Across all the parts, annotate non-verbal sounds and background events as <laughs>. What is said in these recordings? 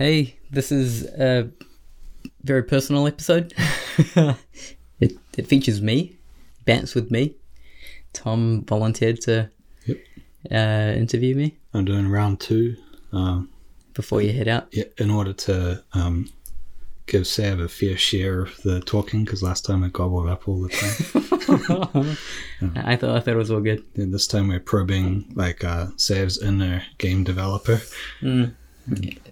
Hey, this is a very personal episode. <laughs> it, it features me, Bants with me. Tom volunteered to Yep. uh, interview me I'm doing round two. Um, before you head out. yeah, in order to um, give Sav a fair share of the talking, because last time I gobbled up all the time. <laughs> I thought I thought it was all good. and this time we're probing like uh, Sav's inner game developer.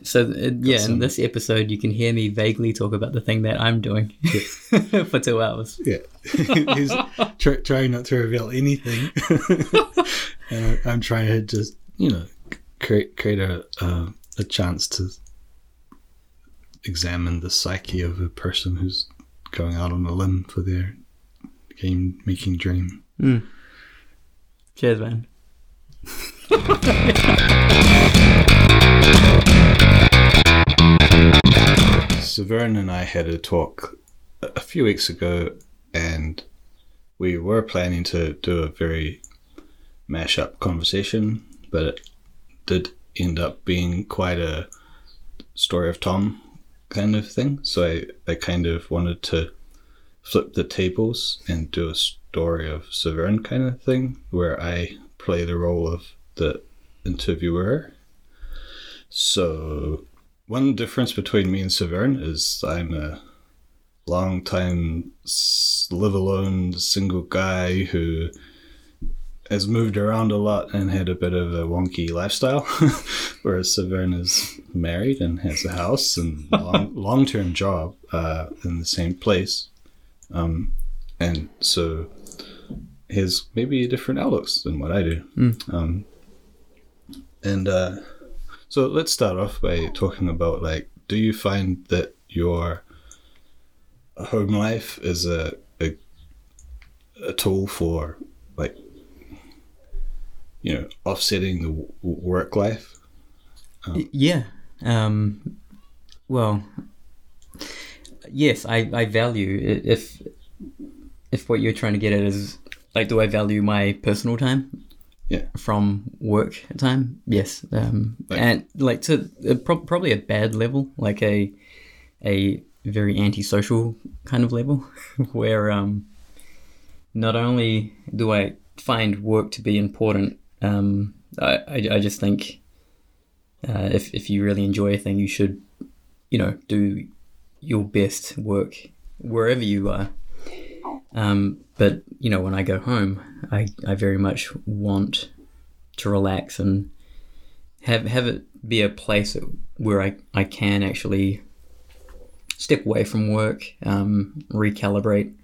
So uh, yeah, in this episode, you can hear me vaguely talk about the thing that I'm doing <laughs> for two hours. Yeah, <laughs> he's try, trying not to reveal anything, <laughs> and I, I'm trying to just you know create create a a, a chance to examine the psyche of a person who's going out on a limb for their game making dream. Cheers, man. Severn and I had a talk a few weeks ago, and we were planning to do a very mash up conversation, but it did end up being quite a story of Tom kind of thing. So I, I kind of wanted to flip the tables and do a story of Severn kind of thing, where I play the role of the interviewer. So one difference between me and Severn is I'm a long time live alone single guy who has moved around a lot and had a bit of a wonky lifestyle, <laughs> whereas Severn is married and has a house and long <laughs> term job uh, in the same place, um, and so has maybe different outlooks than what I do. Um, and uh, so let's start off by talking about like, do you find that your home life is a a, a tool for like, you know, offsetting the work life? Y- Yeah. Um, well, yes, I, I value if if what you're trying to get at is like, do I value my personal time? Yeah. From work time, yes, um, Like- and like to uh, pro- probably a bad level, like a a very antisocial kind of level, <laughs> where um, not only do I find work to be important, um, I, I, I just think uh, if if you really enjoy a thing, you should, you know, do your best work wherever you are. Um, but you know, when I go home, I, I very much want to relax and have have it be a place where I, I can actually step away from work, um, recalibrate,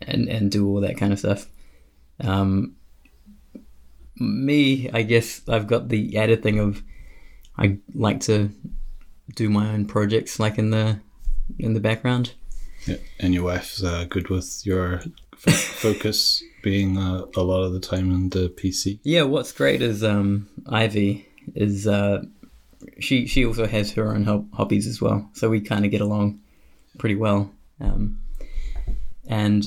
and and do all that kind of stuff. Um, me, I guess I've got the added thing of I like to do my own projects, like in the in the background. Yeah. And your wife's uh, good with your f- <laughs> focus being uh, a lot of the time in the PC. Yeah, what's great is um, Ivy is uh, she she also has her own hob- hobbies as well, so we kind of get along pretty well. Um, and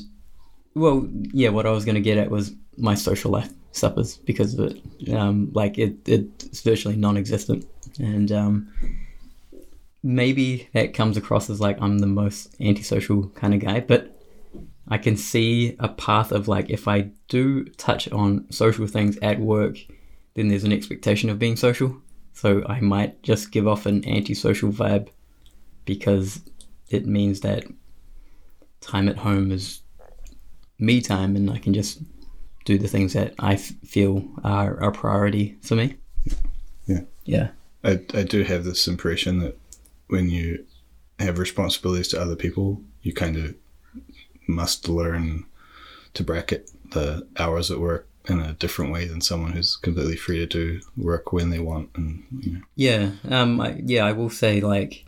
well, yeah, what I was going to get at was my social life suffers because of it. Um, like it, it's virtually non-existent, and um, maybe that comes across as like I'm the most antisocial kind of guy, but I can see a path of like if I do touch on social things at work, then there's an expectation of being social. So I might just give off an antisocial vibe because it means that time at home is me time and I can just do the things that I f- feel are a priority for me. Yeah. Yeah. I, I do have this impression that when you have responsibilities to other people, you kind of must learn to bracket the hours at work in a different way than someone who's completely free to do work when they want. And you know, Yeah, um, I, yeah, I will say like,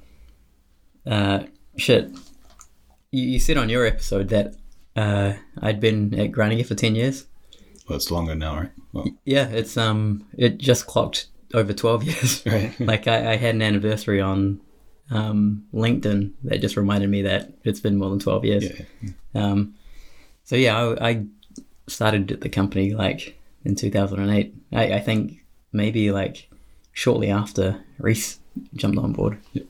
uh, shit. You, you said on your episode that uh, I'd been at Grinding for ten years. well, it's longer now, right? Well, Yeah, it's um, it just clocked over twelve years. right. <laughs> like I, I had an anniversary on um, LinkedIn that just reminded me that it's been more than twelve years. Yeah. Um, so yeah, I, I started at the company like in 2008. I, I think maybe like shortly after Reese jumped on board. Yep.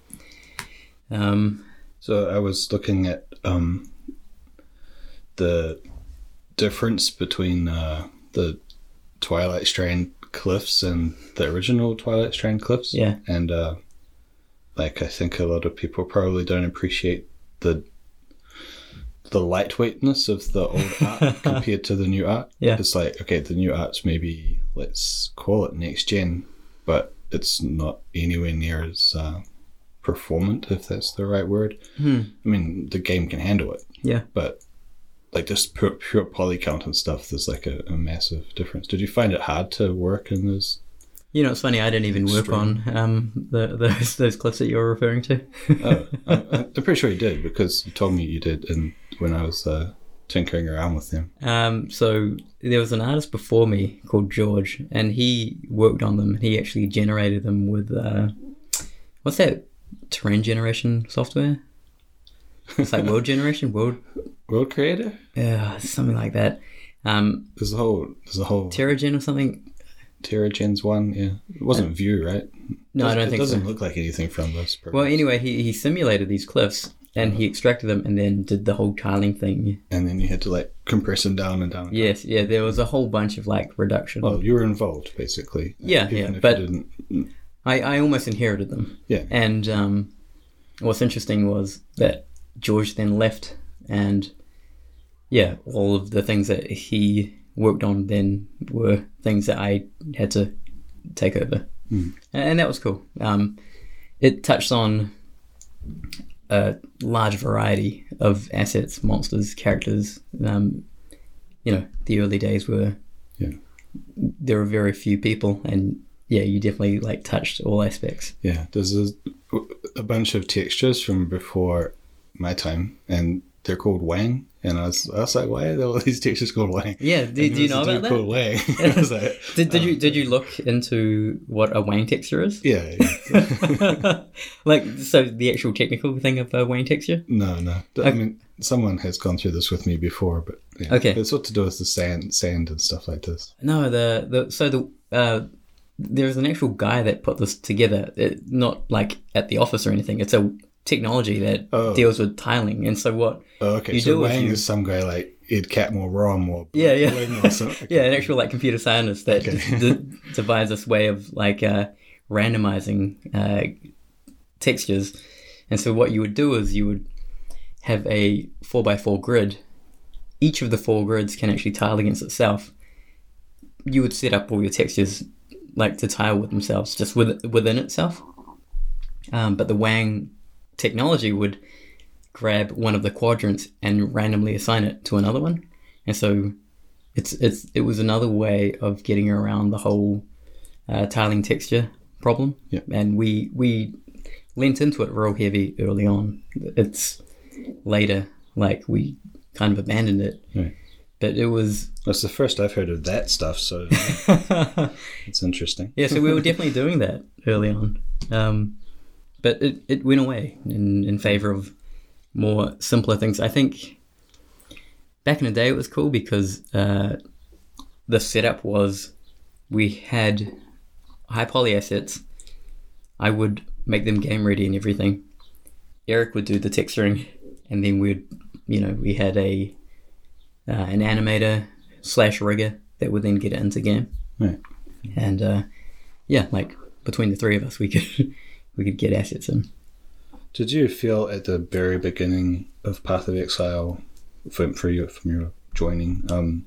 Um, So I was looking at um, the difference between uh, the Twilight Strand cliffs and the original Twilight Strand cliffs. yeah, and uh, like I think a lot of people probably don't appreciate the the lightweightness of the old <laughs> art compared to the new art. Yeah. it's like okay, the new art's maybe let's call it next gen, but it's not anywhere near as uh, performant, if that's the right word. Hmm. I mean, the game can handle it, yeah. but like just pure, pure poly count and stuff, there's like a, a massive difference. Did you find it hard to work in those? You know, it's funny. I didn't even work on um, the, those those clips that you're referring to. oh, <laughs> I- I'm pretty sure you did because you told me you did, and when I was uh, tinkering around with them. Um, so there was an artist before me called George, and he worked on them. He actually generated them with uh, what's that terrain generation software? It's like world <laughs> generation, world, World Creator. yeah, something like that. Um, There's a whole there's a whole TerraGen or something. TerraGens one. Yeah, it wasn't Vue, right? No, I don't it think It doesn't look like anything from those. Well, anyway, he, he simulated these cliffs and he extracted them and then did the whole tiling thing. and then you had to like compress them down and down. And Yes, yeah, there was a whole bunch of like reduction. Down. Well, you were involved basically. Yeah, yeah, but-. I, I almost inherited them. Yeah. And um, what's interesting was that George then left, and yeah, all of the things that he worked on then were things that I had to take over, and, and that was cool. Um, it touched on a large variety of assets, monsters, characters. Um, you know, the early days were Yeah. there were very few people, and yeah, you definitely like touched all aspects. Yeah, there's a, a bunch of textures from before my time, and they're called Wang. And I was, I was like, why are all <laughs> these textures called Wang? Yeah, do, do you know about that? Called Wang. <laughs> Like, <laughs> Did, did oh, you did you look into what a Wang texture is? Yeah. yeah. like so the actual technical thing of a Wang texture? no, no. I mean, someone has gone through this with me before, but yeah. Okay. it's what to do with the sand, sand and stuff like this. No, the the so the uh, there's an actual guy that put this together. It, not like at the office or anything. It's a technology that Oh. deals with tiling. And so what? Oh, okay. You so do Wang you- is some guy like Ed Catmull Rom or Yeah, yeah. Or something. <laughs> Yeah, an actual like computer scientist that Okay. d- devised this way of like uh, randomizing uh, textures. And so what you would do is you would have a four by four grid. Each of the four grids can actually tile against itself. You would set up all your textures like to tile with themselves, just with, within itself. Um, but the Wang technology would grab one of the quadrants and randomly assign it to another one. And so it's it's it was another way of getting around the whole uh, tiling texture problem. Yeah. And we we lent into it real heavy early on. It's later like we kind of abandoned it. Right. But it was That's the first I've heard of that stuff, so <laughs> it's interesting. yeah. So we were definitely doing that early on. Um, but it, it went away in in favor of more simpler things. I think back in the day it was cool because uh, the setup was we had high poly assets. I would make them game ready and everything. Eric would do the texturing, and then we'd, you know, we had a uh, an animator slash rigger that would then get it into game. Right. And uh, yeah, like between the three of us, we could <laughs> we could get assets in. Did you feel at the very beginning of Path of Exile, from for you from your joining, um,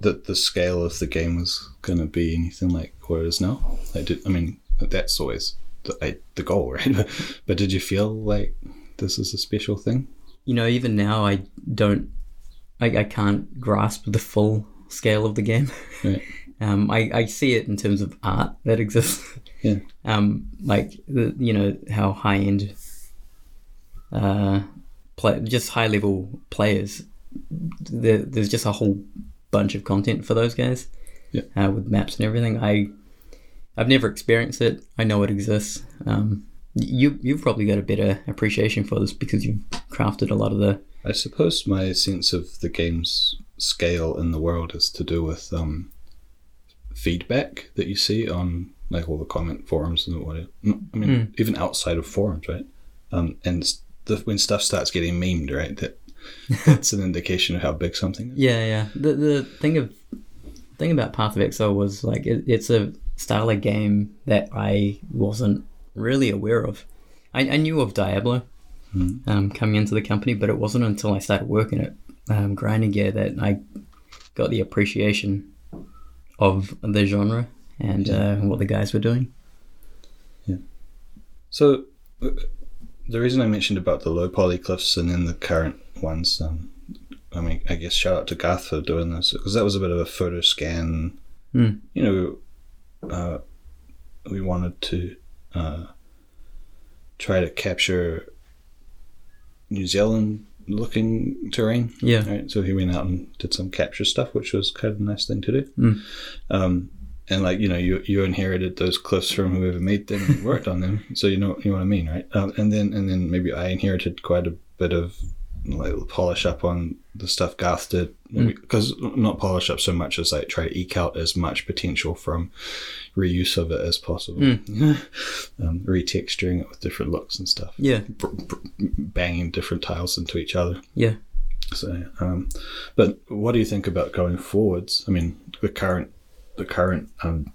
that the scale of the game was going to be anything like what it is now? Like, did, I mean, that's always the, I, the goal, <laughs> right? but did you feel like this is a special thing? You know, even now, I don't, I, I can't grasp the full scale of the game. Right. <laughs> Um, I, I see it in terms of art that exists. Yeah. Um, like the, you know how high end, uh, play just high level players. There, there's just a whole bunch of content for those guys. Yeah. Uh, with maps and everything. I, I've never experienced it. I know it exists. Um, you you've probably got a better appreciation for this because you've crafted a lot of the I suppose my sense of the game's scale in the world is to do with um, feedback that you see on like all the comment forums and what. I mean, even outside of forums, right? Um, and the, when stuff starts getting memed, right, that <laughs> that's an indication of how big something is. Yeah, yeah. The the thing of thing about Path of Exile was like it, it's a style of game that I wasn't really aware of. I, I knew of Diablo um, coming into the company, but it wasn't until I started working at um, Grinding Gear that I got the appreciation of the genre and uh, what the guys were doing. Yeah. So, uh, the reason I mentioned about the low poly cliffs and then the current ones, um, I mean, I guess shout out to Garth for doing this because that was a bit of a photo scan. Mm. You know, uh, we wanted to uh, try to capture New Zealand looking terrain. Yeah. Right. So he went out and did some capture stuff, which was kind of a nice thing to do. Mm. Um, and like you know, you you inherited those cliffs from whoever made them and worked on them, so you know you know what I mean, right? Um, and then and then maybe I inherited quite a bit of like polish up on the stuff Garth did, because not polish up so much as like try to eke out as much potential from reuse of it as possible, <laughs> um, retexturing it with different looks and stuff, Yeah, br- br- banging different tiles into each other. yeah. So, um, but what do you think about going forwards? I mean, the current the current um,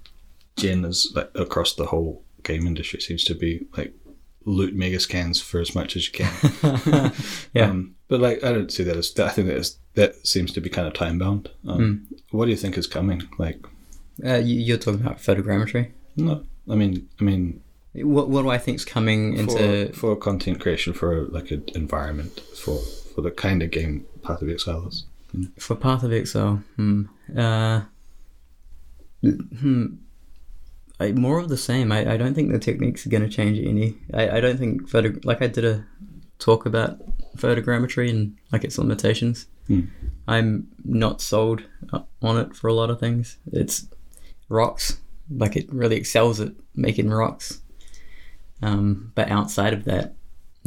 gen is like across the whole game industry seems to be like loot mega scans for as much as you can. <laughs> Yeah. Um, but like, I don't see that as I think that is that seems to be kind of time bound. Um, What do you think is coming? Like, Uh, you, you're talking about photogrammetry. no, I mean, I mean, What what do I think's coming into for, for content creation for like an environment for for the kind of game Path of Exile is. For Path of Exile, hmm, uh, hmm, I, more of the same. I, I don't think the techniques are going to change any. I, I don't think photo like I did a talk about photogrammetry and like its limitations. Hmm. I'm not sold uh, on it for a lot of things. It's rocks, like it really excels at making rocks. Um, but outside of that,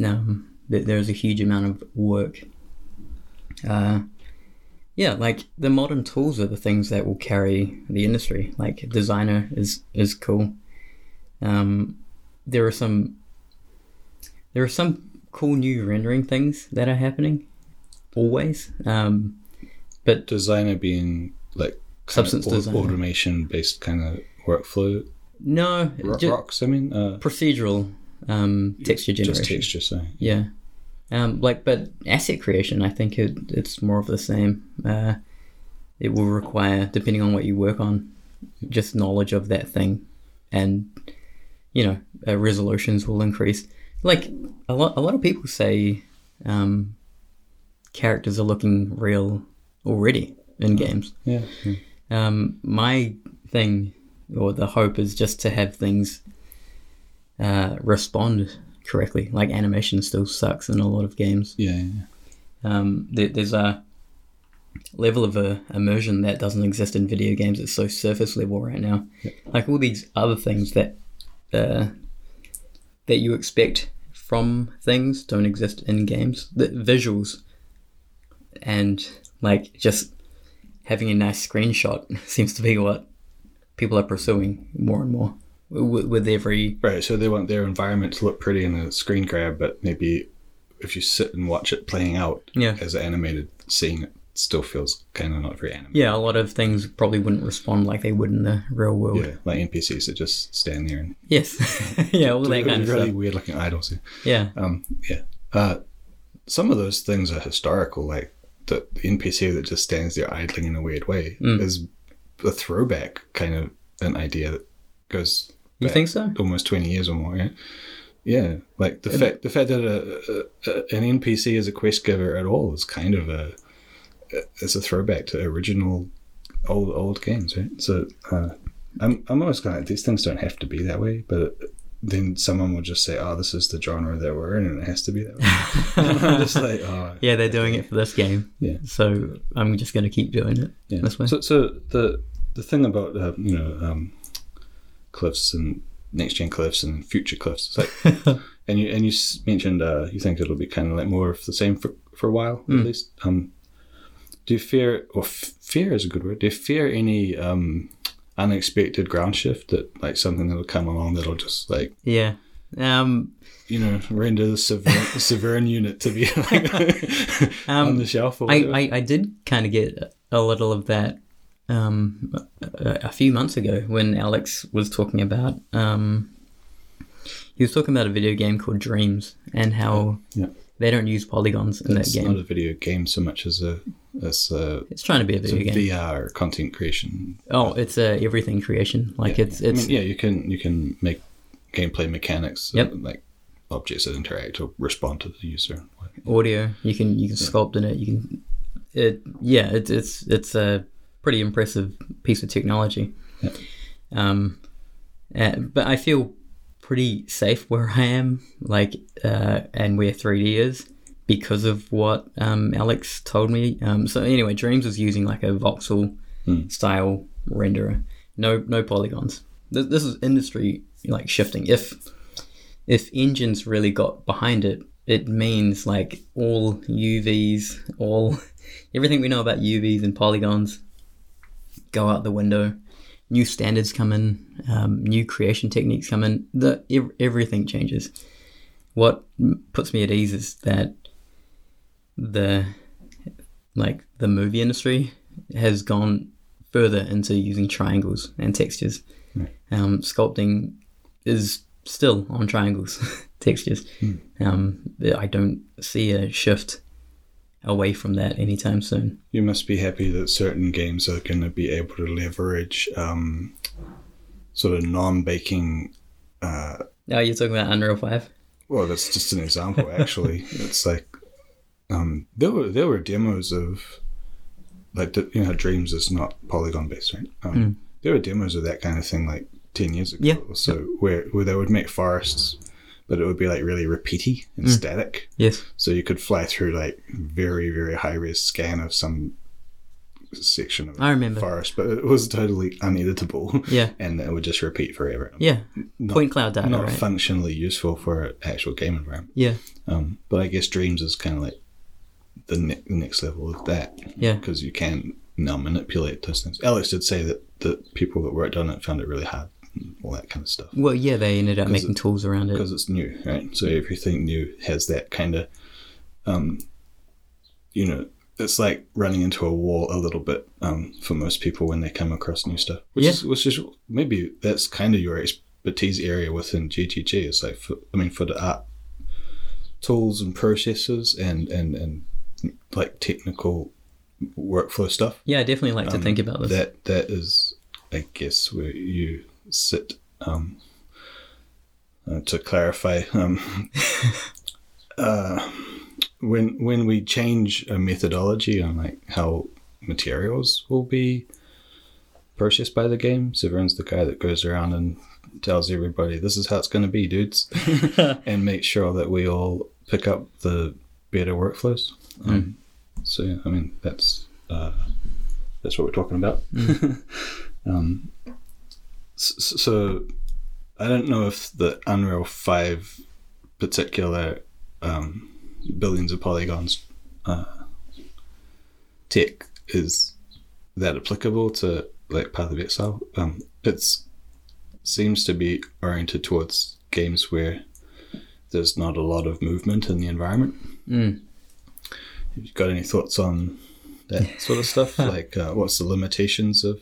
um, th- there's a huge amount of work. Uh, yeah, like the modern tools are the things that will carry the industry. Like designer is is cool. Um, there are some there are some cool new rendering things that are happening always. Um, but designer being like Substance au- automation based kind of workflow no, ro- rocks i mean uh, procedural um, texture generation. just texture so Yeah. Um, like, but asset creation, I think it, it's more of the same. Uh, it will require, depending on what you work on, just knowledge of that thing, and you know, uh, resolutions will increase. Like a lot, a lot of people say um, characters are looking real already in games. yeah, yeah. Um, my thing or the hope is just to have things uh, respond correctly. Like animation still sucks in a lot of games. yeah, yeah. Um, there, there's a level of uh, immersion that doesn't exist in video games. It's so surface level right now. Like all these other things that uh, that you expect from things don't exist in games. The visuals and like just having a nice screenshot <laughs> seems to be what people are pursuing more and more with, with every right so they want their environment to look pretty in a screen grab but maybe if you sit and watch it playing out Yeah. as animated seeing it still feels kind of not very animated yeah a lot of things probably wouldn't respond like they would in the real world yeah like npcs that just stand there and yes <laughs> yeah all that <laughs> kind of really stuff weird looking idles yeah Um, yeah. Uh, some of those things are historical, like the, the NPC that just stands there idling in a weird way Mm. is a throwback kind of an idea that goes you think so almost 20 years or more. Yeah. Yeah, like the fact the fact that a, a, a, an NPC is a quest giver at all is kind of a it's a throwback to original old old games, right? So uh, I'm I'm always kind of like these things don't have to be that way, but then someone will just say, "Oh, this is the genre that we're in, and it has to be that way." <laughs> I'm just like, "Oh, <laughs> yeah they're doing it for this game Yeah. so i'm just going to keep doing it yeah." this way So, so the the thing about uh, you know um, cliffs and next gen cliffs and future cliffs, it's like, <laughs> and you and you mentioned uh, you think it'll be kind of like more of the same for for a while Hmm. at least. Um, do you fear, or f- fear is a good word? Do you fear any um, unexpected ground shift that like something that'll come along that'll just like Yeah. Um, you know render the Severin, <laughs> Severin unit to be like <laughs> Um, on the shelf. Or I. I, I did kind of get a little of that um, a, a few months ago when Alex was talking about. Um, he was talking about a video game called Dreams and how Yeah. they don't use polygons in it's that game. It's not a video game so much as a as a, it's trying to be a video game. VR content creation. Oh, it's a everything creation. Like Yeah. it's I it's mean, yeah, you can you can make gameplay mechanics Yep. like objects that interact or respond to the user. audio. You can you can sculpt in it. You can it yeah. It's it's it's a pretty impressive piece of technology. Yeah. Um, uh, but I feel pretty safe where I am, like uh, and where 3D is because of what um, Alex told me. Um, so anyway, Dreams was using like a voxel Hmm. style renderer, no no polygons. This, this is industry like shifting. If if engines really got behind it, it means like all UVs, all <laughs> everything we know about UVs and polygons go out the window. New standards come in, um, new creation techniques come in. The ev- everything changes. What puts me at ease is that the like the movie industry has gone further into using triangles and textures. Um, sculpting is still on triangles <laughs> textures. Um, I don't see a shift away from that anytime soon. You must be happy that certain games are going to be able to leverage um, sort of non-baking. Uh, Oh, you're talking about Unreal Five? well, that's just an example. Actually, <laughs> it's like um, there were there were demos of like you know Dreams is not polygon based, right? Um, There were demos of that kind of thing like ten years ago. Yeah. or So where where they would make forests, but it would be like really repeaty and static. Yes. So you could fly through like very, very high res scan of some section of I remember. forest, but it was totally uneditable. Yeah. <laughs> And it would just repeat forever. Yeah. Not- Point cloud data, Not right? functionally useful for an actual game environment. Yeah. Um, but I guess Dreams is kind of like the, ne- the next level of that. Yeah. Because you can now manipulate those things. Alex did say that the people that worked on it found it really hard and all that kind of stuff. Well, yeah, they ended up making it- tools around it. because it's new, right? So everything new has that kind of, um, you know, it's like running into a wall a little bit um, for most people when they come across new stuff. Which Yeah. is which is maybe that's kind of your expertise area within GGG. It's like, for, I mean, for the art tools and processes and and and like technical workflow stuff. Yeah, I definitely like to Um, think about this. That that is, I guess, where you sit. Um, uh, to clarify, um, <laughs> uh, when when we change a methodology on like how materials will be purchased by the game, Severin's the guy that goes around and tells everybody this is how it's going to be, dudes, <laughs> and make sure that we all pick up the better workflows. Um, So yeah, I mean that's uh, that's what we're talking about. <laughs> um, s- s- so I don't know if the Unreal Five particular um, billions of polygons uh, tech is that applicable to like Path of Exile. Um, it's seems to be oriented towards games where there's not a lot of movement in the environment. Mm. Have you got any thoughts on that sort of stuff? <laughs> like, uh, what's the limitations of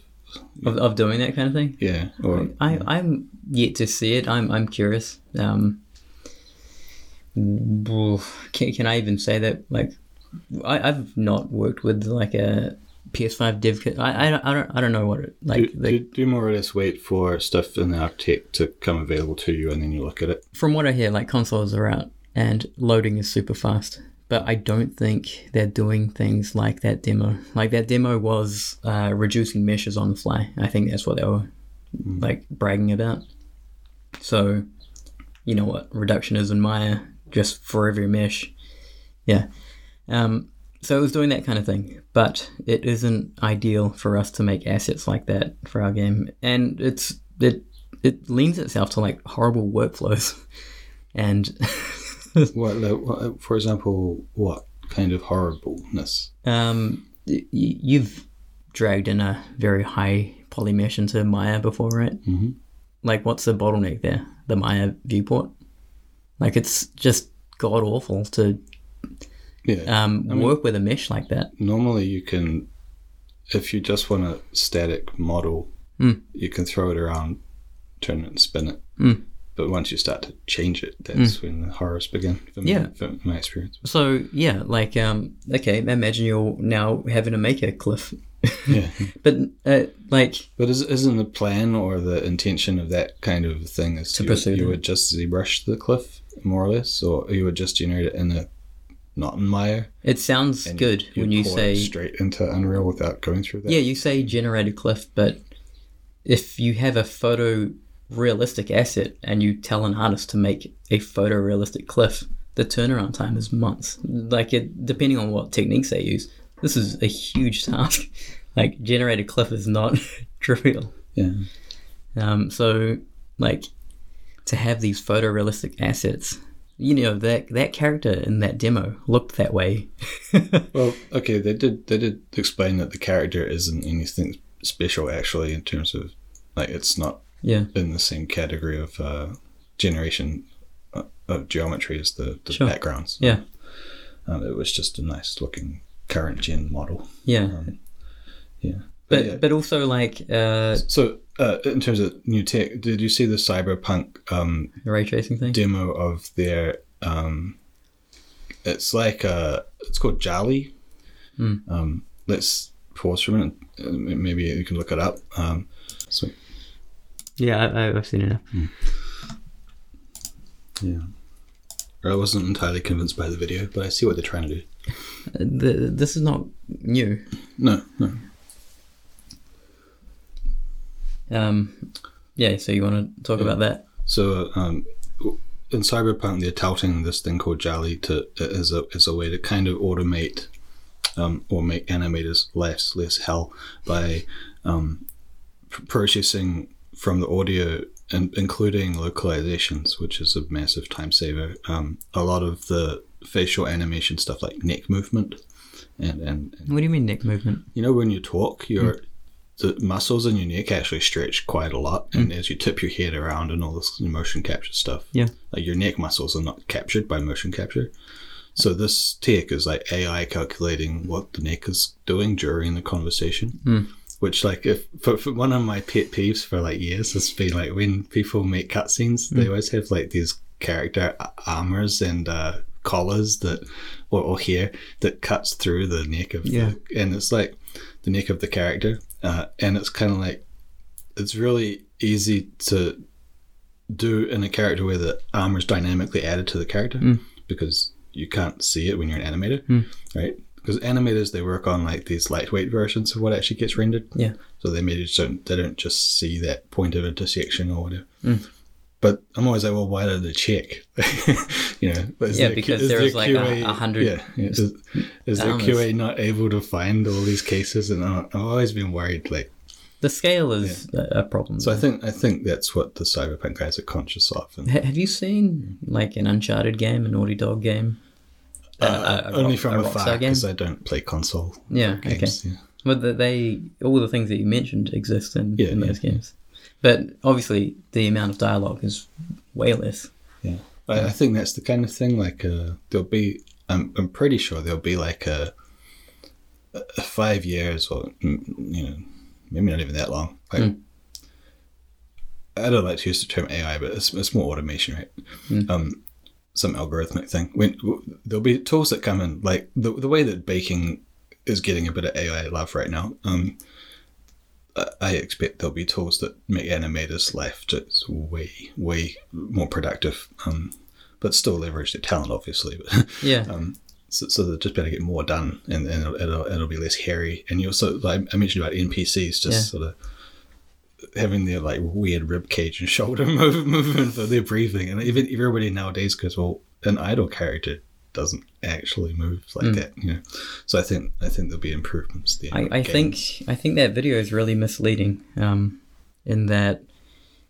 Of, of doing that kind of thing. yeah? Or I, I'm yet to see it. I'm I'm curious. Um, can, can I even say that? Like, I, I've not worked with like a PS5 dev kit. I, I, don't- I don't I don't know what it like. do, the, do more or less wait for stuff in the architect to come available to you, and then you look at it. from what I hear, like consoles are out and loading is super fast. But I don't think they're doing things like that demo. Like that demo was uh, reducing meshes on the fly. I think that's what they were like bragging about. So, you know what? Reductionism in Maya just for every mesh. Yeah. Um, so it was doing that kind of thing, but it isn't ideal for us to make assets like that for our game, and it's it it leans itself to like horrible workflows, <laughs> and <laughs> <laughs> What, like, what, for example, what kind of horribleness? um, y- you've dragged in a very high poly mesh into Maya before, right? Mm-hmm. Like, what's the bottleneck there? The Maya viewport. Like, it's just god awful to Yeah. um, I mean- work with a mesh like that. Normally, you can, if you just want a static model, Mm. you can throw it around, turn it and spin it. Mm. But once you start to change it, that's when the horrors begin. From Yeah. from my experience. So yeah, like um, okay, imagine you're now having to make a cliff, Yeah. <laughs> but uh, like But is, isn't the plan or the intention of that kind of thing is To you, pursue you would just ZBrush the cliff more or less, or you would just generate it in a not in Maya it sounds good you'd when you say straight into Unreal without going through that. yeah, you say generated cliff, but if you have a photo realistic asset and you tell an artist to make a photorealistic cliff, the turnaround time is months. Like it, depending on what techniques they use, this is a huge <laughs> task. Like generated cliff is not <laughs> trivial. Yeah. Um, so like to have these photorealistic assets, you know that that character in that demo looked that way. <laughs> Well, okay, they did they did explain that the character isn't anything special actually in terms of like it's not yeah, in the same category of uh, generation uh, of geometry as the, the Sure. backgrounds. yeah, Um, it was just a nice looking current gen model. yeah. Um, yeah. But yeah. but also like uh, So, uh, in terms of new tech, did you see the Cyberpunk um, ray tracing thing. demo of their? Um, it's like uh, it's called JALI. Hmm. Um, let's pause for a minute. Uh, Maybe you can look it up. Um, so Yeah, I, I've seen it. yeah, I wasn't entirely convinced by the video, but I see what they're trying to do. The, this is not new. No, no. Um, yeah. So you want to talk about that? So um, in Cyberpunk, they're touting this thing called JALI to as a as a way to kind of automate um, or make animators less less hell by um, p- processing from the audio and including localizations, which is a massive time saver. Um, a lot of the facial animation stuff like neck movement and, and, and What do you mean neck movement? you know when you talk your the muscles in your neck actually stretch quite a lot and as you tip your head around and all this motion capture stuff Yeah. like your neck muscles are not captured by motion capture so this tech is like ai calculating what the neck is doing during the conversation Mm. Which like if for, for one of my pet peeves for like years has been like when people make cutscenes they always have like these character armors and uh collars that or, or hair that cuts through the neck of Yeah. the and it's like the neck of the character uh, and it's kind of like it's really easy to do in a character where the armor is dynamically added to the character Mm. because you can't see it when you're an animator Mm. right because animators they work on like these lightweight versions of what actually gets rendered Yeah. so they maybe don't they don't just see that point of intersection or whatever Mm. but I'm always like, well, why did they check? <laughs> you know, Yeah, because there the like a- a hundred Yeah, yeah. Is, is the. QA not able to find all these cases? And I've always been worried. Like, The scale is a a problem. so I think I think that's what the cyberpunk guys are conscious of. And, have you seen like an Uncharted game, a Naughty Dog game? Uh, a- a only Rock- from a afar because I don't play console Yeah. Okay. Yeah. They all the things that you mentioned exist in, Yeah, in those games. But obviously, the amount of dialogue is way less. Yeah, I, I think that's the kind of thing. Like, uh, there'll be. I'm I'm pretty sure there'll be like a, a five years or mm, you know maybe not even that long. Like, Mm. I don't like to use the term AI, but it's, it's more automation, right? Mm. Um, some algorithmic thing. When there'll be tools that come in, like the the way that baking is getting a bit of AI love right now. Um, I- I expect there'll be tools that make animators' life just way, way more productive, um, but still leverage their talent, obviously. But <laughs> Yeah. um, so, so they just better get more done, and, and it'll, it'll, it'll be less hairy. And you also, like I mentioned about NPCs, just Yeah. sort of having their like weird rib cage and <laughs> shoulder move, movement for their breathing, and even everybody nowadays goes, well, an idle character doesn't actually move like Mm. that, you know. So I think I think there'll be improvements there. I, I think I think that video is really misleading. Um, in that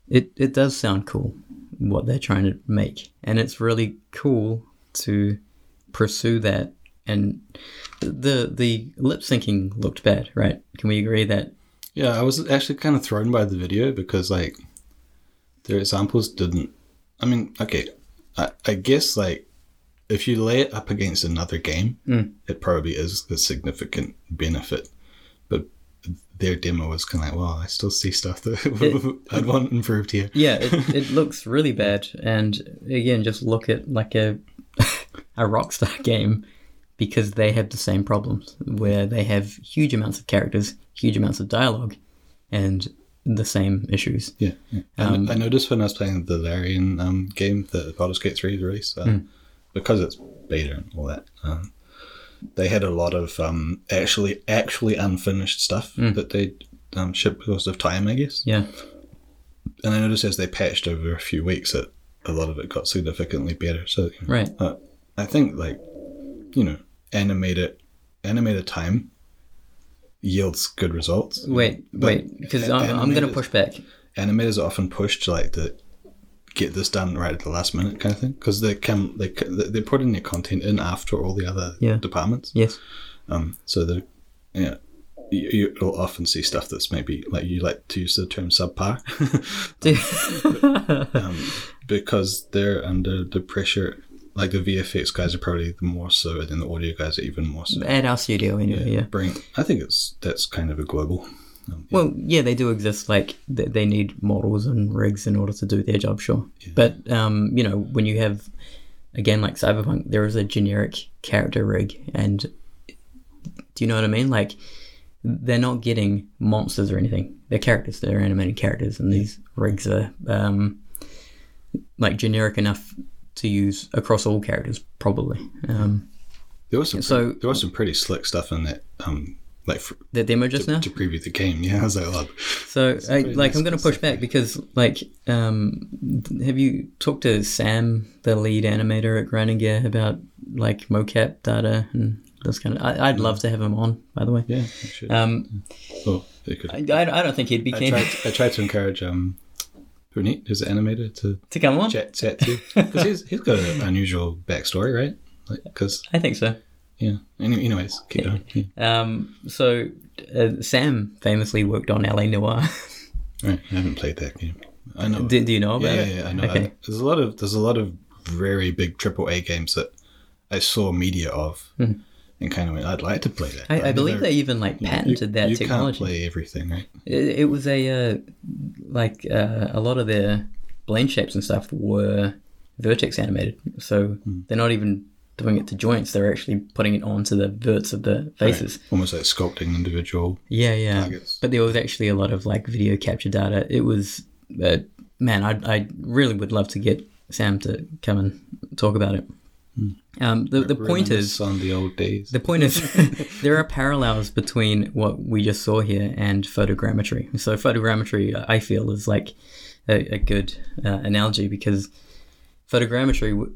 it it does sound cool what they're trying to make, and it's really cool to pursue that and the the lip syncing looked bad, right? Can we agree that? Yeah, I was actually kind of thrown by the video because like their examples didn't. I mean, okay, I, I guess like if you lay it up against another game, Mm. it probably is a significant benefit. But their demo was kind of like, well, I still see stuff that <laughs> <laughs> I'd want improved here. Yeah, it, <laughs> it looks really bad, and again, just look at like a a Rockstar game because they have the same problems where they have huge amounts of characters, huge amounts of dialogue, and the same issues. Yeah, yeah. Um, and I noticed when I was playing the Larian um, game that Baldur's Gate 3 released, uh, Hmm. because it's beta and all that, um, they had a lot of um, actually actually unfinished stuff Hmm. that they um, shipped because of time, I guess. Yeah, And I noticed as they patched over a few weeks that a lot of it got significantly better. So right. uh, I think like you know animated animated time yields good results. Wait, But wait, because I'm, I'm going to push back. animators are often pushed to like to get this done right at the last minute kind of thing because they can they c- they're putting their content in after all the other Yeah. departments Yes. um so the yeah you, you'll often see stuff that's maybe like you like to use the term subpar <laughs> <laughs> um, because they're under the pressure like the VFX guys are probably the more so and then the audio guys are even more so At our studio, anyway. Yeah. bring I think it's that's kind of a global um, yeah. Well, yeah, they do exist. Like they, they need models and rigs in order to do their job, sure. But um, you know, when you have a game like Cyberpunk, there is a generic character rig, and do you know what I mean? Like they're not getting monsters or anything. They're characters. They're animated characters, and these rigs are um, like generic enough to use across all characters, probably. Um, there was some so- pretty, there was some pretty slick stuff in that um like for, the demo just now. to preview the game. Yeah, <laughs> I was like, oh, So, I, like, nice I'm going to push back because, like, um, have you talked to Sam, the lead animator at Grinding Gear, about like mocap data and this kind of? I, I'd love to have him on, by the way. yeah, I should. Um, oh. I, I I don't think he'd be I keen tried, I tried to encourage um, Punit, who's the animator, to to come on. chat chat too, because he's he's got an unusual backstory, right? Like, because I think so. yeah. Any, anyways, keep going. Yeah. Um, so uh, Sam famously worked on L.A. Noire. <laughs> Right, I haven't played that game. I know. do, do you know about yeah, it? yeah, yeah, I know. Okay. I, there's a lot of there's a lot of very big triple A games that I saw media of, and kind of went, I'd like to play that. Hmm. I, I believe they even like you- patented that you technology. can't play everything, right? It, it was a uh, like uh, a lot of their blend shapes and stuff were vertex animated, so they're not even doing it to joints. They're actually putting it onto the verts of the faces. Almost like sculpting individual Yeah, yeah. targets. But there was actually a lot of like video capture data. It was uh, man, I I really would love to get Sam to come and talk about it. Um, the the point is on the old days. the point is, <laughs> <laughs> there are parallels between what we just saw here and photogrammetry. So, photogrammetry, I feel, is like a, a good uh, analogy because photogrammetry,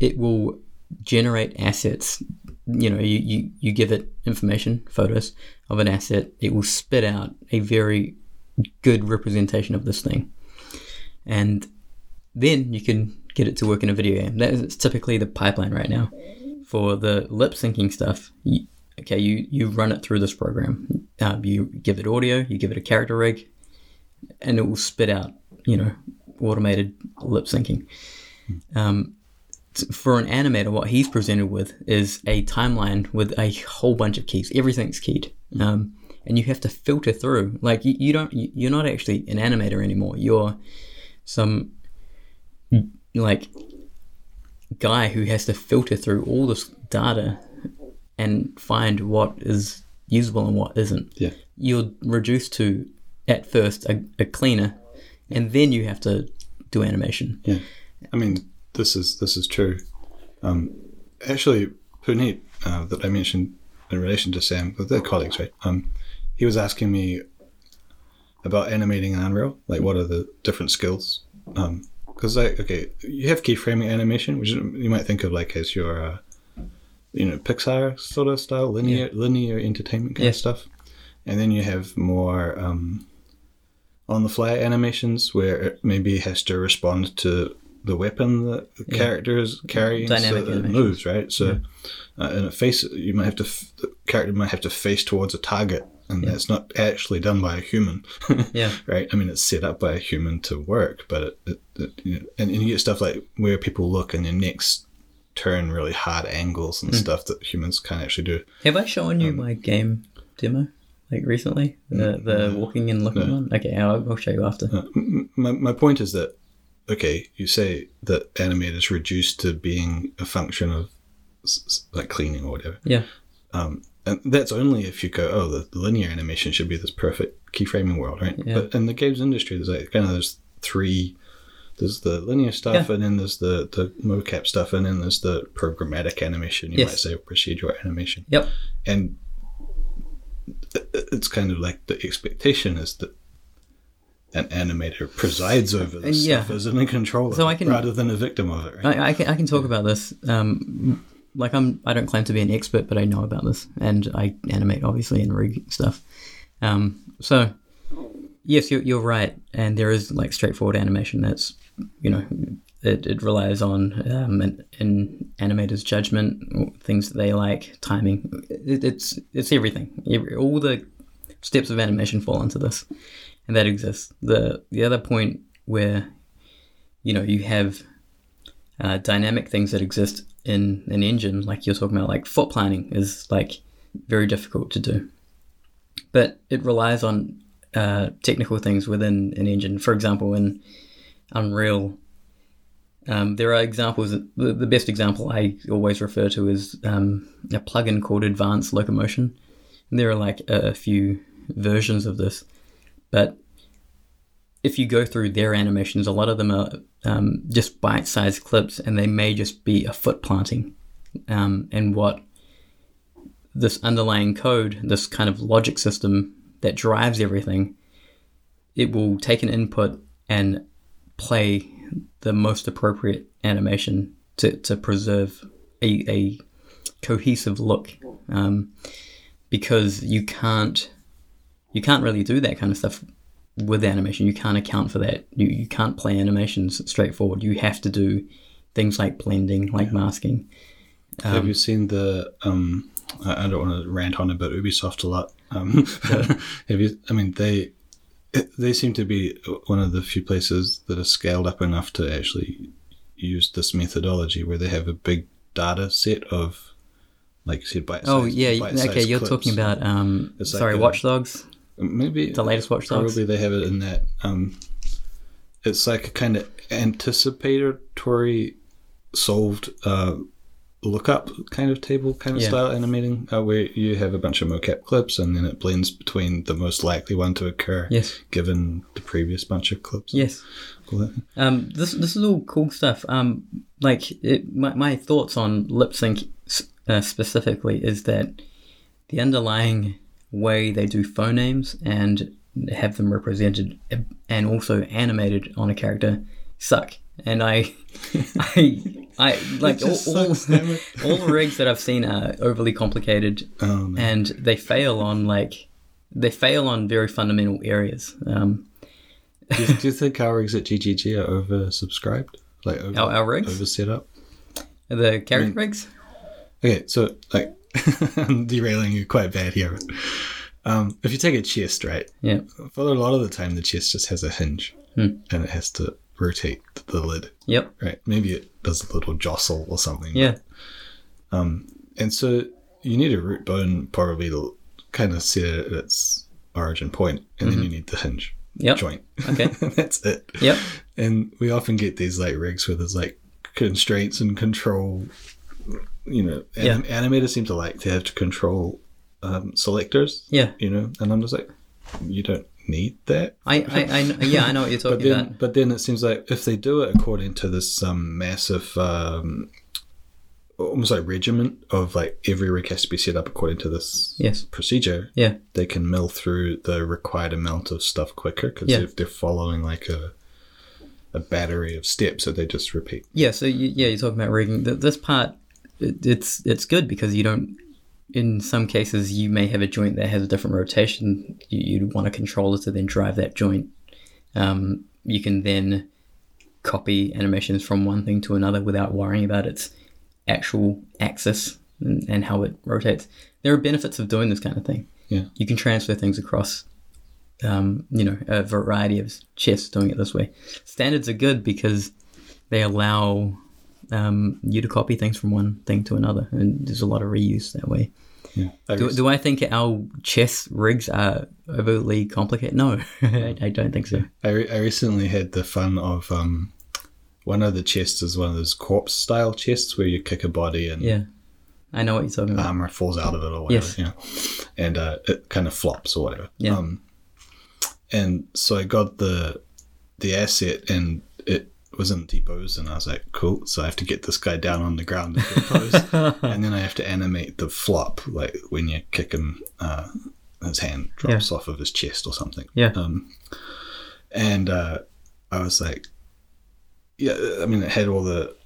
it will generate assets. You know, you, you, you give it information, photos of an asset, it will spit out a very good representation of this thing. And then you can get it to work in a video game. That is typically the pipeline right now for the lip syncing stuff. You, okay, you you run it through this program. Uh, you give it audio, you give it a character rig, and it will spit out you know automated lip syncing. Um, for an animator, what he's presented with is a timeline with a whole bunch of keys. Everything's keyed. Um, and you have to filter through. Like you, you don't, you- you're not actually an animator anymore. You're some like guy who has to filter through all this data and find what is usable and what isn't. Yeah. You're reduced to at first a, a cleaner, and then you have to do animation. Yeah, I mean, this is this is true. Um, actually, Puneet, uh, that I mentioned in relation to Sam, but they're colleagues, right? Um, he was asking me about animating in Unreal, like what are the different skills? Because like, okay, you have keyframing animation, which you might think of like as your, uh, you know, Pixar sort of style, linear linear entertainment kind Yeah. of stuff, and then you have more. Um, on the fly animations where it maybe has to respond to the weapon that the Yeah. character is carrying, Dynamic so that it moves right. So, uh, in a face, you might have to f- the character might have to face towards a target, and that's not actually done by a human. <laughs> Yeah. right? I mean, it's set up by a human to work, but it, it, it you know, and, and you get stuff like where people look and their necks turn really hard angles and stuff that humans can't actually do. Have I shown Um, you my game demo like recently? The the walking and looking No. one. Okay, I'll, I'll show you after. Uh, my, my point is that okay, you say that animate is reduced to being a function of like cleaning or whatever. Yeah. Um, and that's only if you go, oh, the, the linear animation should be this perfect keyframing world, right? Yeah. But in the games industry, there's like kind of there's three. There's the linear stuff, and then there's the the mocap stuff, and then there's the programmatic animation. You Yes. might say procedural animation, Yep. and it- it's kind of like the expectation is that an animator presides over this Yeah. stuff as in control of So I can- rather than a victim of it, right? I, I can I can talk about this. Um, like I'm I don't claim to be an expert, but I know about this, and I animate obviously and rig stuff. Um, so yes, you're you're right, and there is like straightforward animation that's you know it, it relies on um, an, an animator's judgment, things that they like, timing. It, it's it's everything. Every, all the steps of animation fall into this, and that exists. the The other point where you know you have uh, dynamic things that exist in an engine, like you're talking about, like foot planting is like very difficult to do. But it relies on uh, technical things within an engine. For example, in Unreal, um, there are examples. The, the best example I always refer to is um, a plugin called Advanced Locomotion. And there are like a, a few versions of this, but if you go through their animations, a lot of them are um, just bite-sized clips, and they may just be a foot planting. Um, and what this underlying code, this kind of logic system that drives everything, it will take an input and play the most appropriate animation to, to preserve a, a cohesive look. Um, because you can't you can't really do that kind of stuff with animation. You can't account for that. You, you can't play animations straightforward. You have to do things like blending, like masking. Have you seen the? Um, I I don't want to rant on about Ubisoft a lot. Um, <laughs> <laughs> have you? I mean, they they seem to be one of the few places that are scaled up enough to actually use this methodology, where they have a big data set of, like you said, bite. Oh yeah, okay. You're talking about um, It's like sorry, a- Watch Dogs, maybe the latest Watch Dogs. Probably they have it in that. Um, it's like a kind of anticipatory solved uh, lookup kind of table kind of Yeah. style animating, uh, where you have a bunch of mocap clips and then it blends between the most likely one to occur, Yes, given the previous bunch of clips. yes. Cool. Um, this this is all cool stuff. Um, like it, my my thoughts on lip sync uh, specifically is that the underlying way they do phonemes and have them represented and also animated on a character suck. And I, <laughs> I, I <laughs> like all, all, sucks, it. <laughs> all the rigs that I've seen are overly complicated Oh, and they fail on like they fail on very fundamental areas. Um, do, you, do you think our rigs at GGG are oversubscribed? Like over, Our- our rigs? over set up? the character rigs, Okay, so like <laughs> I'm derailing you quite bad here. But, um, if you take a chest, right? yeah, For a lot of the time, the chest just has a hinge, Hmm. and it has to rotate the lid, yep, right? Maybe it does a little jostle or something. yeah, Um. And so you need a root bone probably to kind of set it at its origin point, and then you need the hinge Mm-hmm. yep, joint. okay, <laughs> That's it. yep, And we often get these like rigs where there's like constraints and control. You know, anim- animators seem to like to have to control um, selectors. yeah. You know, and I'm just like, you don't need that. I, I, I yeah, I know what you're <laughs> But talking then, about. but then it seems like if they do it according to this um, massive, um, almost like regiment of like every rig has to be set up according to this Yes, procedure, yeah, they can mill through the required amount of stuff quicker because Yeah. if they're following like a a battery of steps that they just repeat. yeah. So you, yeah, you're talking about rigging. Th- This part, it, it's it's good because you don't. In some cases, you may have a joint that has a different rotation. You, you'd want a controller to then drive that joint. Um, you can then copy animations from one thing to another without worrying about its actual axis and, and how it rotates. There are benefits of doing this kind of thing. Yeah. You can transfer things across, um, you know, a variety of chests doing it this way. Standards are good because they allow um, you to copy things from one thing to another, and there's a lot of reuse that way. Yeah. Do, do I think our chess rigs are overly complicated? No, <laughs> I, I don't think so. I, re- I recently had the fun of um, one of the chests is one of those corpse style chests where you kick a body and Yeah, I know what you're talking about. armor falls out of it or whatever. Yes. You know, and uh, it kind of flops or whatever. Yeah. Um, and so I got the the asset and it was in T-pose and I was like, cool. So I have to get this guy down on the ground in pose, <laughs> and then I have to animate the flop, like when you kick him, uh, his hand drops off of his chest or something. Yeah. Um, and uh, I was like, yeah. I mean, it had all the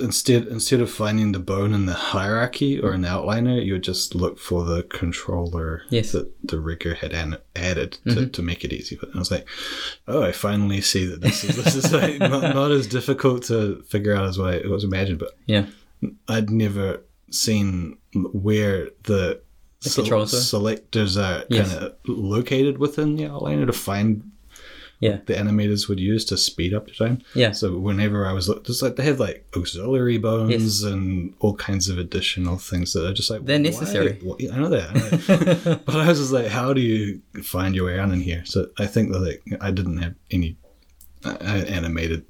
instead instead of finding the bone in the hierarchy or an outliner, you would just look for the controller Yes. that the rigger had an- added to, mm-hmm. to make it easy. But I was like, oh, I finally see that this is this is <laughs> like not, not as difficult to figure out as what I, was imagined. But yeah, I'd never seen where the, The sel- selectors are Yes. kind of located within the outliner to find yeah, the animators would use to speed up the time. yeah. So whenever I was just like they have like auxiliary bones and all kinds of additional things that are just like They're necessary. why- I know that, I know but I was just like, how do you find your way around in here? So I think that like I didn't have any uh, animated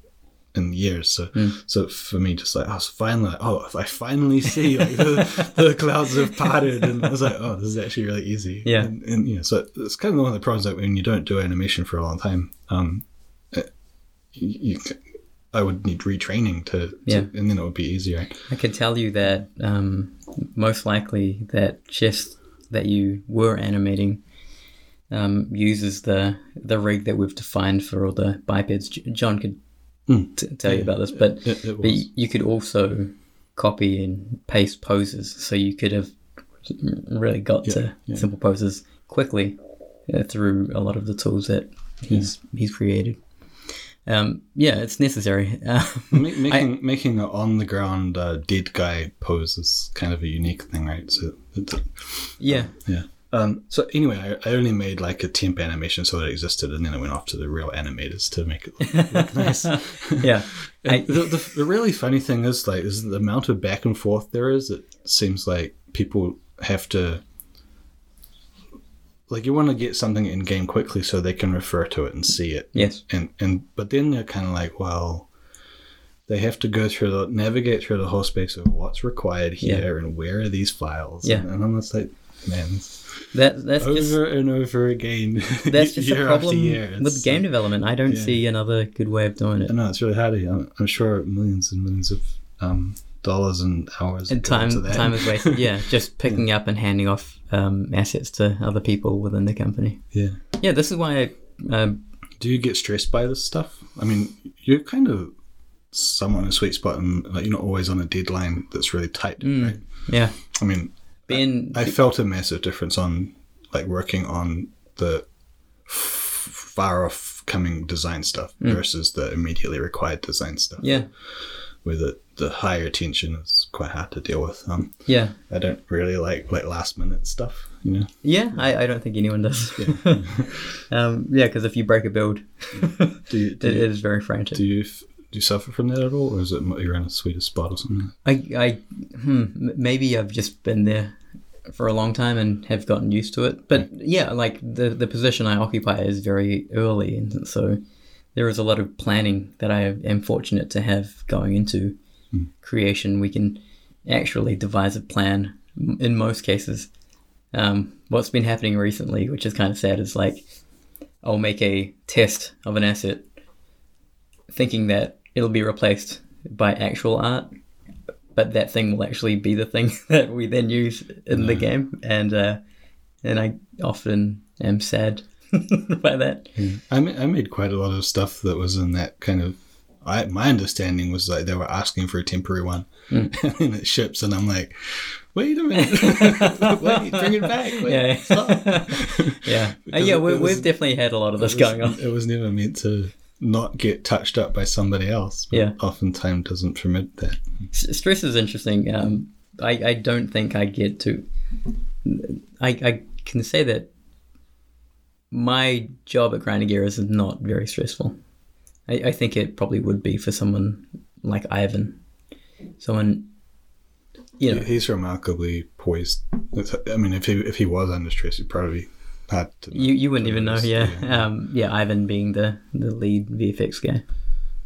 in years. So Hmm. so for me, just like I was finally like, oh, I finally see like the, the clouds have parted, and I was like, oh, this is actually really easy. Yeah. and, and you know, so it's kind of one of the problems that when you don't do animation for a long time, um, it, you, I would need retraining to, to Yeah. and then it would be easier. I can tell you that um, most likely that chest that you were animating um, uses the the rig that we've defined for all the bipeds. John could Hmm. t- tell you about this, but It, it but you could also copy and paste poses, so you could have really got to yeah. simple poses quickly uh, through a lot of the tools that he's he's created. Um, yeah, it's necessary. <laughs> Uh, Ma- making making an on the ground uh, dead guy pose is kind of a unique thing, right? So yeah, Yeah. Um, so anyway, I, I only made like a temp animation so it existed, and then I went off to the real animators to make it look, look <laughs> nice. yeah. <laughs> I, the, the, the really funny thing is like is the amount of back and forth there is. It seems like people have to like you want to get something in game quickly so they can refer to it and see it. yes. And and but then you're kind of like, well, they have to go through the navigate through the whole space of what's required here and where are these files. Yeah. And, I'm just like, man, That that's over just and over again. <laughs> that's just <laughs> a problem with game development. I don't yeah. see another good way of doing it. No, it's really hard. I'm, I'm sure millions and millions of um, dollars and hours And time that. time is wasted. Yeah, <laughs> just picking up and handing off um, assets to other people within the company. Yeah. Yeah, this is why. I, um, Do you get stressed by this stuff? I mean, you're kind of somewhat in a sweet spot, and like you're not always on a deadline that's really tight, Mm. right? yeah, I mean, being I felt a massive difference on like working on the f- far off coming design stuff versus the immediately required design stuff. Mm. yeah, where the, the higher tension is quite hard to deal with. Um, yeah, I don't really like like last minute stuff, you know. yeah. I, I don't think anyone does. <laughs> um, yeah, because if you break a build, Do you do <laughs> it you, is very frantic. do you, do you suffer from that at all, or is it you're in a sweeter spot or something? I, I, hmm, maybe I've just been there for a long time and have gotten used to it. But yeah, like the the position I occupy is very early, and so there is a lot of planning that I am fortunate to have going into creation. We can actually devise a plan in most cases. Um, what's been happening recently, which is kind of sad, is like I'll make a test of an asset, thinking that it'll be replaced by actual art, but that thing will actually be the thing <laughs> that we then use in the game, and uh, and I often am sad <laughs> by that. I ma- I made quite a lot of stuff that was in that kind of. I, my understanding was like they were asking for a temporary one, <laughs> and it ships, and I'm like, wait a minute, wait, bring it back, wait, Yeah, stop. yeah, Uh, yeah. We, we've definitely had a lot of this was- going on. It was never meant to not get touched up by somebody else. Yeah. Oftentimes doesn't permit that. S- stress is interesting. Um, I, I don't think I get to. I, I can say that my job at Grinding Gears is not very stressful. I, I think it probably would be for someone like Ivan. Someone, you know, He's remarkably poised. I mean, if he if he was under stress, he'd probably had you, you wouldn't even know, yeah. yeah. Um, yeah, Ivan being the, the lead VFX guy.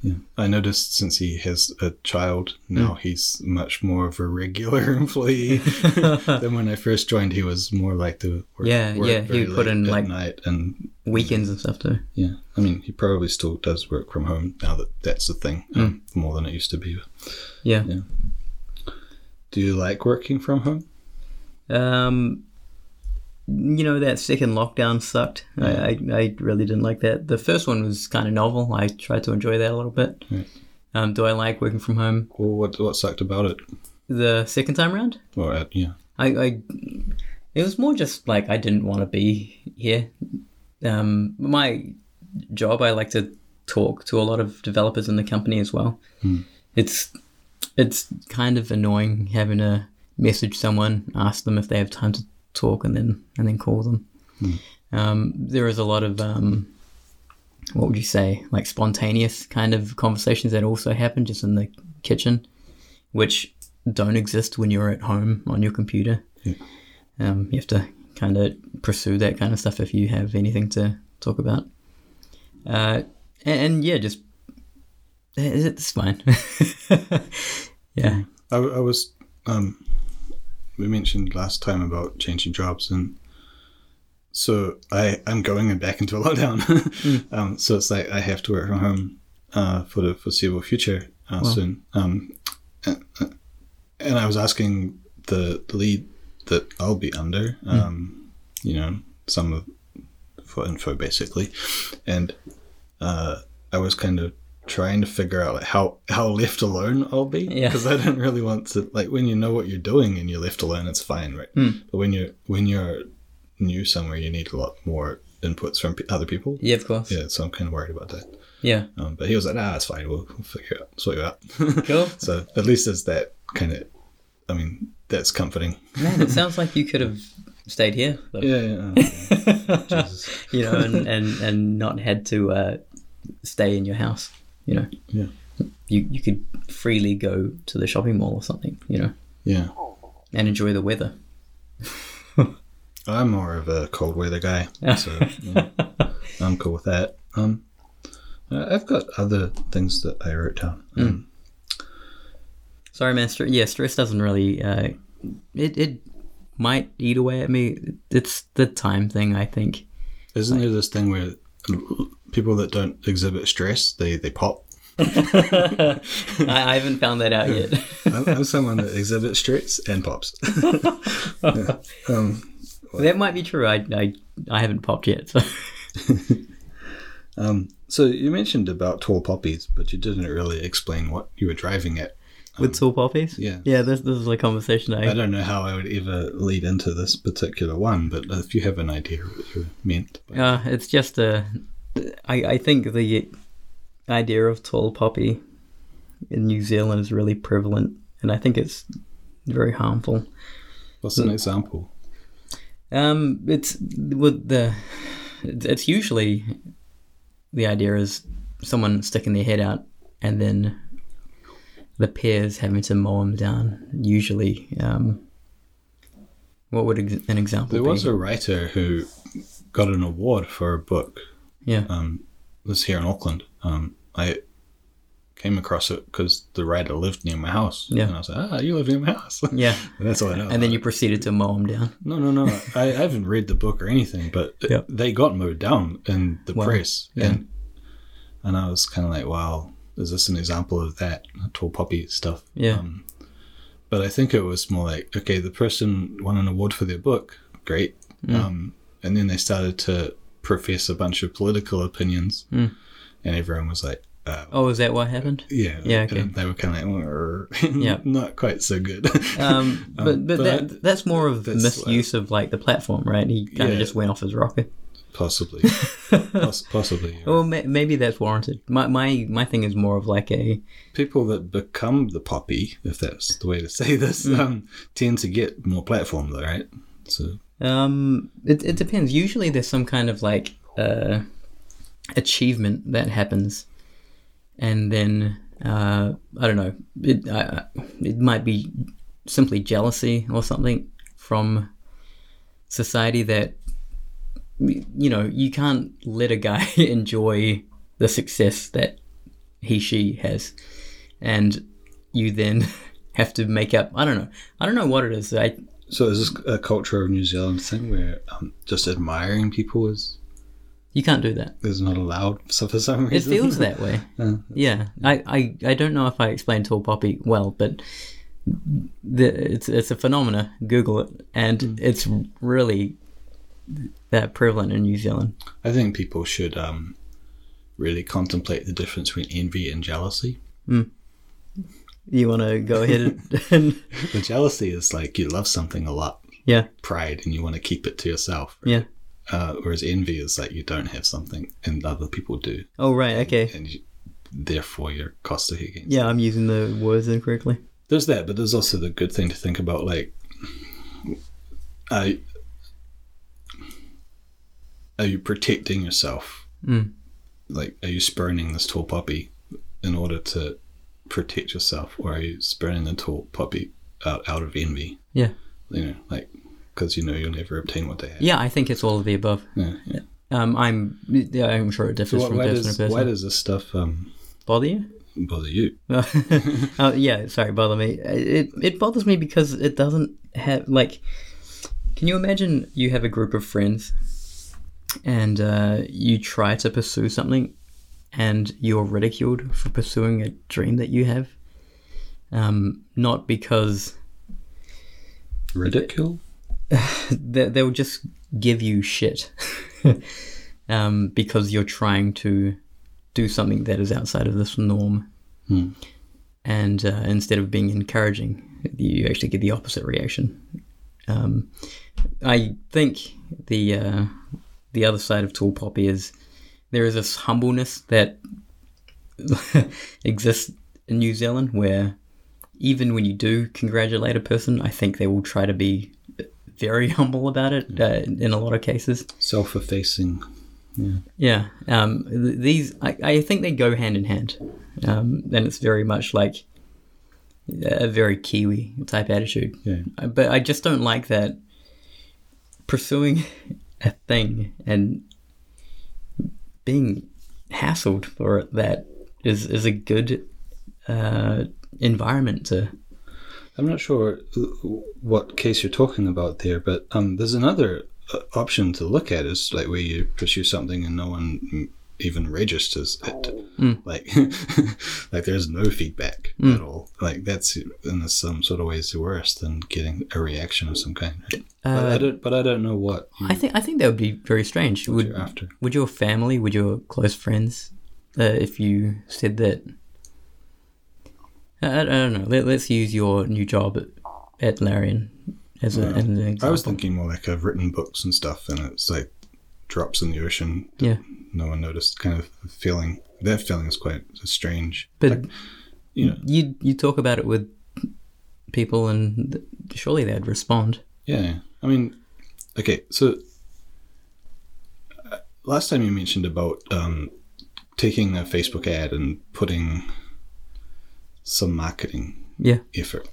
Yeah. I noticed since he has a child now, he's much more of a regular <laughs> employee <laughs> than when I first joined. He was more like the work, Yeah, work yeah, he put in, like- night and Weekends and stuff too. yeah. I mean, he probably still does work from home now that that's the thing um, Hmm. more than it used to be. Yeah. Do you like working from home? Um, you know that second lockdown sucked. I, I I really didn't like that. The first one was kind of novel. I tried to enjoy that a little bit. Right. Um, do I like working from home? Well, what what sucked about it? The second time round, Well, uh, yeah, I, I it was more just like I didn't want to be here. Um, my job, I like to talk to a lot of developers in the company as well. It's it's kind of annoying having to message someone, ask them if they have time to talk, and then and then call them. Um, there is a lot of um, what would you say, like spontaneous kind of conversations that also happen just in the kitchen, which don't exist when you're at home on your computer. Yeah. Um, you have to kind of pursue that kind of stuff if you have anything to talk about. Uh, and, and yeah, just it's fine. <laughs> yeah, I, I was. Um, we mentioned last time about changing jobs, and so I I'm going back into a <laughs> lockdown. um, so it's like I have to work from home uh, for the foreseeable future uh, Wow. soon. Um, and, and I was asking the, the lead that I'll be under, um, you know, some of for info basically, and uh, I was kind of trying to figure out like how how left alone I'll be Yeah. because I don't really want to like when you know what you're doing and you're left alone it's fine right Hmm. but when you're when you're new somewhere you need a lot more inputs from other people yeah, of course. yeah so I'm kind of worried about that Yeah, um, but he was like ah it's fine we'll, we'll figure it out sort you out <laughs> cool. so at least there's that kind of I mean that's comforting Man, it sounds like you could have stayed here. though. yeah, yeah, yeah. <laughs> Jesus. you know, and, and, and not had to uh, stay in your house. You know, yeah you you could freely go to the shopping mall or something. You know, yeah and enjoy the weather. I'm more of a cold weather guy, so yeah, I'm cool with that. Um, uh, I've got other things that I wrote down. Um, Sorry, man. Str- yeah, stress doesn't really. Uh, it it might eat away at me. It's the time thing, I think. Isn't there this thing where people that don't exhibit stress they they pop? <laughs> I, I haven't found that out yet. <laughs> I'm, I'm someone that exhibits stress and pops. <laughs> Yeah. Um, that might be true. I, I I haven't popped yet. So um, so you mentioned about tall poppies, but you didn't really explain what you were driving at. With tall poppies. Yeah. Yeah. This this is a conversation I. I don't know how I would ever lead into this particular one, but if you have an idea of what you meant. But, Uh, it's just a. I, I think the idea of tall poppy in New Zealand is really prevalent, and I think it's very harmful. what's an example? Um, it's with the. It's it's usually the idea is someone sticking their head out, and then the peers having to mow them down. Usually, um, what would ex- an example There be? was a writer who got an award for a book. yeah. Um, this here in Auckland. Um, I came across it because the writer lived near my house. Yeah. And I was like, ah, you live near my house. <laughs> Yeah, And that's all I know. and then you proceeded to mow them down. it. No, no, no. <laughs> I, I haven't read the book or anything, but it- Yeah. they got mowed down in the Wow. press. Yeah. And, and I was kind of like, wow, is this an example of that tall poppy stuff? Yeah. Um, but I think it was more like, okay, the person won an award for their book. Great. Mm. Um, and then they started to profess a bunch of political opinions. Mm. And everyone was like, uh, Oh, is that what happened? yeah. Yeah, okay. They were kind of like, <laughs> Yeah. not quite so good. <laughs> Um, but but, but that, that's more of that's misuse of like the platform, right? He kind of Yeah. just went off his rocket. Possibly, <laughs> Poss- possibly. yeah. Well, ma- maybe that's warranted. My my my thing is more of like a People that become the poppy, if that's the way to say this, um, tend to get more platform, though, right? So Um, it it depends. Usually, there's some kind of like uh, achievement that happens, and then uh, I don't know. It uh, it might be simply jealousy or something from society that you know you can't let a guy <laughs> enjoy the success that he she has, and you then <laughs> have to make up. I don't know. I don't know what it is. I So is this a culture of New Zealand thing where um, just admiring people is you can't do that. is not allowed so <laughs> for some reason, It feels that way. Uh, Yeah, I, I, I don't know if I explained Tall Poppy well, but the, it's it's a phenomena. Google it, and it's really that prevalent in New Zealand. I think people should um, really contemplate the difference between envy and jealousy. You want to go ahead <laughs> and The jealousy is like you love something a lot, yeah, pride, and you want to keep it to yourself. yeah. Uh, whereas envy is like you don't have something and other people do, Oh right, okay. and you, therefore you're costing against. Yeah, I'm using the words incorrectly. There's that, but there's also the good thing to think about, like, are, are you protecting yourself? Mm. Like, are you spurning this tall poppy in order to protect yourself, or are you spurning the tall poppy out, out of envy? Yeah, You know, like, because you know you'll never obtain what they have. yeah. I think it's all of the above. Yeah, yeah. Um, I'm yeah, I'm sure it So differs from person does to person. why does this stuff um, Bother you? bother you? uh, <laughs> yeah, sorry, bother me. It it bothers me because it doesn't have like. Can you imagine you have a group of friends, and uh, you try to pursue something, and you're ridiculed for pursuing a dream that you have, um, not because Ridicule? <sighs> they, they'll just give you shit, <laughs> um, because you're trying to do something that is outside of this norm. Hmm. and uh, instead of being encouraging, you actually get the opposite reaction. Um, I think the uh, the other side of Tall Poppy is there is this humbleness that <laughs> exists in New Zealand, where even when you do congratulate a person, I think they will try to be very <laughs> humble about it uh, in a lot of cases. Self-effacing. Yeah, um, th- these I, I think they go hand in hand, um, and it's very much like a very Kiwi type attitude. Yeah. But I just don't like that pursuing a thing and being hassled for. That is is a good uh, environment to. I'm not sure what case you're talking about there, but um, there's another uh, option to look at is like where you pursue something and no one even registers it. Mm. Like, <laughs> like there's no feedback at all. Like that's in some sort of ways worse than getting a reaction of some kind. Right? but I Uh, don't. But I don't know what I think I think that would be very strange. Would after. Would your family, would your close friends, uh, if you said that? I, I don't know. Let, let's use your new job at, at Larian as, a, Yeah. as an example. I was thinking more like I've written books and stuff, and it's like drops in the ocean. Yeah. No one noticed. Kind of feeling. That feeling is quite strange. But Like, you know. you you talk about it with people, and th- surely they'd respond. Yeah, I mean, okay, so uh, last time you mentioned about um, taking a Facebook ad and putting some marketing Yeah. effort.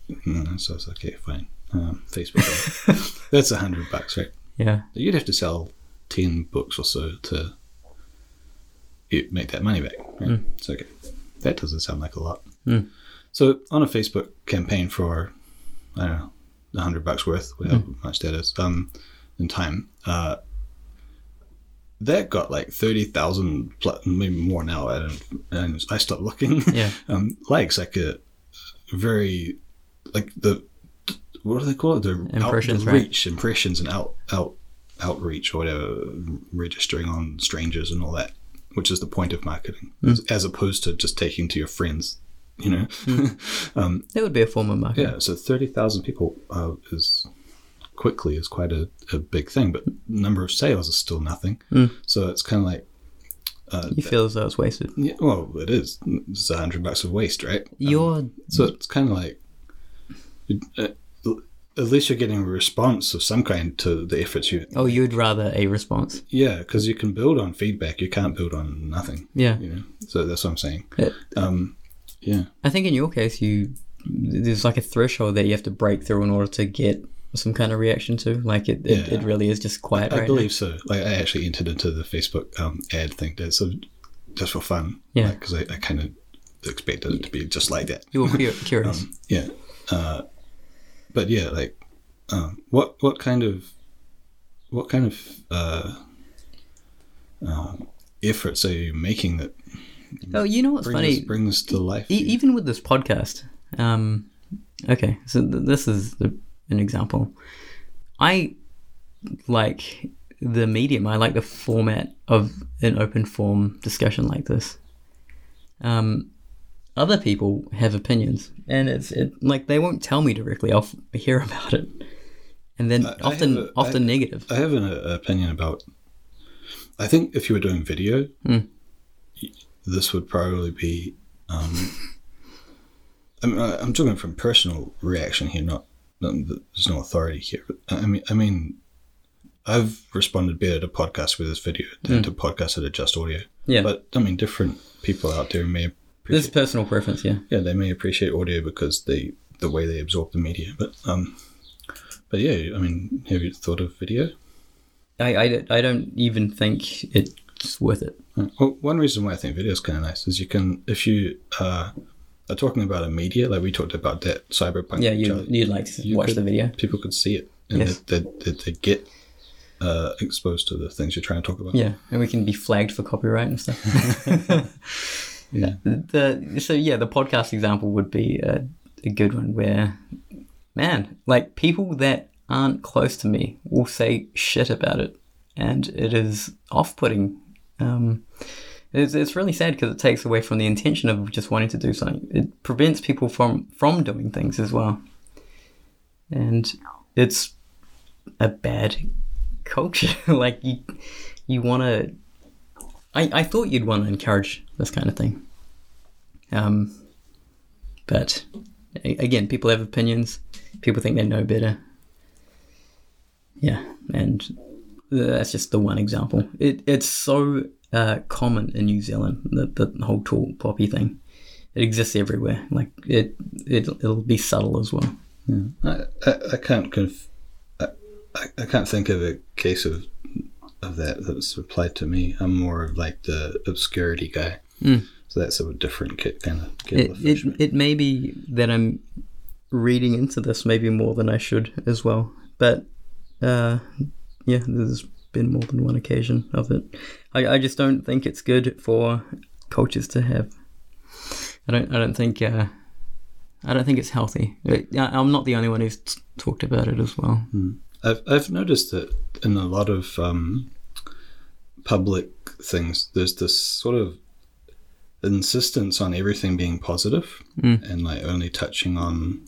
So it's okay, fine. Um, Facebook ad. <laughs> That's a hundred bucks, right? Yeah. You'd have to sell ten books or so to you make that money back. Right? Mm. It's okay. That doesn't sound like a lot. Mm. So on a Facebook campaign for I don't know, a hundred bucks worth, however Mm. much that is, um, in time, uh, that got like thirty thousand, maybe more now. I don't, and I stopped looking. <laughs> Yeah. um, likes like a very like the what do they call it? The, out, Impressions, the right? reach, impressions, and out out outreach or whatever, registering on strangers and all that, which is the point of marketing, Hmm. as, as opposed to just taking to your friends. You know, Hmm. <laughs> um, That would be a form of marketing. yeah. So thirty thousand people uh, is quickly is quite a, a big thing, but number of sales is still nothing. Mm. So it's kind of like, uh, You feel as though it's wasted. yeah, well, it is. It's a hundred bucks of waste, right? Um, You're so it's kind of like, uh, at least you're getting a response of some kind to the efforts you. oh, you'd rather a response. Yeah, because you can build on feedback. You can't build on nothing. Yeah. You know, so that's what I'm saying. Yeah. Um, yeah. I think in your case, you there's like a threshold that you have to break through in order to get some kind of reaction to. Like it, it, Yeah. it really is just quiet I right believe so. Like I actually entered into the Facebook um, ad thing so just for fun. Yeah. Because I, I kind of expected it to be just like that. now. You were cu- <laughs> curious. Um, yeah. Uh, but yeah, like, um, what what kind of what kind of uh, uh, efforts are you making that oh, you know what's bring funny? this, bring to life? E- even with this podcast, um, okay, so th- this is the, an example. I like the medium. I like the format of an open form discussion like this. Um, other people have opinions, and it's it, like they won't tell me directly. I'll hear <laughs> about it, and then I- I often have a- often I- negative. I have an opinion about. I think if you were doing video, Mm. this would probably be. Um, <laughs> I'm, I'm talking from personal reaction here, not, not there's no authority here. I mean, I mean, I've responded better to podcasts with this video than to podcasts that are just audio. Yeah. But I mean, different people out there may appreciate. is personal preference, yeah. yeah, they may appreciate audio because they the way they absorb the media. But um, but yeah, I mean, have you thought of video? I, I, I don't even think it's worth it. Well, one reason why I think video is kind of nice is you can, if you uh, are talking about a media, like we talked about that cyberpunk. Yeah, you you'd like to You watch could- the video. people could see it and Yes. they, they, they, they get uh, exposed to the things you're trying to talk about. Yeah, and we can be flagged for copyright and stuff. <laughs> <laughs> Yeah. the so yeah, the podcast example would be a, a good one where, man, like people that aren't close to me will say shit about it, and it is off-putting. Um, it's, it's really sad because it takes away from the intention of just wanting to do something. It prevents people from from doing things as well, and it's a bad culture. <laughs> like you, you want to. I, I thought you'd want to encourage this kind of thing. Um, but again, people have opinions. People think they know better. Yeah, and that's just the one example. It it's so uh, common in New Zealand the the whole tall poppy thing. It exists everywhere. Like it it it'll be subtle as well. I, I, I can't conf- I, I can't think of a case of of that that's applied to me. I'm more of like the obscurity guy. Mm. So that's a different kind of It, of fish. it it may be that I'm reading into this maybe more than I should as well. But uh, yeah, there's been more than one occasion of it. I, I just don't think it's good for cultures to have. I don't I don't think uh, I don't think it's healthy. I'm not the only one who's t- talked about it as well. I've I've noticed that in a lot of um, public things, there's this sort of insistence on everything being positive Mm. and like only touching on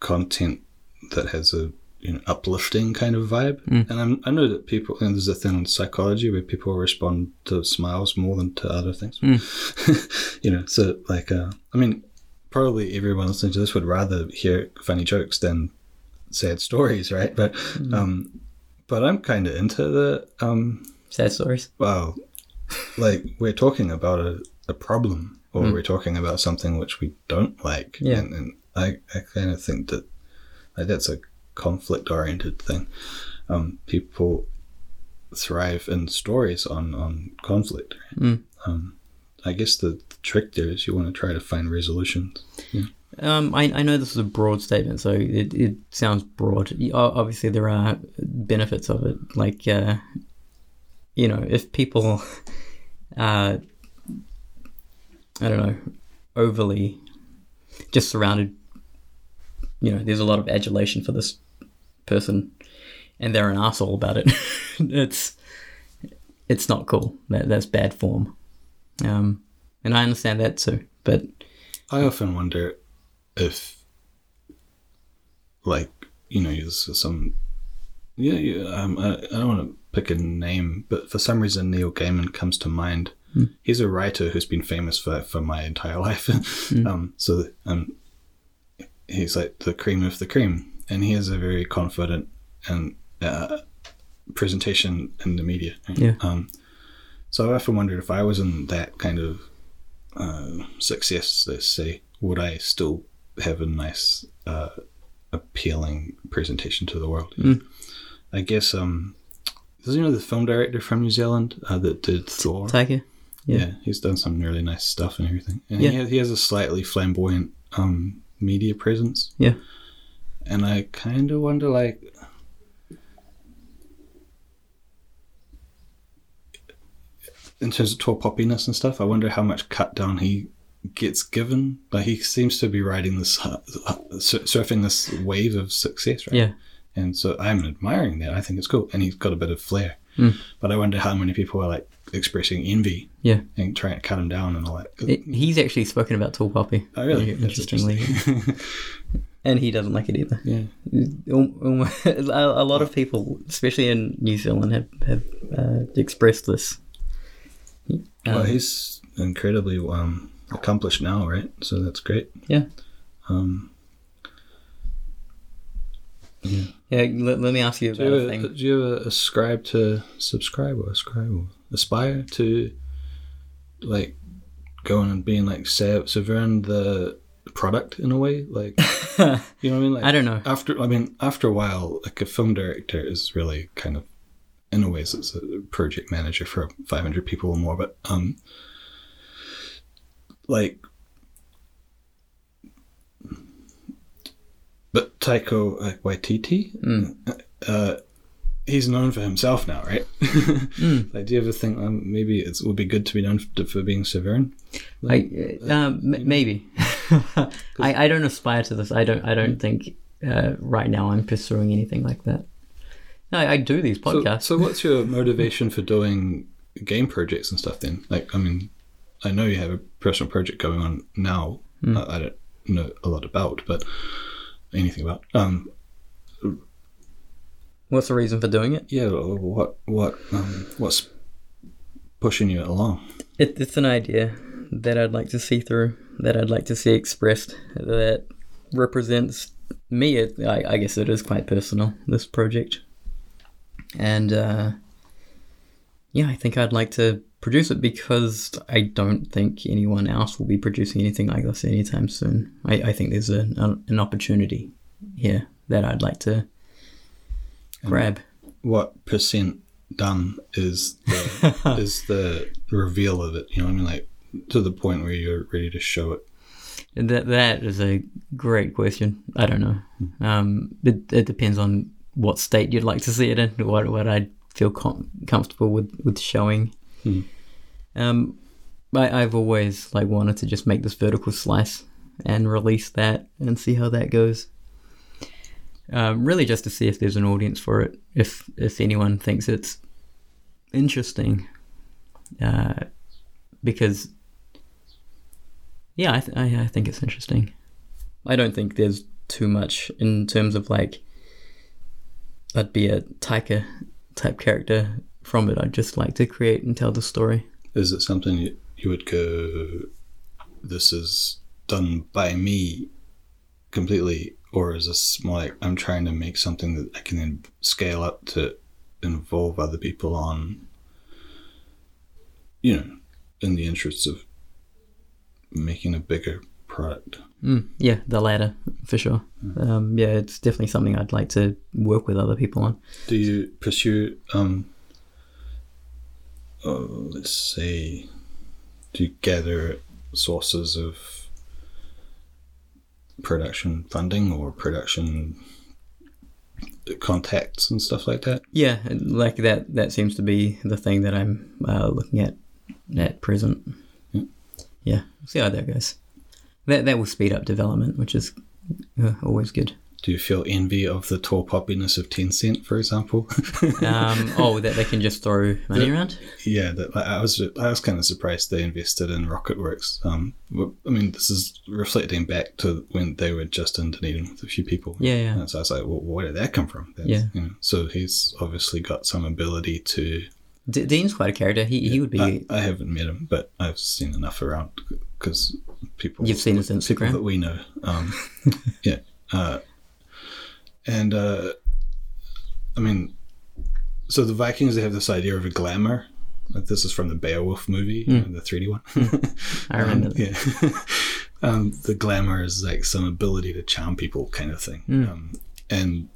content that has a you know uplifting kind of vibe. Mm. And I'm, I know that people and there's a thing in psychology where people respond to smiles more than to other things. <laughs> you know, so like uh, I mean, probably everyone listening to this would rather hear funny jokes than sad stories, right? But um, but I'm kind of into the um, Sad stories. well, like we're talking about a, a problem or we're talking about something which we don't like, Yeah. and, and I I kind of think that like that's a conflict oriented thing. Um, people thrive in stories on on conflict. Mm. Um, I guess the trick there is you want to try to find resolutions. Um, I, I know this is a broad statement, so it, it sounds broad. Obviously, there are benefits of it. Like, uh, you know, if people uh, I don't know, overly just surrounded, you know, there's a lot of adulation for this person and they're an asshole about it. <laughs> it's it's not cool. That, that's bad form. Um, and I understand that too. But I often wonder if, like, you know, some. Yeah, yeah um, I, I don't want to pick a name, but for some reason Neil Gaiman comes to mind. He's a writer who's been famous for, for my entire <laughs> life. um, so um, he's like the cream of the cream, and he has a very confident and uh, presentation in the media. Yeah. Um, so I often wondered if I was in that kind of uh, success, let's say, would I still have a nice, uh, appealing presentation to the world? Mm. I guess. Um, does you know the film director from New Zealand uh, that did Thor? Taika. Yeah. Yeah. he's done some really nice stuff and everything. And Yeah. he, has, he has a slightly flamboyant um, media presence. Yeah. And I kind of wonder, like, in terms of tall poppiness and stuff, I wonder how much cut down he gets given. Like, he seems to be riding this, uh, surfing this wave of success, right? Yeah. And so I'm admiring that. I think it's cool. And he's got a bit of flair. Mm. But I wonder how many people are like expressing envy Yeah. and trying to cut him down and all that. It, he's actually spoken about Tall Poppy. oh, really? Interestingly. interesting. <laughs> And he doesn't like it either. yeah. A lot of people, especially in New Zealand, have, have uh, expressed this. well, Um, he's incredibly um, accomplished now, right? So that's great. Yeah. Um, yeah, let, let me ask you do, about you a ever, thing. do you ever ascribe to subscribe or ascribe or aspire to like going and being like Sa- Severn the product in a way? Like, <laughs> you know what I mean? Like, I don't know. after I mean after a while, like a film director is really kind of in a ways it's a project manager for 500 people or more, but um, like. But Taika uh, Waititi, Mm. uh, he's known for himself now, right? <laughs> Like, do you ever think um, maybe it would be good to be known for, for being Severn? I, uh, um, m- maybe. <laughs> I, I don't aspire to this. I don't. I don't think uh, right now I'm pursuing anything like that. No, I do these podcasts. so <laughs> what's your motivation for doing game projects and stuff then? Like, I mean, I know you have a personal project going on now. Uh, I don't know a lot about, but anything about. Um, What's the reason for doing it? yeah, what what um, what's pushing you along? it? It's an idea that I'd like to see through. That I'd like to see expressed. That represents me. It, I, I guess it is quite personal. This project, and uh, yeah, I think I'd like to produce it because I don't think anyone else will be producing anything like this anytime soon. I, I think there's a, an opportunity here that I'd like to grab. What percent done is the <laughs> is the reveal of it? You know what I mean? Like to the point where you're ready to show it. That that is a great question. I don't know. Um, it, it depends on what state you'd like to see it in. What what I'd feel com- comfortable with with showing. Mhm. Um, I, I've always like wanted to just make this vertical slice and release that and see how that goes. Um, really, just to see if there's an audience for it. If if anyone thinks it's interesting, uh, because yeah, I, th- I, I think it's interesting. I don't think there's too much in terms of like I'd be a Taika type character from it. I'd just like to create and tell the story. Is it something you, you would go, this is done by me completely, or is this more like I'm trying to make something that I can then scale up to involve other people on, you know, in the interests of making a bigger product? Mm, yeah, the latter for sure. Um, yeah, it's definitely something I'd like to work with other people on. Do you pursue, um, oh, let's say, do you gather sources of production funding or production contacts and stuff like that? Yeah, like that. That seems to be the thing that I'm uh, looking at at present. Yeah. Yeah, see how that goes. That that will speed up development, which is uh, always good. Do you feel envy of the tall poppiness of Tencent, for example? <laughs> Um, oh, that they can just throw money around. yeah, that, I was I was kind of surprised they invested in RocketWerkz. Um, I mean, this is reflecting back to when they were just in Dunedin with a few people. Yeah, yeah. And so I was like, well, where did that come from? That's, Yeah. You know, so he's obviously got some ability to. D- Dean's quite a character. He he would be. I, I haven't met him, but I've seen enough around because people. You've seen his Instagram? that we know. Um, <laughs> yeah, uh, and uh, I mean, so the Vikings they have this idea of a glamour. Like this is from the Beowulf movie, Hmm. the 3D one. <laughs> I remember. Um, that. yeah. <laughs> um, the glamour is like some ability to charm people, kind of thing. Um, and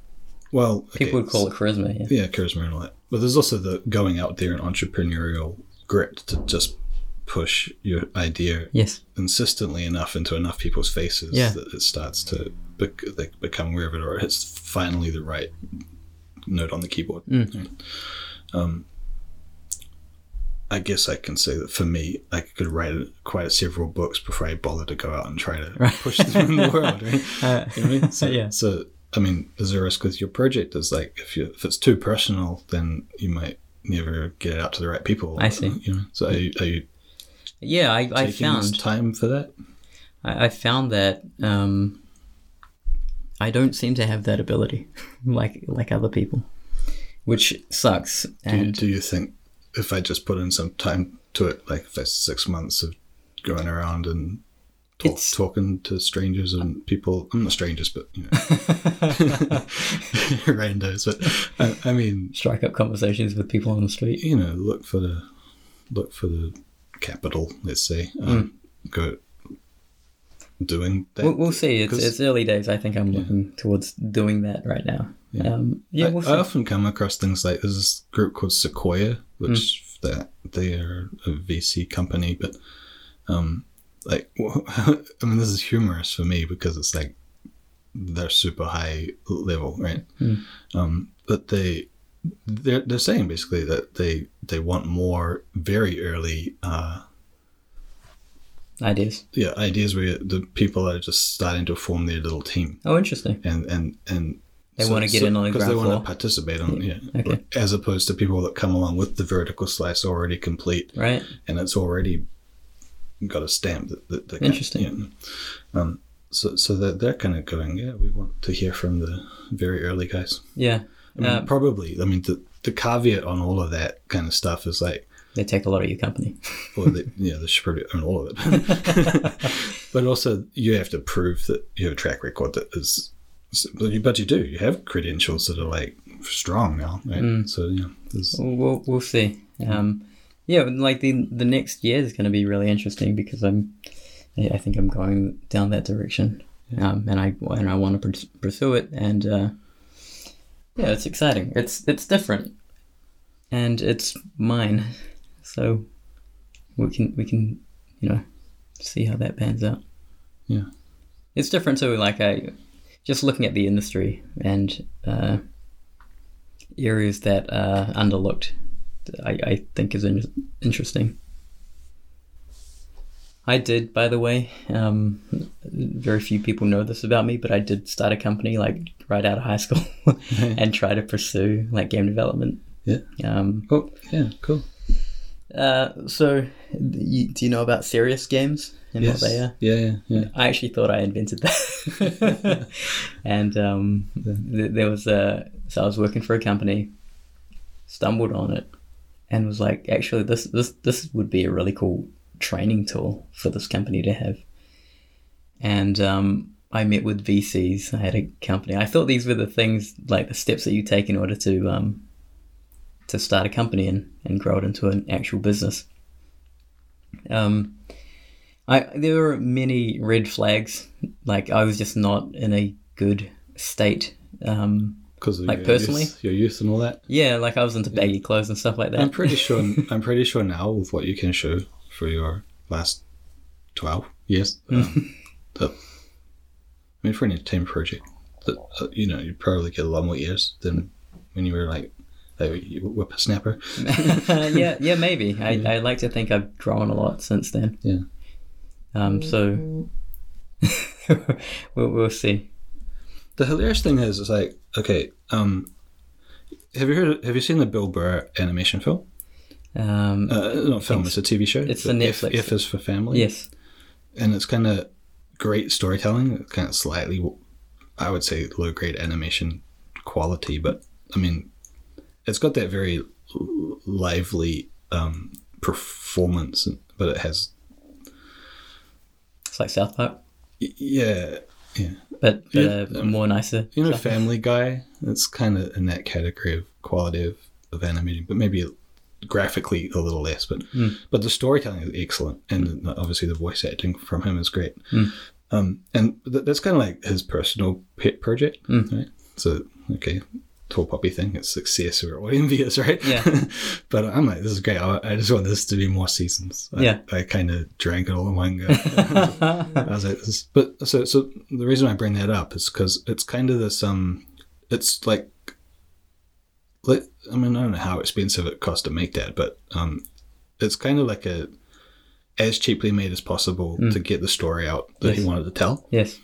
well, okay, People would call it charisma. Yeah. yeah, charisma and all that. But there's also the going out there and entrepreneurial grit to just push your idea Yes. consistently enough into enough people's faces Yeah. that it starts to bec- like, become aware of it or it's finally the right note on the keyboard. Mm. Um, I guess I can say that for me, I could write quite several books before I bother to go out and try to Right. push them in the world. Right? <laughs> Uh, You know I mean? <laughs> So, Yeah. So, I mean, is there a risk with your project? Is like if you if it's too personal, then you might never get it out to the right people. I see. You know. So, are you, are you yeah, I, I found time for that? I, I found that um, I don't seem to have that ability <laughs> like like other people, which sucks. Do you, And do you think if I just put in some time to it, like if six months of going around and talk, talking to strangers and people, I'm not strangers, but you know, <laughs> <laughs> randos. But I, I mean, strike up conversations with people on the street. you know, look for the look for the capital. Let's say, um, go doing that. We'll, we'll see. It's, it's early days. I think I'm looking towards doing that right now. Yeah. Um, yeah, I, we'll I often come across things like there's this group called Sequoia, which Hmm. that they are a VC company, but um, like <laughs> I mean, this is humorous for me because it's like they're super high level, right? Hmm. Um, but they they're they're saying basically that they they want more very early. Uh, Ideas. yeah, ideas where the people are just starting to form their little team, Oh, interesting. and and and They wanna get in on the because they ground want floor. to participate on yeah. Okay. As opposed to people that come along with the vertical slice already complete Right. and it's already got a stamp that, that, that can- Interesting. yeah. Um, so so they're, they're kind of going, yeah, we want to hear from the very early guys. Yeah. I mean, Uh, probably. I mean, the the caveat on all of that kind of stuff is like, they take a lot of your company. <laughs> well, they, yeah, they should probably own all of it. <laughs> but also, you have to prove that you have a track record that is. But you, but you do. You have credentials that are like strong now, right? Mm. So yeah, We'll, we'll, we'll see. Um, yeah, like the the next year is going to be really interesting because I'm, I I think I'm going down that direction, um, and I and I want to pursue it, and uh, yeah, it's exciting. It's it's different, and it's mine, so we can we can you know see how that pans out. Yeah. it's different too. Like I just looking at the industry and uh, areas that are underlooked. I, I think is in- interesting. I did, by the way. Um, very few people know this about me, but I did start a company like right out of high school <laughs> and try to pursue like game development. Yeah. Um, oh yeah, cool. uh, so, you, do you know about serious games and Yes. what they are? Yeah, yeah, yeah. I actually thought I invented that. <laughs> <laughs> and um, th- there was a so I was working for a company, stumbled on it, and was like, actually, this this this would be a really cool training tool for this company to have. And um, I met with VCs. I had a company. I thought these were the things like the steps that you take in order to um, to start a company and, and grow it into an actual business. Um, I there were many red flags. Like I was just not in a good state. Um, Because Like, your personally? youth, your youth and all that. yeah, like I was into baggy clothes and stuff like that. I'm pretty sure. <laughs> I'm pretty sure now with what you can show for your last twelve years. <laughs> Um, that, I mean, for an entertainment project, that uh, you know, you probably get a lot more years than when you were like whip a whippersnapper. <laughs> yeah, yeah, maybe. I, I like to think I've grown a lot since then. Yeah. Um. So <laughs> we'll we'll see. the hilarious thing is, it's like okay, um, have you heard? Have you seen the Bill Burr animation film? Um, Uh, not film. It's a TV show. It's the Netflix F is for family. yes. and it's kind of great storytelling. Kind of slightly, I would say, low grade animation quality, but I mean, it's got that very lively um, performance, but it has It's like South Park, yeah, yeah. but, but Yeah, uh, more nicer. You know, South Park. Family Guy. It's kind of in that category of quality of, of animating, but maybe graphically a little less. But Mm. but the storytelling is excellent, and obviously the voice acting from him is great. Mm. Um, and th- that's kind of like his personal pet project, Mm. right? So okay, tall poppy thing. It's success or what <laughs> envious, right? Yeah. <laughs> but I'm like, this is great. I, I just want this to be more seasons. I, Yeah. I kind of drank it all in one go. <laughs> I was like, this, but so so the reason I bring that up is because it's kind of this um, it's like I mean I don't know how expensive it cost to make that, but um, it's kind of like a as cheaply made as possible to get the story out that he wanted to tell, yes.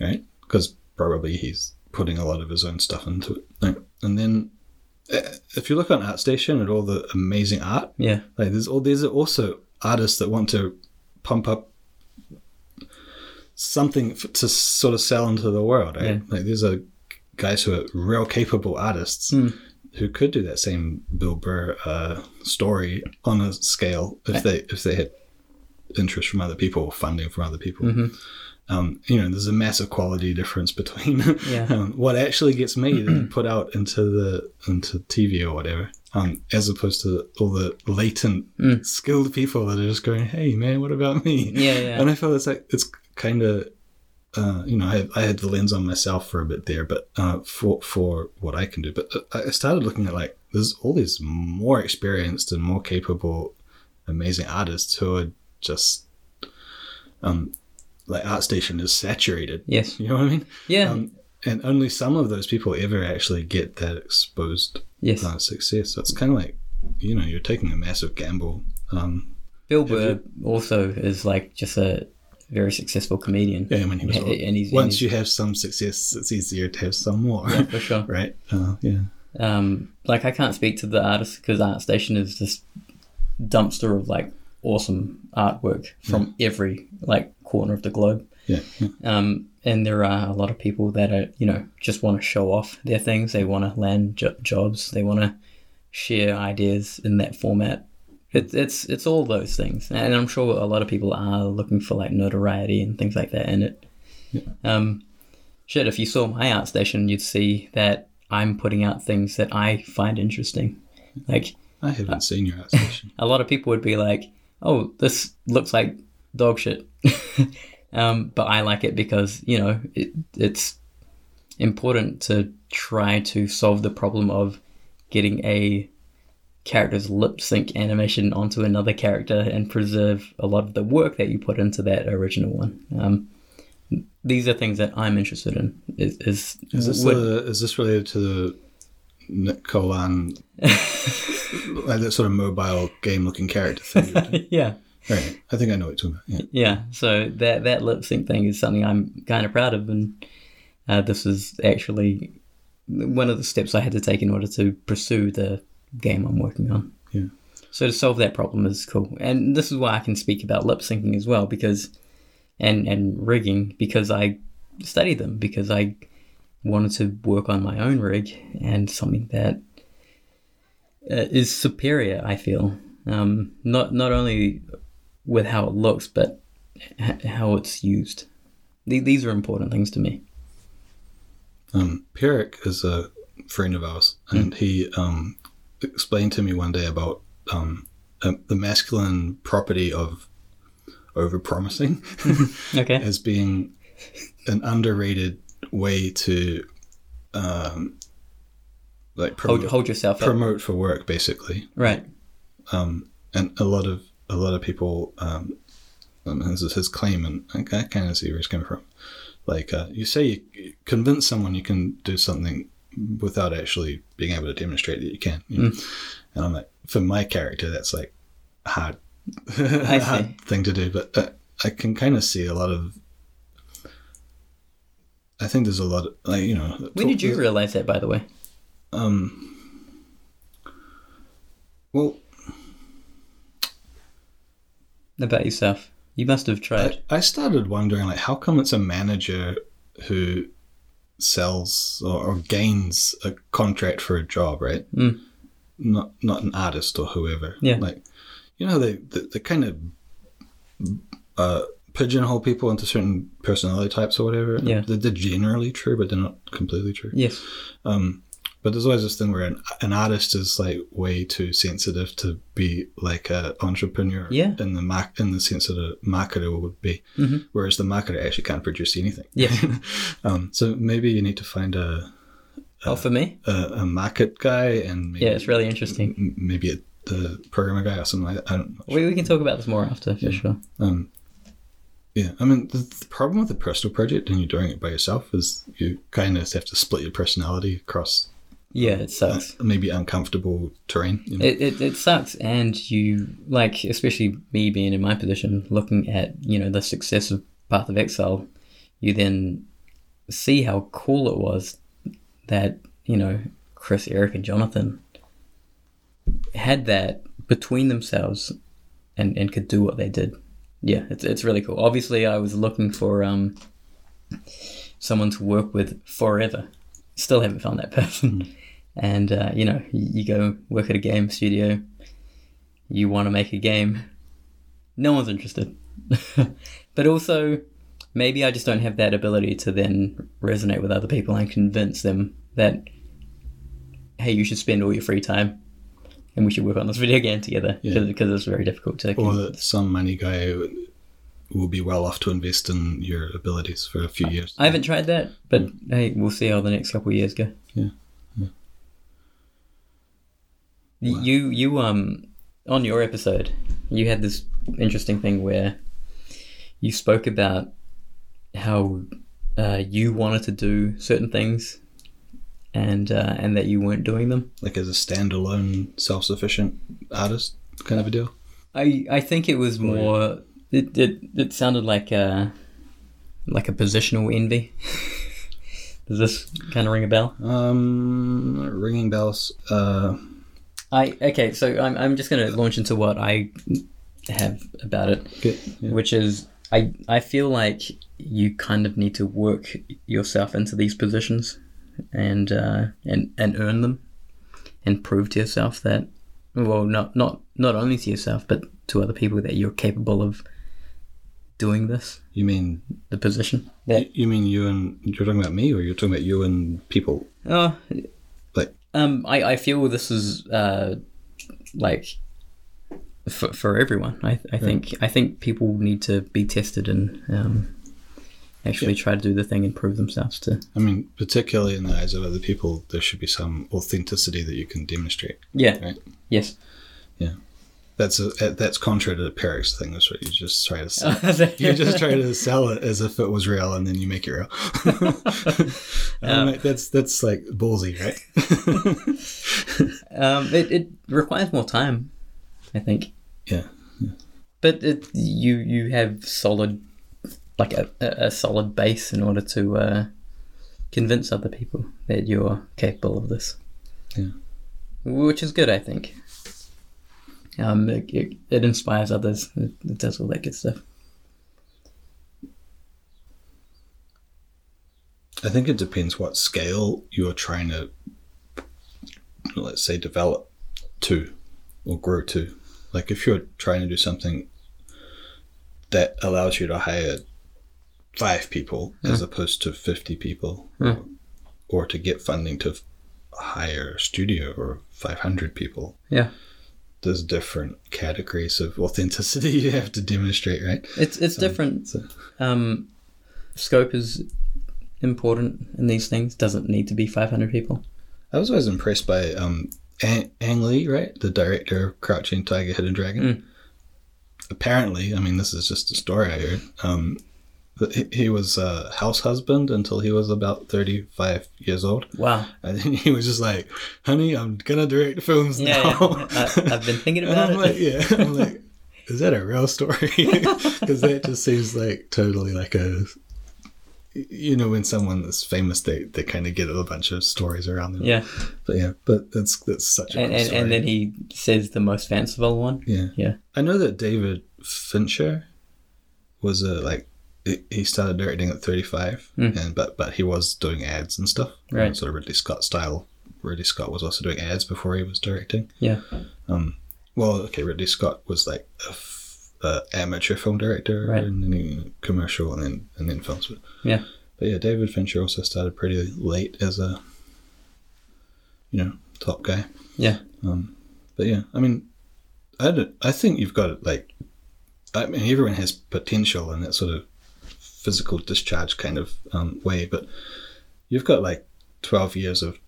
right? Because probably he's putting a lot of his own stuff into it, right? and then. uh, If you look on ArtStation at all the amazing art, Yeah. like there's all there's also artists that want to pump up something f- to sort of sell into the world, right? Yeah. Like there's a guys who are real capable artists Hmm. Who could do that same Bill Burr uh, story on a scale if they if they had interest from other people, or funding from other people. Mhm. Um, you know, there's a massive quality difference between <laughs> Yeah. um, what actually gets made and put out into the into TV or whatever, um, as opposed to all the latent Mm. skilled people that are just going, "Hey, man, what about me?" Yeah, yeah. And I feel it's like it's kind of, uh, you know, I, I had the lens on myself for a bit there, but uh, for for what I can do. But uh, I started looking at like there's all these more experienced and more capable, amazing artists who are just, um, like ArtStation is saturated. Yes. You know what I mean? Yeah. Um, and only some of those people ever actually get that exposed yes. uh, success. So it's kind of like, you know, you're taking a massive gamble. Um, Bill Burr also is like just a very successful comedian. yeah, when he was Yeah, and he's- and once he's- you have some success, it's easier to have some more, Yeah, for sure. <laughs> right? Uh, yeah, Um, like I can't speak to the artist because ArtStation is this dumpster of like awesome artwork from every like corner of the globe. yeah, yeah. Um, and there are a lot of people that are, you know, just want to show off their things. They want to land jo- jobs. They want to share ideas in that format. It's it's it's all those things, and I'm sure a lot of people are looking for like notoriety and things like that in it. Um, shit, if you saw my art station, you'd see that I'm putting out things that I find interesting. Like I haven't seen your art station. <laughs> a lot of people would be like, "Oh, this looks like dog shit," <laughs> um, but I like it because you know it, it's important to try to solve the problem of getting a character's lip sync animation onto another character and preserve a lot of the work that you put into that original one. Um, these are things that I'm interested in. Is, is, Is this would- the, is this related to the Nick Colan, <laughs> like that sort of mobile game looking character thing? <laughs> yeah. right, I think I know what you're talking about. Yeah, so that that lip sync thing is something I'm kind of proud of, and uh, this is actually one of the steps I had to take in order to pursue the game I'm working on. Yeah. So to solve that problem is cool, and this is why I can speak about lip syncing as well, because and and rigging because I studied them because I wanted to work on my own rig and something that uh, is superior. I feel um, not not only with how it looks, but h- how it's used. Th- These are important things to me. Um, Pierrick is a friend of ours, and he um, explained to me one day about um, uh, the masculine property of overpromising <laughs> Okay. as being an underrated way to um, like promote, Hold, hold yourself up. promote for work, basically. Right. Um, and a lot of a lot of people, um, um, this is his claim, and I, I kind of see where he's coming from. Like uh, you say, you convince someone you can do something without actually being able to demonstrate that you can. You know? And I'm like, for my character, that's like a hard, <laughs> I hard thing to do. But uh, I can kind of see a lot of I think there's a lot of like you know. When did you realize that, by the way? Um. Well, About yourself, you must have tried. I, I started wondering like how come it's a manager who sells or, or gains a contract for a job, right? Mm. Not not an artist or whoever. Yeah. Like, you know, they they, they kind of uh, pigeonhole people into certain personality types or whatever. Yeah. They're, they're generally true, but they're not completely true. yes. Um, but there's always this thing where an, an artist is like way too sensitive to be like a entrepreneur Yeah. in the mark in the sense that a marketer would be, Mhm. whereas the marketer actually can't produce anything. Yeah. <laughs> Um, so maybe you need to find a oh, for me? a, a market guy and maybe, Yeah, it's really interesting. m- maybe a, the programmer guy or something like that. I don't know. We, we can talk about this more after, for sure. Um, yeah, I mean the, the problem with a personal project and you're doing it by yourself is you kind of have to split your personality across Yeah, um, it sucks. Uh, maybe uncomfortable terrain. You know? It, it, it sucks, and you like, especially me being in my position, looking at you know the success of Path of Exile, you then see how cool it was that you know Chris, Eric, and Jonathan had that between themselves, and and could do what they did. Yeah, it's it's really cool. Obviously, I was looking for um someone to work with forever. Still haven't found that <laughs> person. Hmm. And uh, you know, you, go work at a game studio. You want to make a game. No one's interested. <laughs> but also, maybe I just don't have that ability to then resonate with other people and convince them that, hey, you should spend all your free time, and we should work on this <laughs> video game together Yeah. because it's very difficult to. or that some money guy will be well off to invest in your abilities for a few years. I haven't tried that, but hey, we'll see how the next couple of years go. Yeah, Y- Wow. You you um on your episode, you had this interesting thing where you spoke about how uh, you wanted to do certain things, and uh, and that you weren't doing them. like as a standalone, self-sufficient artist kind of a deal. I I think it was more. It it, it sounded like a like a positional envy. <laughs> Does this kind of ring a bell? Um, ringing bells. Uh, I okay, so I'm I'm just gonna launch into what I have about it, yeah. which is I I feel like you kind of need to work yourself into these positions, and uh, and and earn them, and prove to yourself that well not not not only to yourself but to other people that you're capable of doing this You mean the position that you mean you and you're talking about me, or you're talking about you and people? oh Um, I, I feel this is uh, like for, for everyone. I, I think I think people need to be tested and um, actually try to do the thing and prove themselves to. I mean, particularly in the eyes of other people, there should be some authenticity that you can demonstrate. Yeah. Right. Yes. That's a, that's contrary to the Pierrick's thing. That's what you just try to sell. <laughs> you just try to sell it as if it was real, and then you make it real. <laughs> I'm like, that's that's like ballsy, right? um, it, it requires more time, I think. yeah. But it, you you have solid, like a, a a solid base in order to uh, convince other people that you're capable of this. Yeah. Which is good, I think. Um, it, it, it inspires others. It, it does all that good stuff. I think it depends what scale you're trying to, let's say, develop to or grow to. Like if you're trying to do something that allows you to hire five people as opposed to 50 people, Yeah. or to get funding to hire a studio or 500 people, Yeah. There's different categories of authenticity <laughs> you have to demonstrate, right? It's it's different. so- Um, scope is important in these things. Doesn't need to be 500 people. I was always impressed by um, Ang, Ang Lee, right? The director of Crouching Tiger, Hidden Dragon. Mm. Apparently, I mean, this is just a story I heard. Um, he, he was a house husband until he was about 35 years old. Wow. And he was just like, honey, I'm going to direct films Yeah, now. yeah. I, I've been thinking <laughs> about I'm it. like, yeah. I'm like, is that a real story? <laughs> Because that just seems like totally like a, you know, when someone is famous, they, they kind of get a bunch of stories around them. Yeah, But yeah, but that's that's such a and cool and, story. and then he says the most fanciful one. yeah, Yeah. I know that David Fincher was a like he- started directing at 35 Mm. and but but he was doing ads and stuff Right. sort of ridley scott style ridley scott was also doing ads before he was directing Yeah. um well okay ridley scott was like a, f- a amateur film director Right. and then commercial and then and then films but Yeah. but yeah david fincher also started pretty late as a you know top guy Yeah. um, but yeah, I mean, I don't, I think you've got it like, I mean, everyone has potential and that sort of physical discharge kind of um, way, but you've got like twelve years of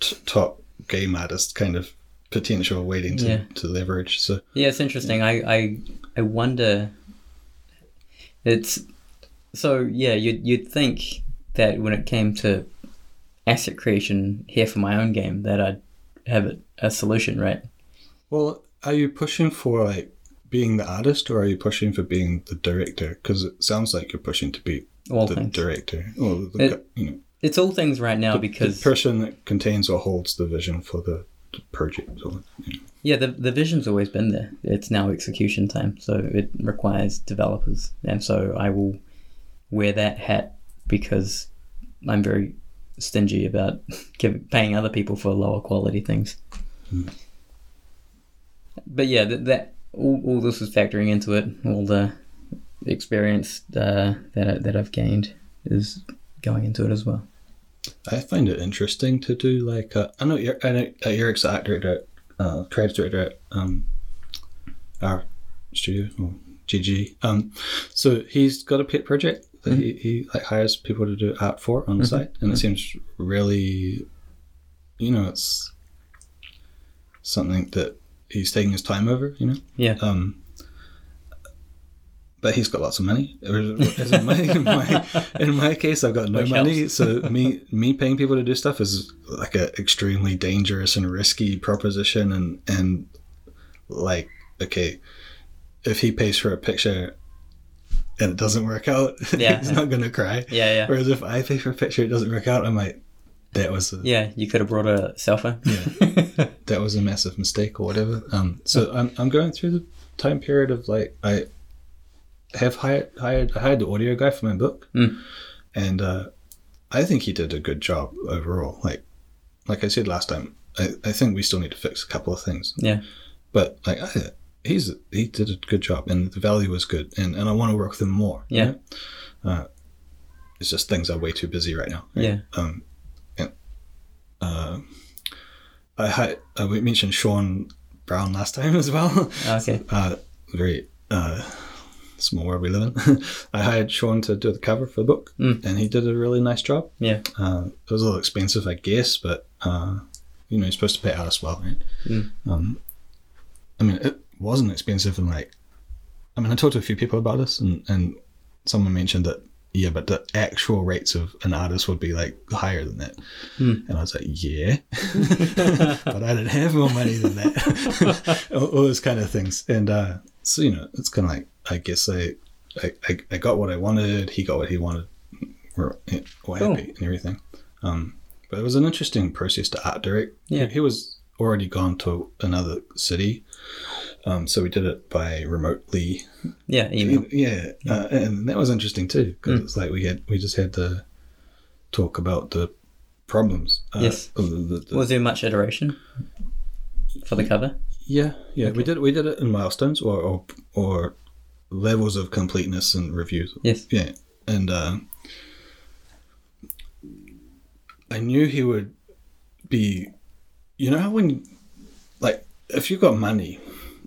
t- top game artist kind of potential waiting to, Yeah. to leverage. So Yeah, it's interesting. I, I I wonder. It's so yeah. You'd you'd think that when it came to asset creation here for my own game, that I'd have a, a solution, right? Well, are you pushing for like being the artist, or are you pushing for being the director? Because it sounds like you're pushing to be All the things. director, or the, It- you know, It's all things right now the because The person that contains or holds the vision for the, the project. Or, you know. yeah, the the vision's always been there. It's now execution time, so it requires developers, and so I will wear that hat because I'm very stingy about <laughs> giving, paying other people for lower quality things. Hmm. But yeah, that, that all, all this is factoring into it. All the experience uh, that I, that I've gained is going into it as well. I find it interesting to do like uh, I know Eric- I know uh, Eric's the art director, at, uh, creative director at um, our studio or GG. Um, so he's got a pet project that he, he like hires people to do art for on the site, and it seems really, you know, it's something that he's taking his time over. You know. Yeah, Um, but he's got lots of money. <laughs> In my, in, my, <laughs> in my case, I've got no Which money. helps. So me me paying people to do stuff is like an extremely dangerous and risky proposition. And and like okay, if he pays for a picture and it doesn't work out, <laughs> Yeah. he's not gonna cry. yeah, yeah, Whereas if I pay for a picture, it doesn't work out. I'm like, that was a, yeah. You could have brought a cell phone. Yeah. <laughs> that was a massive mistake or whatever. Um, so I'm, I'm going through the time period of like I have hired hired I hired the audio guy for my book, Mm. and uh, I think he did a good job overall. Like like I said last time, I, I think we still need to fix a couple of things, yeah, but like I, he's he did a good job, and the value was good, and, and I want to work with him more. you Yeah. know? Uh, it's just things are way too busy right now. right? yeah. um, uh, I had uh, we mentioned Sean Brown last time <laughs> as well. Okay. uh, very uh, small world we live in. <laughs> I hired Sean to do the cover for the book, Mm. and he did a really nice job. Yeah. Uh, it was a little expensive, I guess, but uh, you know, you're supposed to pay artists well, right? Mm. Um, I mean, it wasn't expensive, and like, I mean, I talked to a few people about this, and and someone mentioned that yeah, but the actual rates of an artist would be like higher than that, Hmm. and I was like, yeah, <laughs> but I didn't have more money than that, <laughs> all, all those kind of things, and uh, so you know, it's kind of like I guess I, I I I got what I wanted, he got what he wanted, we're all Cool. happy and everything. Um, but it was an interesting process to art direct. Yeah. He, he was already gone to another city. Um, so we did it by remotely. Yeah, email. Yeah. Uh, and that was interesting too, because Mm. it's like we had, we just had to talk about the problems. Uh, Yes. the- the- the- Was there much iteration for the cover? yeah. Yeah. We did, we did it in milestones or, or, or levels of completeness and reviews. Yes. Yeah, and uh, I knew he would be. You know how when, like, if you've got money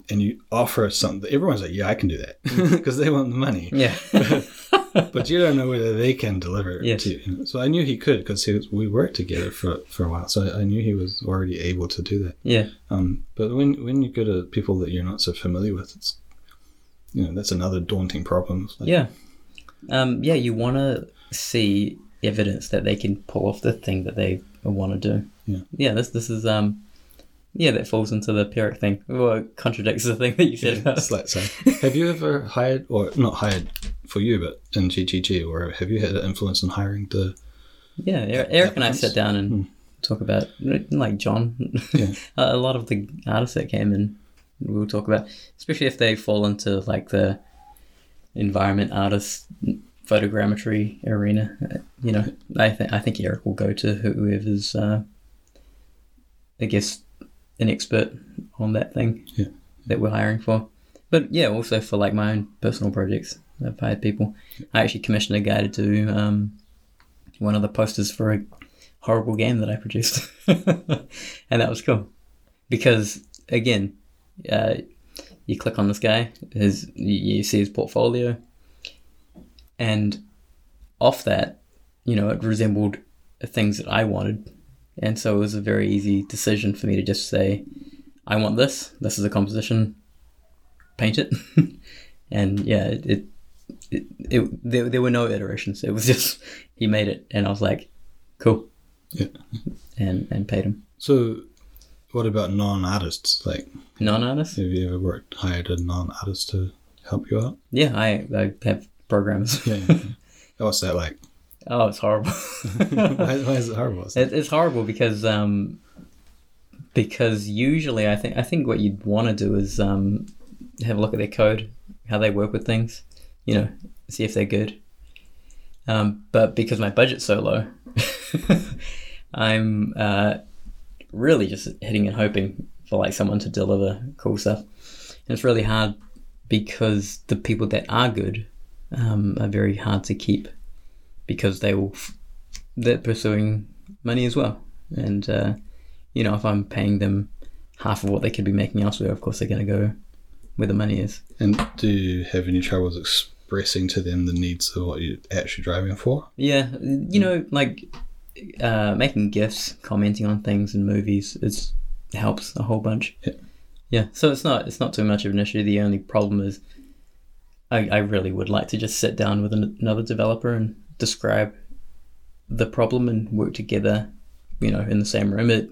and you offer something, everyone's like, "Yeah, I can do that," <laughs> because they want the money. Yeah. <laughs> But you don't know whether they can deliver it Yes. to you. you. So I knew he could because we worked together for for a while. So I knew he was already able to do that. yeah. Um, but when when you go to people that you're not so familiar with, it's you know that's another daunting problem. Like, Yeah. Um, yeah, you want to see evidence that they can pull off the thing that they want to do. Yeah. Yeah, this this is um yeah, that falls into the Pierrick thing. Well, it contradicts the thing that you said about It's like have you ever hired, or not hired for you, but in GGG, or have you had an influence in hiring the? Yeah, Eric, Eric and I sat down and talk about like John, Yeah. <laughs> a lot of the artists that came in. We'll talk about, especially if they fall into like the environment artist photogrammetry arena. You know, I think I think Eric will go to whoever's, uh, I guess, an expert on that thing Yeah. that we're hiring for. But yeah, also for like my own personal projects, I've hired people. I actually commissioned a guy to do um, one of the posters for a horrible game that I produced, <laughs> and that was cool because again, uh, you click on this guy, his you, you see his portfolio, and off that, you know, it resembled things that I wanted, and so it was a very easy decision for me to just say, I want this. This is a composition. Paint it, <laughs> and yeah, it. it it, it there, there were no iterations. It was <laughs> just he made it, and I was like, "Cool," Yeah. and and paid him. So, what about non-artists? Like, Non-artists, have you ever worked hired a non-artist to help you out? yeah, I I have programmers. Yeah. yeah. <laughs> What's that like? Oh, it's horrible. <laughs> why, why is it horrible? It's <laughs> It, it's horrible because um, because usually I think I think what you'd want to do is um, have a look at their code, how they work with things, you know, see if they're good. Um, but because my budget's so low, <laughs> I'm uh, really just hitting and hoping for like someone to deliver cool stuff, and it's really hard because the people that are good um, are very hard to keep because they will f- they're pursuing money as well. And, uh, you know, if I'm paying them half of what they could be making elsewhere, of course they're going to go where the money is. And do you have any troubles expressing to them the needs of what you're actually driving for? Yeah, you know, like uh, making gifts, commenting on things in movies, is helps a whole bunch. Yeah. Yeah, so it's not it's not too much of an issue. The only problem is, I, I really would like to just sit down with an, another developer and describe the problem and work together, you know, in the same room. It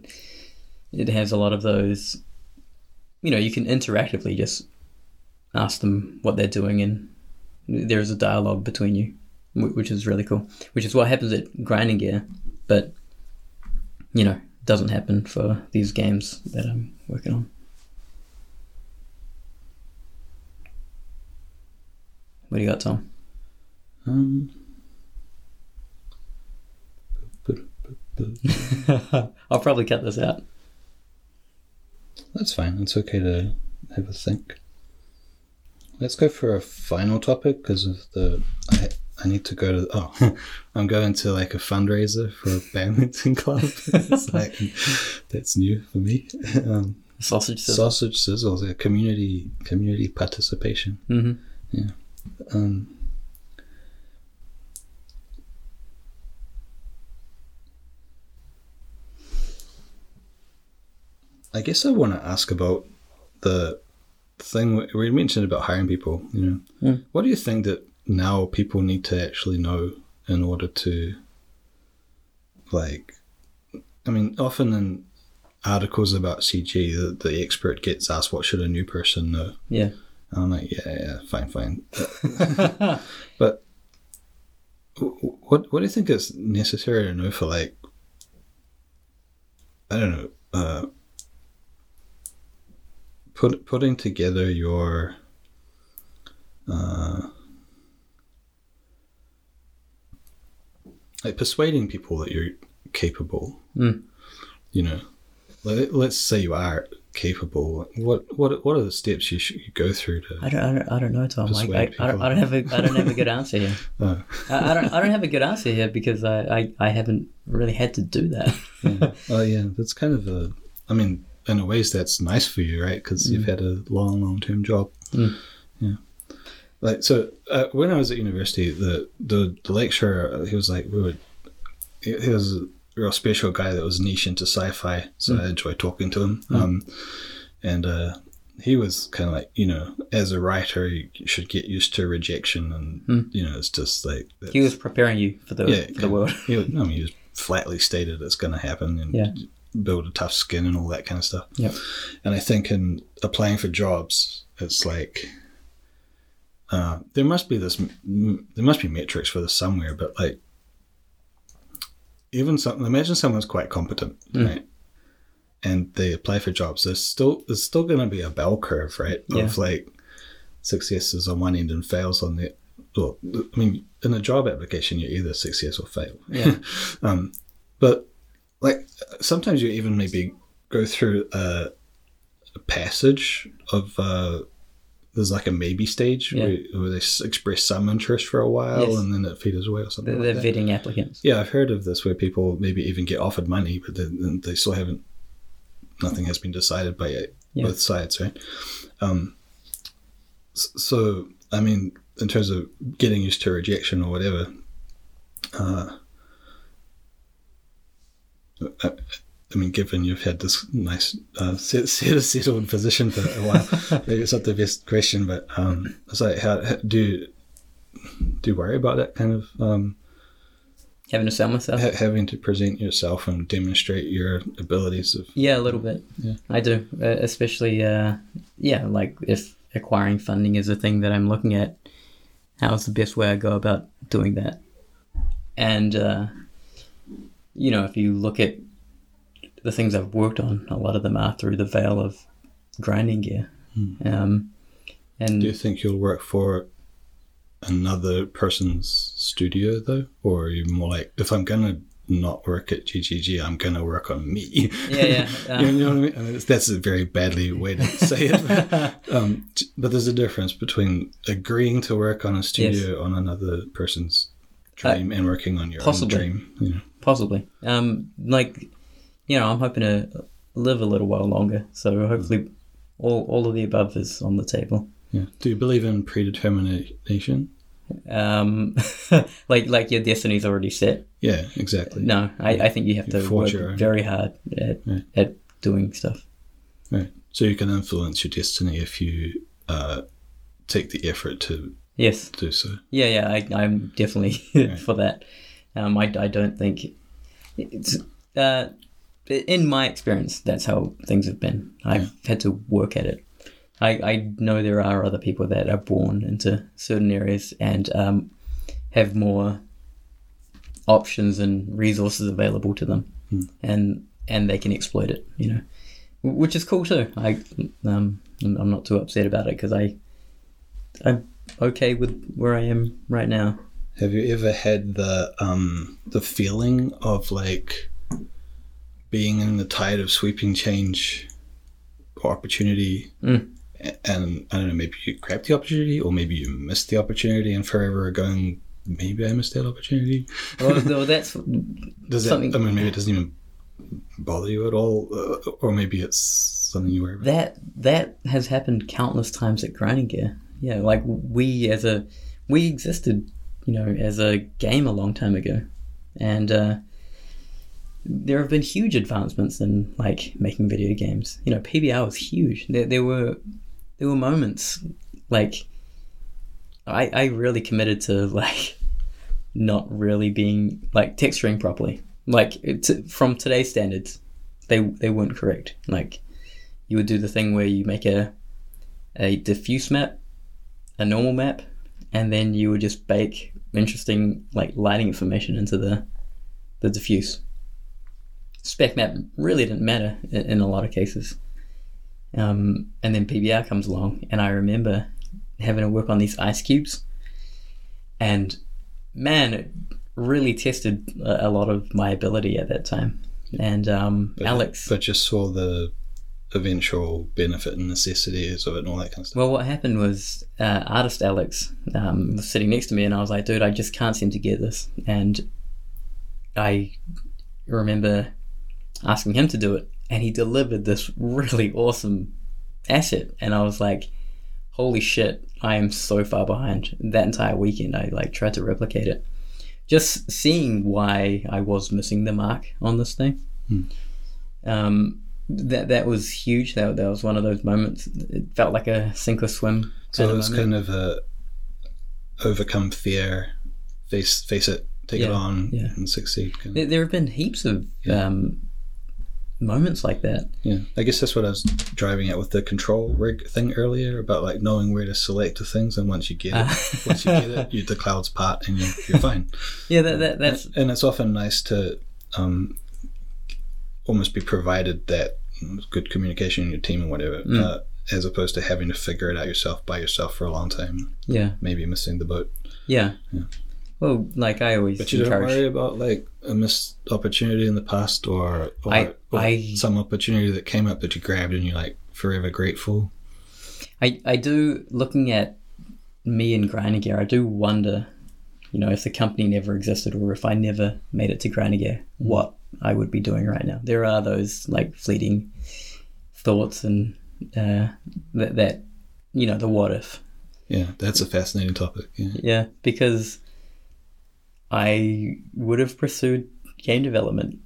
it has a lot of those, you know, you can interactively just ask them what they're doing and there's a dialogue between you, which is really cool. Which is what happens at grinding gear, but you know, doesn't happen for these games that I'm working on. What do you got, Tom? Um, <laughs> I'll probably cut this out. That's fine. It's okay to have a think. Let's go for a final topic because of the. I, I need to go to. Oh, <laughs> I'm going to like a fundraiser for a badminton club. <laughs> it's like that's new for me. Um, Sausage sizzle. sausage sizzles, a community community participation. mm-hmm. Yeah. Um, I guess I want to ask about the thing we- mentioned about hiring people. You know, Mm. what do you think that now people need to actually know in order to, like, I mean, often in articles about CG, the, the expert gets asked, "What should a new person know?" Yeah. And I'm like, yeah, yeah, fine, fine. <laughs> But what what do you think is necessary to know for like I don't know, uh, put putting together your uh, like persuading people that you're capable. Mm. You know, like, let's say you are capable. What what what are the steps you should you go through to? I don't, I don't, I don't know, Tom. Like, I, I, don't, I don't have a, I don't have a good answer here. Uh, <laughs> I, I don't, I don't have a good answer here because I, I, I haven't really had to do that. yeah. <laughs> Oh yeah, that's kind of a. I mean, in a ways, that's nice for you, right? Because you've had a long, long-term job. Mm. Yeah. Like so, uh, when I was at university, the the, the lecturer he was like, we would. He he was a real special guy that was niche into sci-fi, so I enjoyed talking to him. Um, and uh, he was kind of like, you know, as a writer, you should get used to rejection, and Mm. you know, it's just like he was preparing you for the, yeah, for the world. He, was- <laughs> I mean, he was flatly stated it's going to happen, and Yeah. Build a tough skin and all that kind of stuff. Yeah. And I think in applying for jobs, it's like uh, there must be this, m- there must be metrics for this somewhere, but like even some, imagine someone's quite competent, Mm. right? And they apply for jobs. There's still there's still going to be a bell curve, right? Yeah. Of like successes on one end and fails on the. Well, I mean, in a job application, you're either success or fail. Yeah. <laughs> um, but like sometimes you even maybe go through a, a passage of uh, there's like a maybe stage Yeah. where, where they express some interest for a while Yes. and then it fades away or something. They're, like they're vetting applicants. Yeah, I've heard of this where people maybe even get offered money, but then, they still haven't. Nothing has been decided by Yeah. both sides, right? Um, so, I mean, in terms of getting used to rejection or whatever, uh, I, I mean, given you've had this nice uh, set, set, <laughs> settled position for a while, <laughs> maybe it's not the best question, but um, it's like, how, how do you, do you worry about that kind of? Um, Having to sell myself. ha- having to present yourself and demonstrate your abilities of Yeah, a little bit. Yeah. I do, especially uh, yeah, like if acquiring funding is a thing that I'm looking at. How's the best way I go about doing that? And uh, you know, if you look at the things I've worked on, a lot of them are through the veil of grinding gear. Um, and do you think you'll work for another person's studio though? Or are you more like if i'm gonna not work at ggg i'm gonna work on me? Yeah, yeah, <laughs> uh, you know what i mean? I mean, that's a very badly <laughs> way to say it but, um, but there's a difference between agreeing to work on a studio on another person's dream and working on your possibly. own dream you know Possibly. Um, like, you know, I'm hoping to live a little while longer. So hopefully, all all of the above is on the table. yeah do you believe in predetermination Um, <laughs> like like your destiny's already set. yeah exactly No, I, I think you have to work very hard at Yeah. at doing stuff. Right. So you can influence your destiny if you uh, take the effort to Yes. do so. Yeah, yeah. I, I'm definitely <laughs> Right. for that. Um, I, I don't think it's uh, in my experience that's how things have been. I've had to work at it. I, I know there are other people that are born into certain areas and um, have more options and resources available to them, and and they can exploit it. You know, which is cool too. I um, I'm I'm not too upset about it because I I'm okay with where I am right now. Have you ever had the um, the feeling of like being in the tide of sweeping change or opportunity? Mm. And I don't know, maybe you grabbed the opportunity, or maybe you missed the opportunity, and forever going, maybe I missed that opportunity. Well, that's <laughs> Does it? Something- I mean, maybe it doesn't even bother you at all, uh, or maybe it's something you worry about. that that has happened countless times at grinding gear. Yeah, like we as a we existed, you know, as a game a long time ago, and uh, there have been huge advancements in like making video games. You know, PBR was huge. There, there were there were moments like I I really committed to <laughs> like not really being like texturing properly. Like it's from today's standards, they they weren't correct. Like you would do the thing where you make a a diffuse map, a normal map, and then you would just bake interesting like lighting information into the the diffuse. Spec map really didn't matter in, in a lot of cases. Um, and then PBR comes along, and I remember having to work on these ice cubes, and man, it really tested a, a lot of my ability at that time. And um, But- Alex, but just saw the eventual benefit and necessities of it and all that kind of stuff. Well, what happened was uh, artist Alex um, was sitting next to me, and I was like, "Dude, I just can't seem to get this." And I remember asking him to do it, and he delivered this really awesome asset, and I was like, "Holy shit! I am so far behind." That entire weekend, I like tried to replicate it, just seeing why I was missing the mark on this thing. Um, that that was huge. That that was one of those moments. It felt like a sink or swim. so it was moment. kind of a overcome fear, face face it, take it on, yeah. and succeed. Kind There, of. there have been heaps of Yeah. um, moments like that. Yeah, I guess that's what I was driving at with the control rig thing earlier about like knowing where to select the things, and once you get it, Uh. <laughs> once you get it, you, the clouds part and you're, you're <laughs> fine. Yeah, that, that that's and it's often nice to um, almost be provided that good communication in your team and whatever, Mm. uh, as opposed to having to figure it out yourself by yourself for a long time, yeah, maybe missing the boat. yeah. Yeah. Well, like I always But you don't worry about like a missed opportunity in the past or, or, I- or I- some opportunity that came up that you grabbed and you're like forever grateful. I, I do looking at me and grinding gear. I do wonder, you know, if the company never existed or if I never made it to grinding gear, what I would be doing right now. There are those like fleeting thoughts and uh, that that you know the what if. Yeah, that's a fascinating topic. Yeah. Yeah, because I would have pursued game development,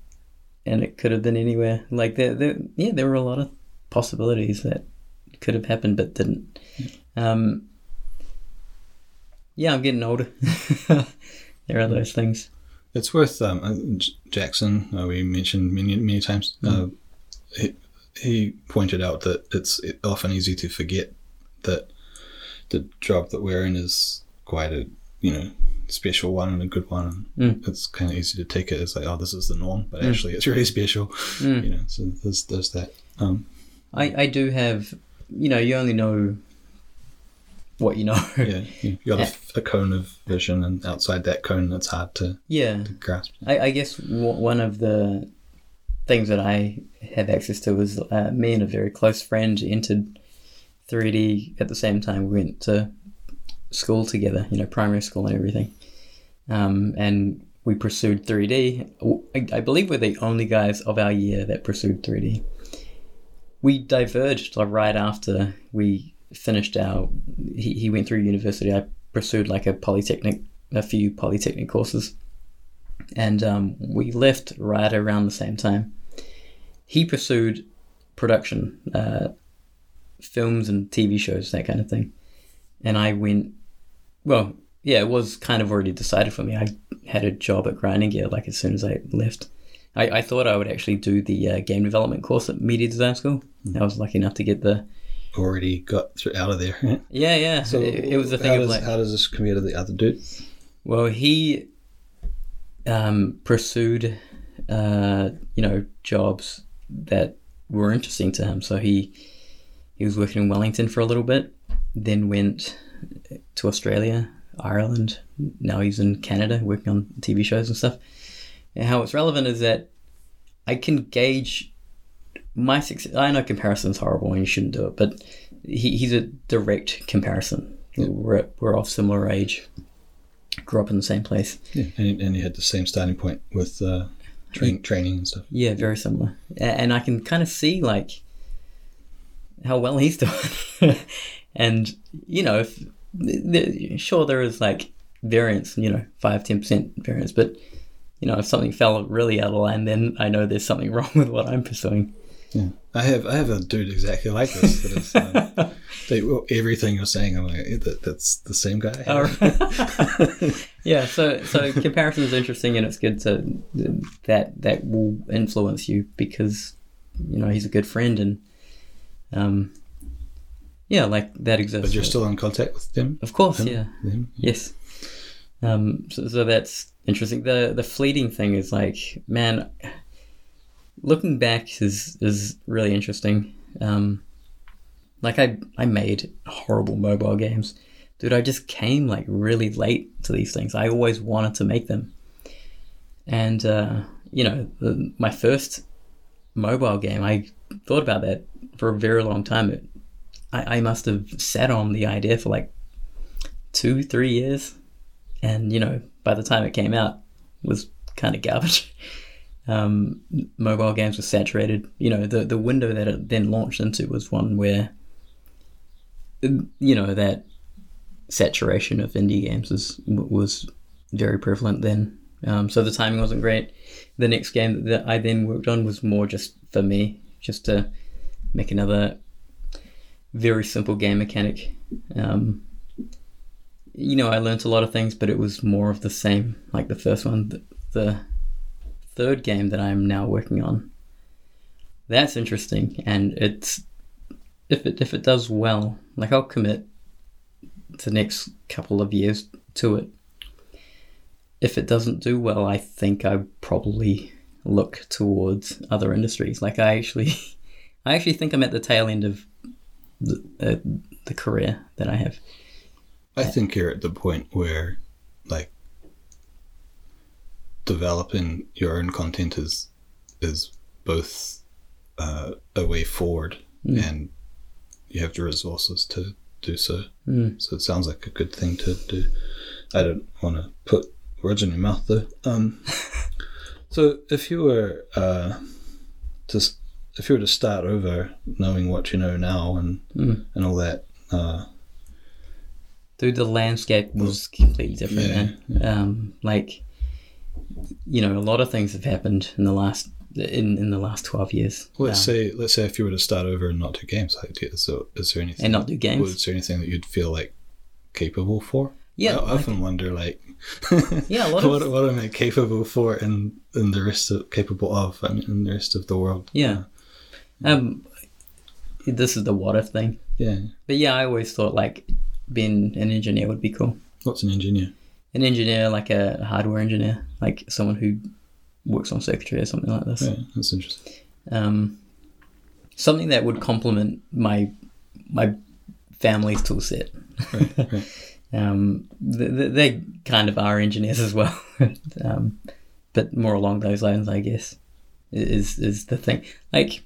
and it could have been anywhere. Like there, there yeah, there were a lot of possibilities that could have happened but didn't. Um, yeah, I'm getting older. <laughs> there are those things. It's worth um, uh, Jackson. Uh, we mentioned many many times. Uh, he, he pointed out that it's often easy to forget that the job that we're in is quite a you know special one and a good one. Mm. It's kind of easy to take it as like oh this is the norm, but actually it's really special. Mm. You know, so there's there's that. Um, I, I do have, you know, you only know what you know. yeah, you got a, a cone of vision, and outside that cone, it's hard to, yeah. to grasp. I, I guess w- one of the things that I have access to is uh, me and a very close friend entered 3D at the same time. We went to school together, you know, primary school and everything. Um, and we pursued 3D. W- I, I believe we're the only guys of our year that pursued 3D. We diverged like, right after we finished our. He, he went through university. I pursued like a polytechnic, a few polytechnic courses and um, we left right around the same time. He pursued production, uh, films and TV shows, that kind of thing, and I went. Well, yeah, it was kind of already decided for me. I had a job at Grinding Gear like as soon as I left. I, I thought I would actually do the uh, game development course at Media Design School. I was lucky enough to get the Already got through, out of there. yeah yeah. So it, it was a how thing of does, like how does this compare to the other dude? Well, he um, pursued, uh, you know, jobs that were interesting to him. So he he was working in Wellington for a little bit, then went to Australia, Ireland. Now he's in Canada working on TV shows and stuff. And how it's relevant is that I can gauge my success. I know comparison's horrible and you shouldn't do it, but he, he's a direct comparison. We're, we're of similar age, grew up in the same place. Yeah, and, and you had the same starting point with uh, train, training and stuff. Yeah, very similar. And I can kind of see like how well he's <laughs> doing. and you know, if, th- sure there is like variance, you know, five ten percent variance, but you know, if something fell really out of line, then I know there's something <laughs> wrong with what I'm pursuing. Yeah, I have I have a dude exactly like this. That is, um, <laughs> they, well, everything you're saying, I'm like, "Eh, that, that's the same guy. Oh, <laughs> yeah, so so comparison is interesting, and it's good to that that will influence you because you know he's a good friend, and um, yeah, like that exists. but you're still in contact with them. of course, him? yeah, them? yes. Um, so, so that's interesting. The the fleeting thing is like, man, looking back is is really interesting. Um, like I I made horrible mobile games, dude. I just came like really late to these things. I always wanted to make them, and uh, you know, the, my first mobile game, I thought about that for a very long time. It, I, I must have sat on the idea for like two, three years, and you know, by the time it came out, it was kind of garbage. <laughs> Um, mobile games were saturated. You know, the the window that it then launched into was one where, you know, that saturation of indie games was was very prevalent then. Um, so the timing wasn't great. The next game that I then worked on was more just for me, just to make another very simple game mechanic. Um, you know, I learned a lot of things, but it was more of the same. Like the first one, the, the third game that I'm now working on, that's interesting, and it's if it if it does well, like I'll commit the next couple of years to it. If it doesn't do well, I think I probably look towards other industries. Like I actually, <laughs> I actually think I'm at the tail end of the uh, the career that I have. I think you're at the point where, developing your own content is is both uh, a way forward Mm. and you have the resources to do so. Mm. So it sounds like a good thing to do. I don't want to put words in your mouth though. Um, <laughs> so if you were uh, to if you were to start over, knowing what you know now and Mm. and all that, uh, Dude, the landscape was completely different, Yeah, man. Um, like, you know, a lot of things have happened in the last in, in the last twelve years. let's Um, say let's say if you were to start over and not do games, like is there, is there anything and not do games. Was there anything that you'd feel like capable for? Yeah, I, I like- often wonder like, <laughs> Yeah, a lot <laughs> of- what, what am I capable for, and and the rest of capable of, I mean, in the rest of the world. Yeah. Um, this is the what if thing. yeah. But yeah, I always thought like being an engineer would be cool. What's an engineer? An engineer, like a hardware engineer, like someone who works on circuitry or something like this. Yeah, that's interesting. Um, something that would complement my my family's tool set. Right, right. <laughs> Um, th- th- they kind of are engineers as well, <laughs> um, but more along those lines, I guess, is is the thing. Like,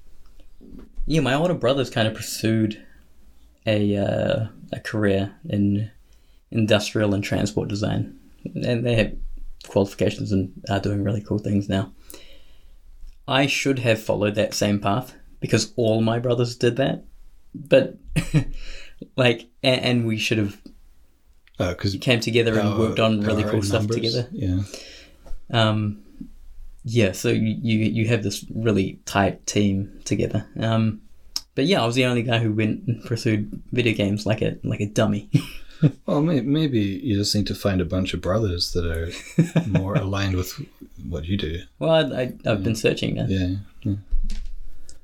yeah, my older brothers kind of pursued a uh, a career in industrial and transport design, and they have qualifications and are doing really cool things now. I should have followed that same path because all my brothers did that, but <laughs> like, and, and we should have Because came together and worked on really cool stuff together. Yeah. Um, yeah, so you, you you have this really tight team together. Um, but yeah, I was the only guy who went and pursued video games like a like a dummy. <laughs> <laughs> Well, maybe you just need to find a bunch of brothers that are more <laughs> aligned with what you do. well, I, I, I've been searching. Yeah. yeah.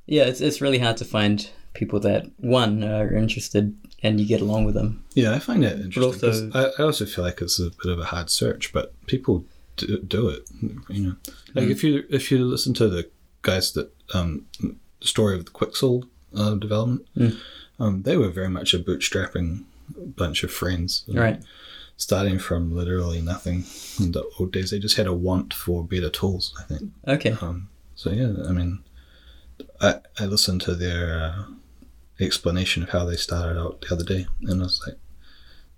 yeah, it's it's really hard to find people that one are interested and you get along with them. Yeah, I find it interesting. also- I, I also feel like it's a bit of a hard search, but people do, do it. You know, like Mm. if you if you listen to the guys that um, the story of the Quixel uh, development, Mm. um, they were very much a bootstrapping bunch of friends, Right. Starting from literally nothing in the old days, they just had a want for better tools. I think. Okay. Um, so yeah, I mean, I I listened to their uh, explanation of how they started out the other day, and I was like,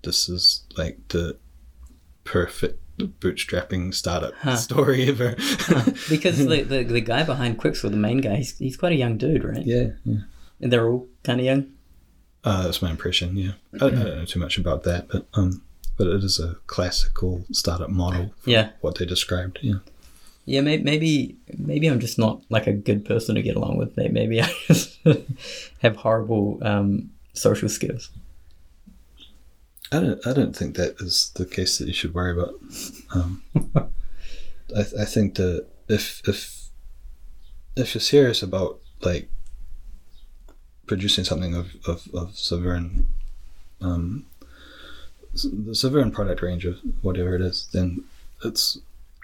this is like the perfect bootstrapping startup Huh. story ever. <laughs> Because the, the the guy behind Quixel, the main guy, he's, he's quite a young dude, right? yeah, yeah. And they're all kind of young. Uh, that's my impression. Yeah, I, I don't know too much about that, but um, but it is a classical startup model. Yeah. what they described. Yeah. Yeah, maybe, maybe maybe I'm just not like a good person to get along with. Maybe <laughs> I just have horrible um, social skills. I don't. I don't think that is the case that you should worry about. Um, <laughs> I, I think that if if if you're serious about like producing something of of, of Severn, um, the Severn product range of whatever it is, then it's.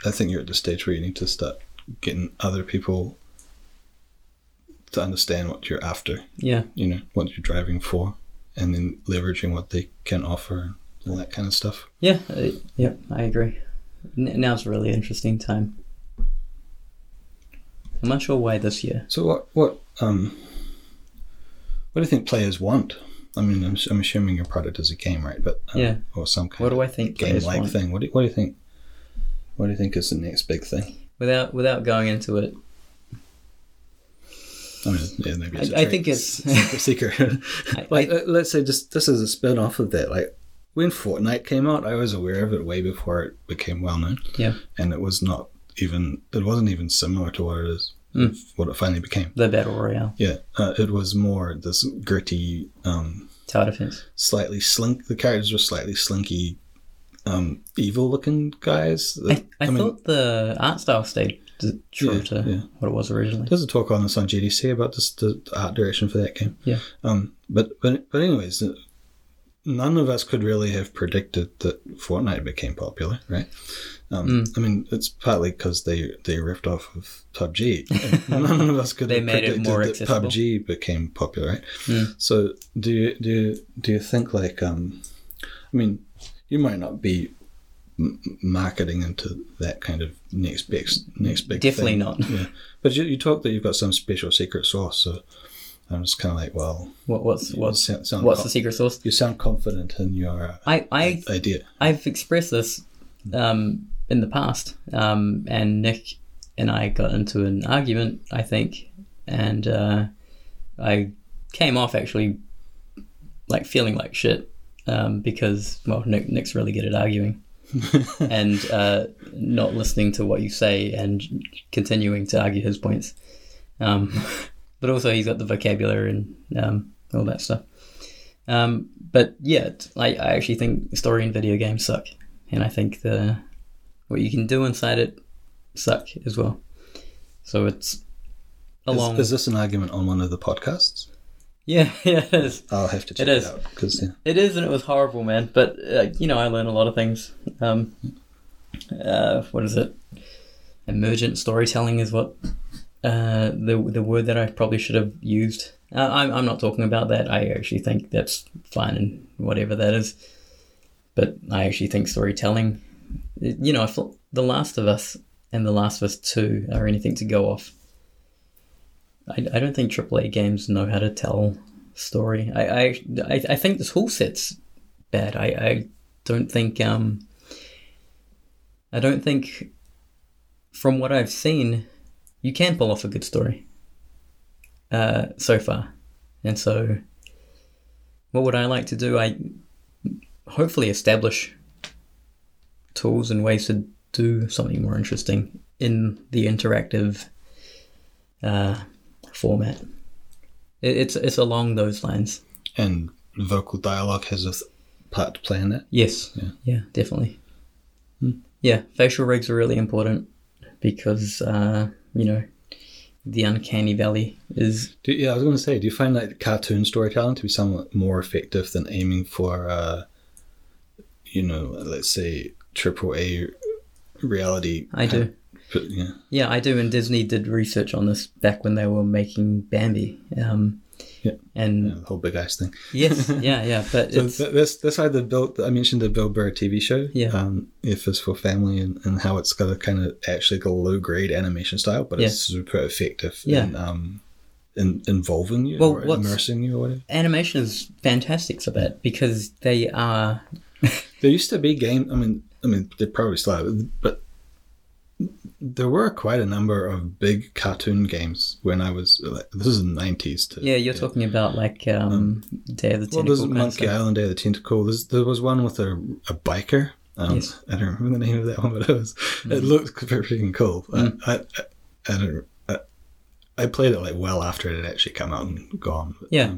I think you're at the stage where you need to start getting other people to understand what you're after Yeah, you know what you're driving for and then leveraging what they can offer and all that kind of stuff yeah, uh, yep. I agree. N- now's a really interesting time. I'm not sure why this year. so what what um what do you think players want i mean i'm, I'm assuming your product is a game right but uh, Yeah. or some kind What do I think game players like want? thing what do, what do you think what do you think is the next big thing Without without going into it, I mean, yeah, maybe it's a I- I think it's- <laughs> secret. <laughs> I- like, uh, let's say, just this is a spin off of that. Like, when Fortnite came out, I was aware of it way before it became well known. Yeah. and it was not even. It wasn't even similar to what it is. Mm. What it finally became. the battle royale Yeah, uh, it was more this gritty, um, tower defense. slightly slink. The characters were slightly slinky, um, evil-looking guys. I, I, thought the art style stayed true Yeah, to yeah. what it was originally. There's a talk on this on GDC about this, the art direction for that game. Yeah. Um, but but but anyways, uh, none of us could really have predicted that Fortnite became popular, right? Um, Mm. I mean, it's partly because they they ripped off of PUBG. <laughs> None of us could They have made it more that accessible. PUBG became popular, right? Mm. So do you do you, do you think like um, I mean, you might not be m- marketing into that kind of next big next big Definitely thing. not. Yeah, but you, you talk that you've got some special secret sauce, so I'm just kind of like, well, What, what's what's sound, sound what's co- the secret sauce? you sound confident in your I I idea. I've expressed this um, in the past, um, and Nick and I got into an argument, I think, and uh, I came off actually like feeling like shit um, because well, Nick, Nick's really good at arguing. <laughs> and uh, not listening to what you say and continuing to argue his points. Um, <laughs> but also, he's got the vocabulary and um, all that stuff. Um, but yeah, I, I actually think story in video games suck, and I think the what you can do inside it suck as well. So it's along. Is, is this an argument on one of the podcasts? yeah, <laughs> yeah, it is. I'll have to check It out because yeah. It is, and it was horrible, man. But uh, you know, I learned a lot of things. Um, uh, what is it? Emergent storytelling is what uh, the the word that I probably should have used. Uh, I'm I'm not talking about that. I actually think that's fine and whatever that is. But I actually think storytelling, you know, if The Last of Us and The Last of Us Two are anything to go off. I, I don't think AAA games know how to tell story. I, I, I, I think this whole set's bad. I, I don't think um I don't think from what I've seen you can pull off a good story. Uh so far. And so what would I like to do? I hopefully establish tools and ways to do something more interesting in the interactive uh, format. It, it's it's along those lines. And vocal dialogue has a th- part to play in that. Yes. Yeah. Yeah, definitely. Yeah, facial rigs are really important because uh, you know the uncanny valley is Do, yeah, I was going to say, do you find like cartoon storytelling to be somewhat more effective than aiming for, uh, you know, let's say triple A reality? I do. But, yeah. Yeah, I do. And Disney did research on this back when they were making Bambi. Um, Yeah. And yeah, the whole big eyes thing. yes, <laughs> yeah, yeah. But So it's th- this this either built. I mentioned the Bill Burr TV show. Yeah. Um, F is for Family and, and how it's got a kind of actually got a low grade animation style, but it's super effective. Yeah. In, um, in involving you Well, or immersing you or whatever. animation is fantastic for that because they are There used to be game. I mean, I mean, they probably still have, but there were quite a number of big cartoon games when I was. Like, this is the nineties. yeah. You're talking about like um, Day of the Tentacle. Well, there's Monkey. Island Day of the Tentacle. There's, there was one with a, a biker. Um, Yes. I don't remember the name of that one, but it was it looked freaking cool. Mm. I, I, I don't. I, I played it like well after it had actually come out and gone. But, Yeah.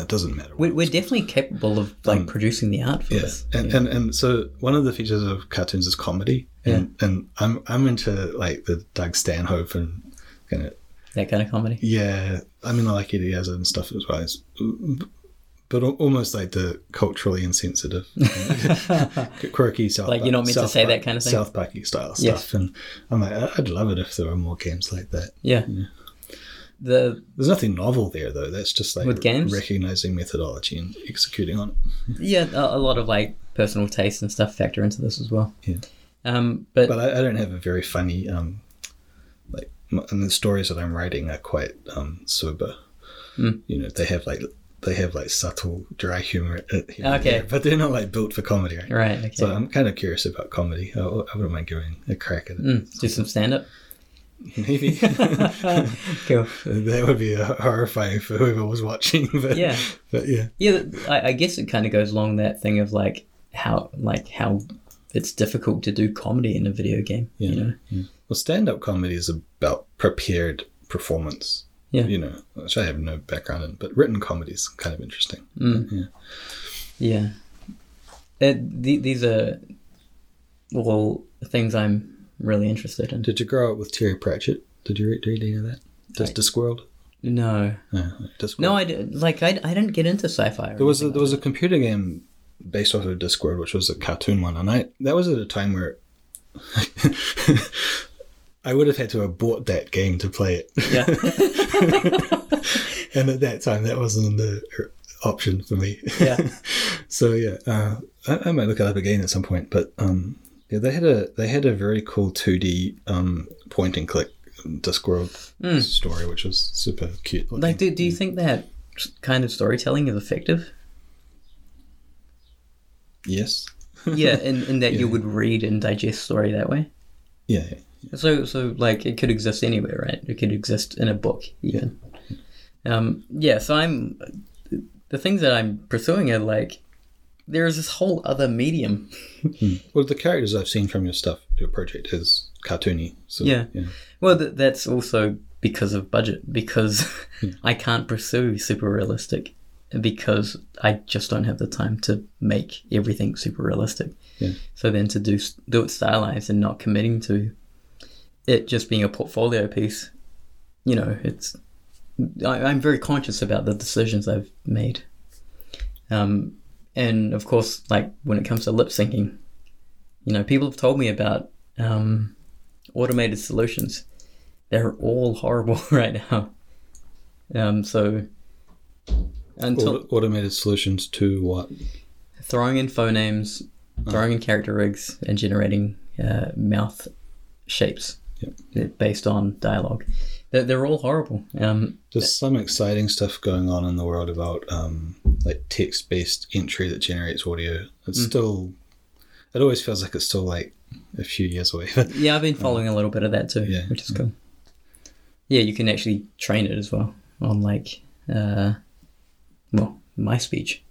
It doesn't matter. We're, we're definitely capable of like Um, producing the art for yeah, this. and, yeah. and and so one of the features of cartoons is comedy, and and I'm I'm into like the Doug Stanhope and kind of that kind of comedy. yeah. I mean, I like Eddie and stuff as well. It's, but almost like the culturally insensitive, <laughs> <laughs> quirky South Like, you're not meant to say Park- that kind of thing? South Parky style stuff. And I'm like, I- I'd love it if there were more games like that. Yeah. The There's nothing novel there though. That's just like With games? recognizing methodology and executing on it. yeah, a, a lot of like personal taste and stuff factor into this as well. Yeah. Um, but, but I, I don't have a very funny um like and the stories that i'm writing are quite um sober Mm. you know they have like they have like subtle dry humor at- Okay. there, but they're not like built for comedy right, right, okay. so i'm kind of curious about comedy i, I wouldn't mind giving a crack at it Mm, do some stand up. <laughs> maybe <laughs> Cool. that would be uh, horrifying for whoever was watching <laughs> but Yeah. but yeah Yeah, I, I guess it kind of goes along that thing of like how like how it's difficult to do comedy in a video game. yeah, You know, yeah. well stand-up comedy is about prepared performance Yeah. you know which i have no background in but written comedy is kind of interesting Mm. yeah yeah. It, the, these are all things I'm really interested in. Did you grow up with Terry Pratchett? Did you read, read any of that? Just Discworld? No, Yeah, Discworld. no, I did, like I, I didn't get into sci-fi. There was a, there was a computer game based off of Discworld, which was a cartoon one, and I that was at a time where <laughs> I would have had to have bought that game to play it, that. <laughs> and at that time that wasn't the option for me. yeah, yeah. <laughs> so yeah, uh, I, I might look it up again at some point. But um, yeah, they had a they had a very cool two D um, point and click Discworld story, which was super cute. looking. Like, do, do you think that kind of storytelling is effective? yes, yeah, in, in that you would read and digest story that way. yeah, So, so like it could exist anywhere, right? It could exist in a book, even. Um, yeah. So I'm the things that I'm pursuing are like there's this whole other medium. Well, the characters I've seen from your stuff, your project is cartoony. So Yeah. yeah. Well, th- that's also because of budget, because <laughs> I can't pursue super realistic, because I just don't have the time to make everything super realistic. Yeah. So then to do do it stylized and not committing to it just being a portfolio piece, you know, it's I, I'm very conscious about the decisions I've made. Um, and of course, like when it comes to lip syncing, you know, people have told me about um, automated solutions. They're all horrible <laughs> right now. Um, so until Auto- automated solutions to what? throwing in phonemes, throwing in character rigs, and generating uh, mouth shapes Yep. based on dialogue. They're, they're all horrible. Um, There's some exciting stuff going on in the world about um, like text based entry that generates audio. It's still, it always feels like it's still like a few years away. <laughs> But yeah, I've been following a little bit of that too, Yeah. which is cool. Yeah, you can actually train it as well on like, uh, well, my speech.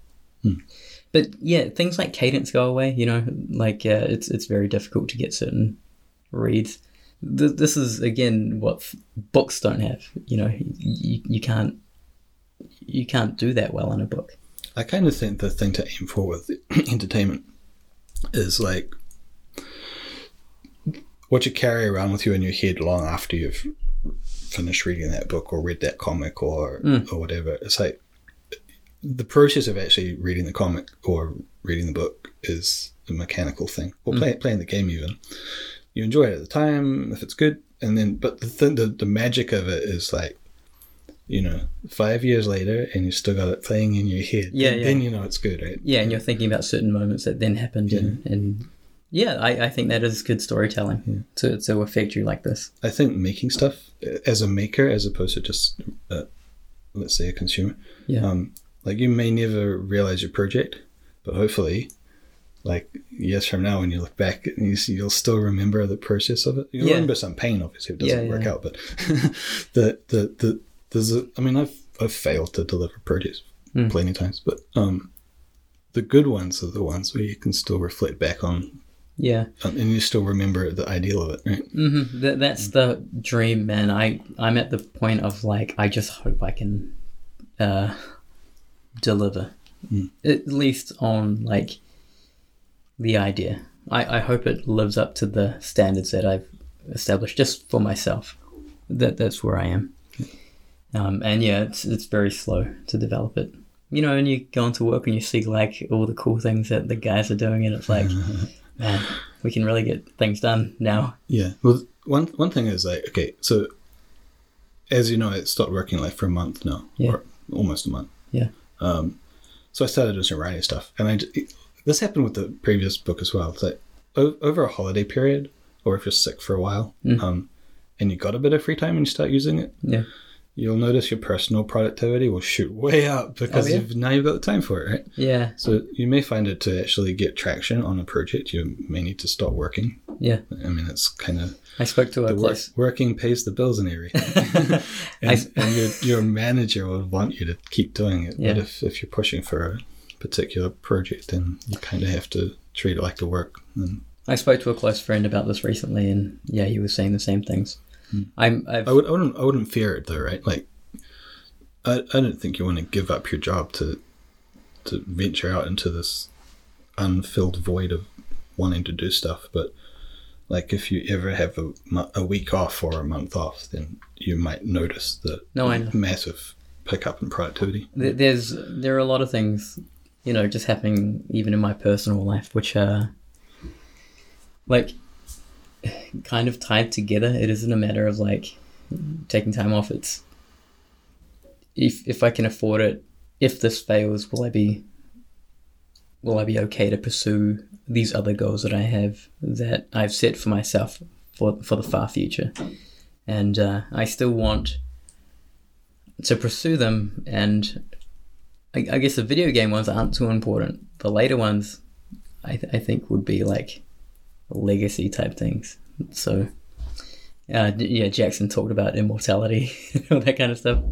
But yeah, things like cadence go away. You know, like uh, it's it's very difficult to get certain reads. Th- this is again what f- books don't have. You know, you, you can't you can't do that well in a book. I kind of think the thing to aim for with <clears throat> entertainment is like what you carry around with you in your head long after you've finished reading that book or read that comic or mm. or whatever. It's like the process of actually reading the comic or reading the book is a mechanical thing, or mm. play, playing the game even. You enjoy it at the time if it's good, and then but the thing, the, the magic of it is like you know, five years later and you still got it playing in your head. Yeah, then, yeah. then you know it's good, right? Yeah, and you're thinking about certain moments that then happened, and, and yeah, I, I think that is good storytelling to to affect you like this. I think making stuff uh, as a maker, as opposed to just, uh, let's say, a consumer, Yeah. um, like you may never realize your project, but hopefully, like years from now, when you look back, you see, you'll still remember the process of it. You'll Yeah. remember some pain, obviously, if it doesn't Yeah, work yeah. out, but <laughs> the, the, the, there's a, I mean, I've, I've failed to deliver projects Hmm. plenty of times, but um, the good ones are the ones where you can still reflect back on Yeah, and you still remember the ideal of it, right? hmm That, that's the dream, man. I I'm at the point of like I just hope I can uh, deliver at least on like the idea. I, I hope it lives up to the standards that I've established just for myself. That that's where I am. Um, and yeah, it's it's very slow to develop it. You know, and you go into work and you see like all the cool things that the guys are doing, and it's like, <laughs> man, we can really get things done now. Yeah. Well, one one thing is like okay, so as you know, it stopped working like for a month now, Yeah. or almost a month. Yeah. Um, so I started doing some writing stuff, and I this happened with the previous book as well. It's like o- over a holiday period, or if you're sick for a while, um, and you got a bit of free time and you start using it, Yeah. you'll notice your personal productivity will shoot <laughs> way up because Oh, yeah? you've, now you've got the time for it, right? Yeah. So you may find it to actually get traction on a project, you may need to stop working. Yeah. I mean, it's kind of I spoke to a work, working pays the bills <laughs> <laughs> and everything. and and your, your manager will want you to keep doing it. Yeah. But if, if you're pushing for a particular project, and you kind of have to treat it like the work. And I spoke to a close friend about this recently, and yeah, he was saying the same things. Hmm. I'm. I've, I, would, I, wouldn't, I wouldn't fear it though, right? Like, I, I don't think you want to give up your job to to venture out into this unfilled void of wanting to do stuff. But like if you ever have a, a week off or a month off, then you might notice the No, I know. massive pickup in productivity. There's there are a lot of things, you know, just happening even in my personal life, which are like kind of tied together. It isn't a matter of like taking time off. It's if if I can afford it. If this fails, will I be will I be okay to pursue these other goals that I have that I've set for myself for for the far future, and uh, I still want to pursue them. And I, I guess the video game ones aren't too important. The later ones, I th- I think would be like legacy type things. So. Uh, yeah, Jackson talked about immortality <laughs> and all that kind of stuff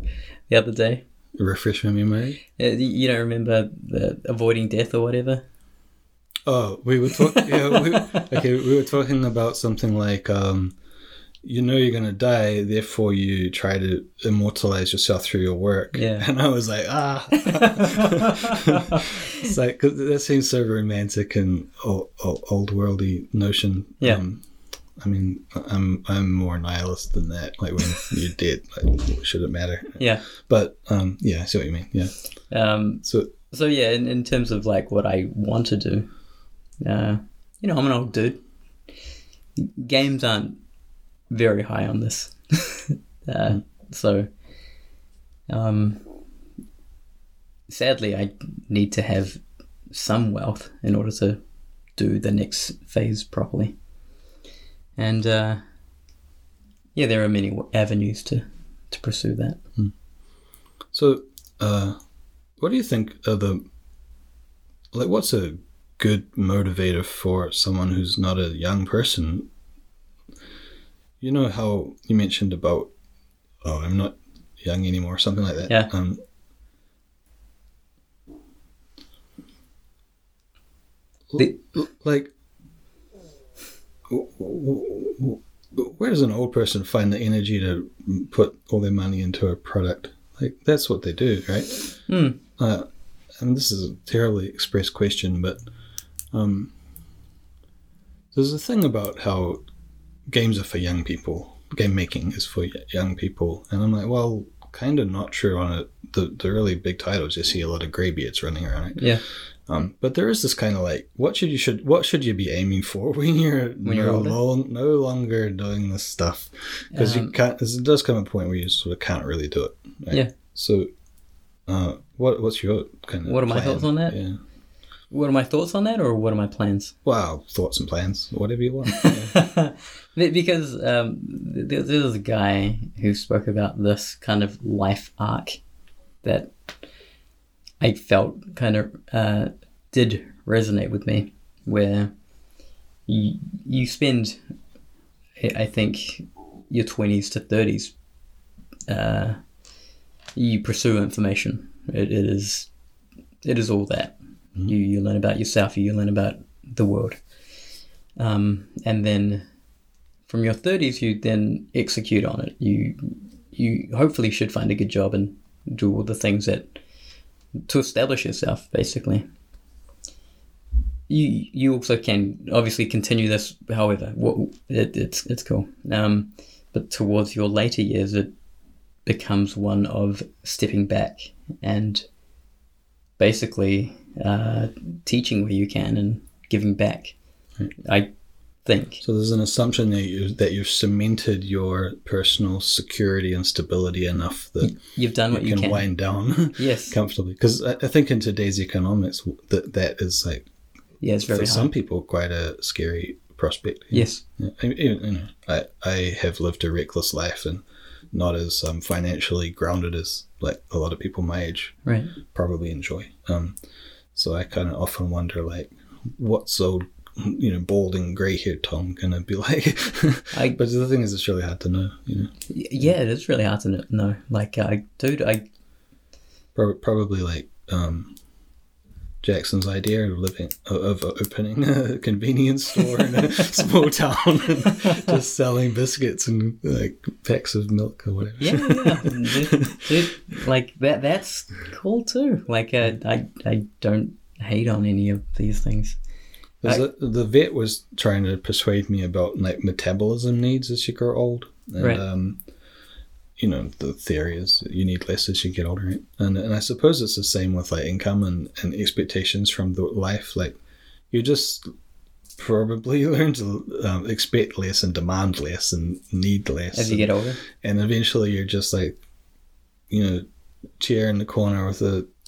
the other day. Refresh my memory. Uh, you don't remember the avoiding death or whatever? Oh, we were talking. <laughs> yeah, we, okay, we were talking about something like, um, you know, you're gonna die, therefore you try to immortalize yourself through your work. Yeah. <laughs> and I was like, ah. <laughs> <laughs> it's like 'cause that seems so romantic and old, old worldy notion. Yeah. Um, I mean, I'm I'm more nihilist than that. Like when you're dead, like should it matter? Yeah. But um, yeah, I see what you mean. Yeah. Um, So so yeah, in, in terms of like what I want to do, uh, you know, I'm an old dude. Games aren't very high on this, <laughs> uh, so um, sadly, I need to have some wealth in order to do the next phase properly. And uh, yeah, there are many avenues to to pursue that. So, uh, what do you think are the like? What's a good motivator for someone who's not a young person? You know how you mentioned about, oh, I'm not young anymore, something like that. Yeah. Um, The- like, where does an old person find the energy to put all their money into a product? Like that's what they do, right? Hmm. Uh, and this is a terribly expressed question, but um, there's a thing about how games are for young people. Game making is for young people, and I'm like, well, kind of not true on it. The the really big titles, you see a lot of greybeards running around. Right? Yeah. Um, but there is this kind of like, what should you should what should you be aiming for <laughs> when you're When you're no, older? lo- no longer doing this stuff? Because you Um, can't. It does come a point where you sort of can't really do it. Right? Yeah. So, uh, what what's your kind of What are my plan? thoughts on that? Yeah. What are my thoughts on that, or what are my plans? Well, thoughts and plans, whatever you want. <laughs> Yeah. Because um, there, there was a guy who spoke about this kind of life arc that I felt kind of uh, did resonate with me, where you, you spend, I think, your 20s to 30s, uh, you pursue information. It, it is it is all that. You, you learn about yourself, you learn about the world. Um, and then from your 30s you then execute on it. You you hopefully should find a good job and do all the things that to establish yourself basically. You you also can obviously continue this however what it, it's it's cool. Um, but towards your later years it becomes one of stepping back and basically uh, teaching where you can and giving back i think. So there's an assumption that you that you've cemented your personal security and stability enough that you've done what you you can, can, wind down <laughs> yes. <laughs> comfortably. Because I, I think in today's economics, that that is like yeah it's very for hard. some people quite a scary prospect. yes. Yeah, I, you know, I, I have lived a reckless life and not as um, financially grounded as like a lot of people my age right. probably enjoy. Um, so I kind of often wonder like, what's old, you know, balding, grey-haired Tom gonna be <laughs> like? I- but the thing is, it's really hard to know. You know, yeah it is really hard to know like uh, dude i Prob- probably like um, Jackson's idea of living of of opening a <laughs> convenience store in a <laughs> small town and <laughs> just selling biscuits and like packs of milk or whatever. yeah yeah dude, dude, like that that's cool too like uh, i i don't hate on any of these things. The, the vet was trying to persuade me about like metabolism needs as you grow old, and Right. um, you know the theory is you need less as you get older, right? and and I suppose it's the same with like income and, and expectations from the life. Like you just probably <laughs> learn to um, expect less and demand less and need less, as you get older. and eventually you're just like, you know, chair in the corner with a <laughs> <laughs>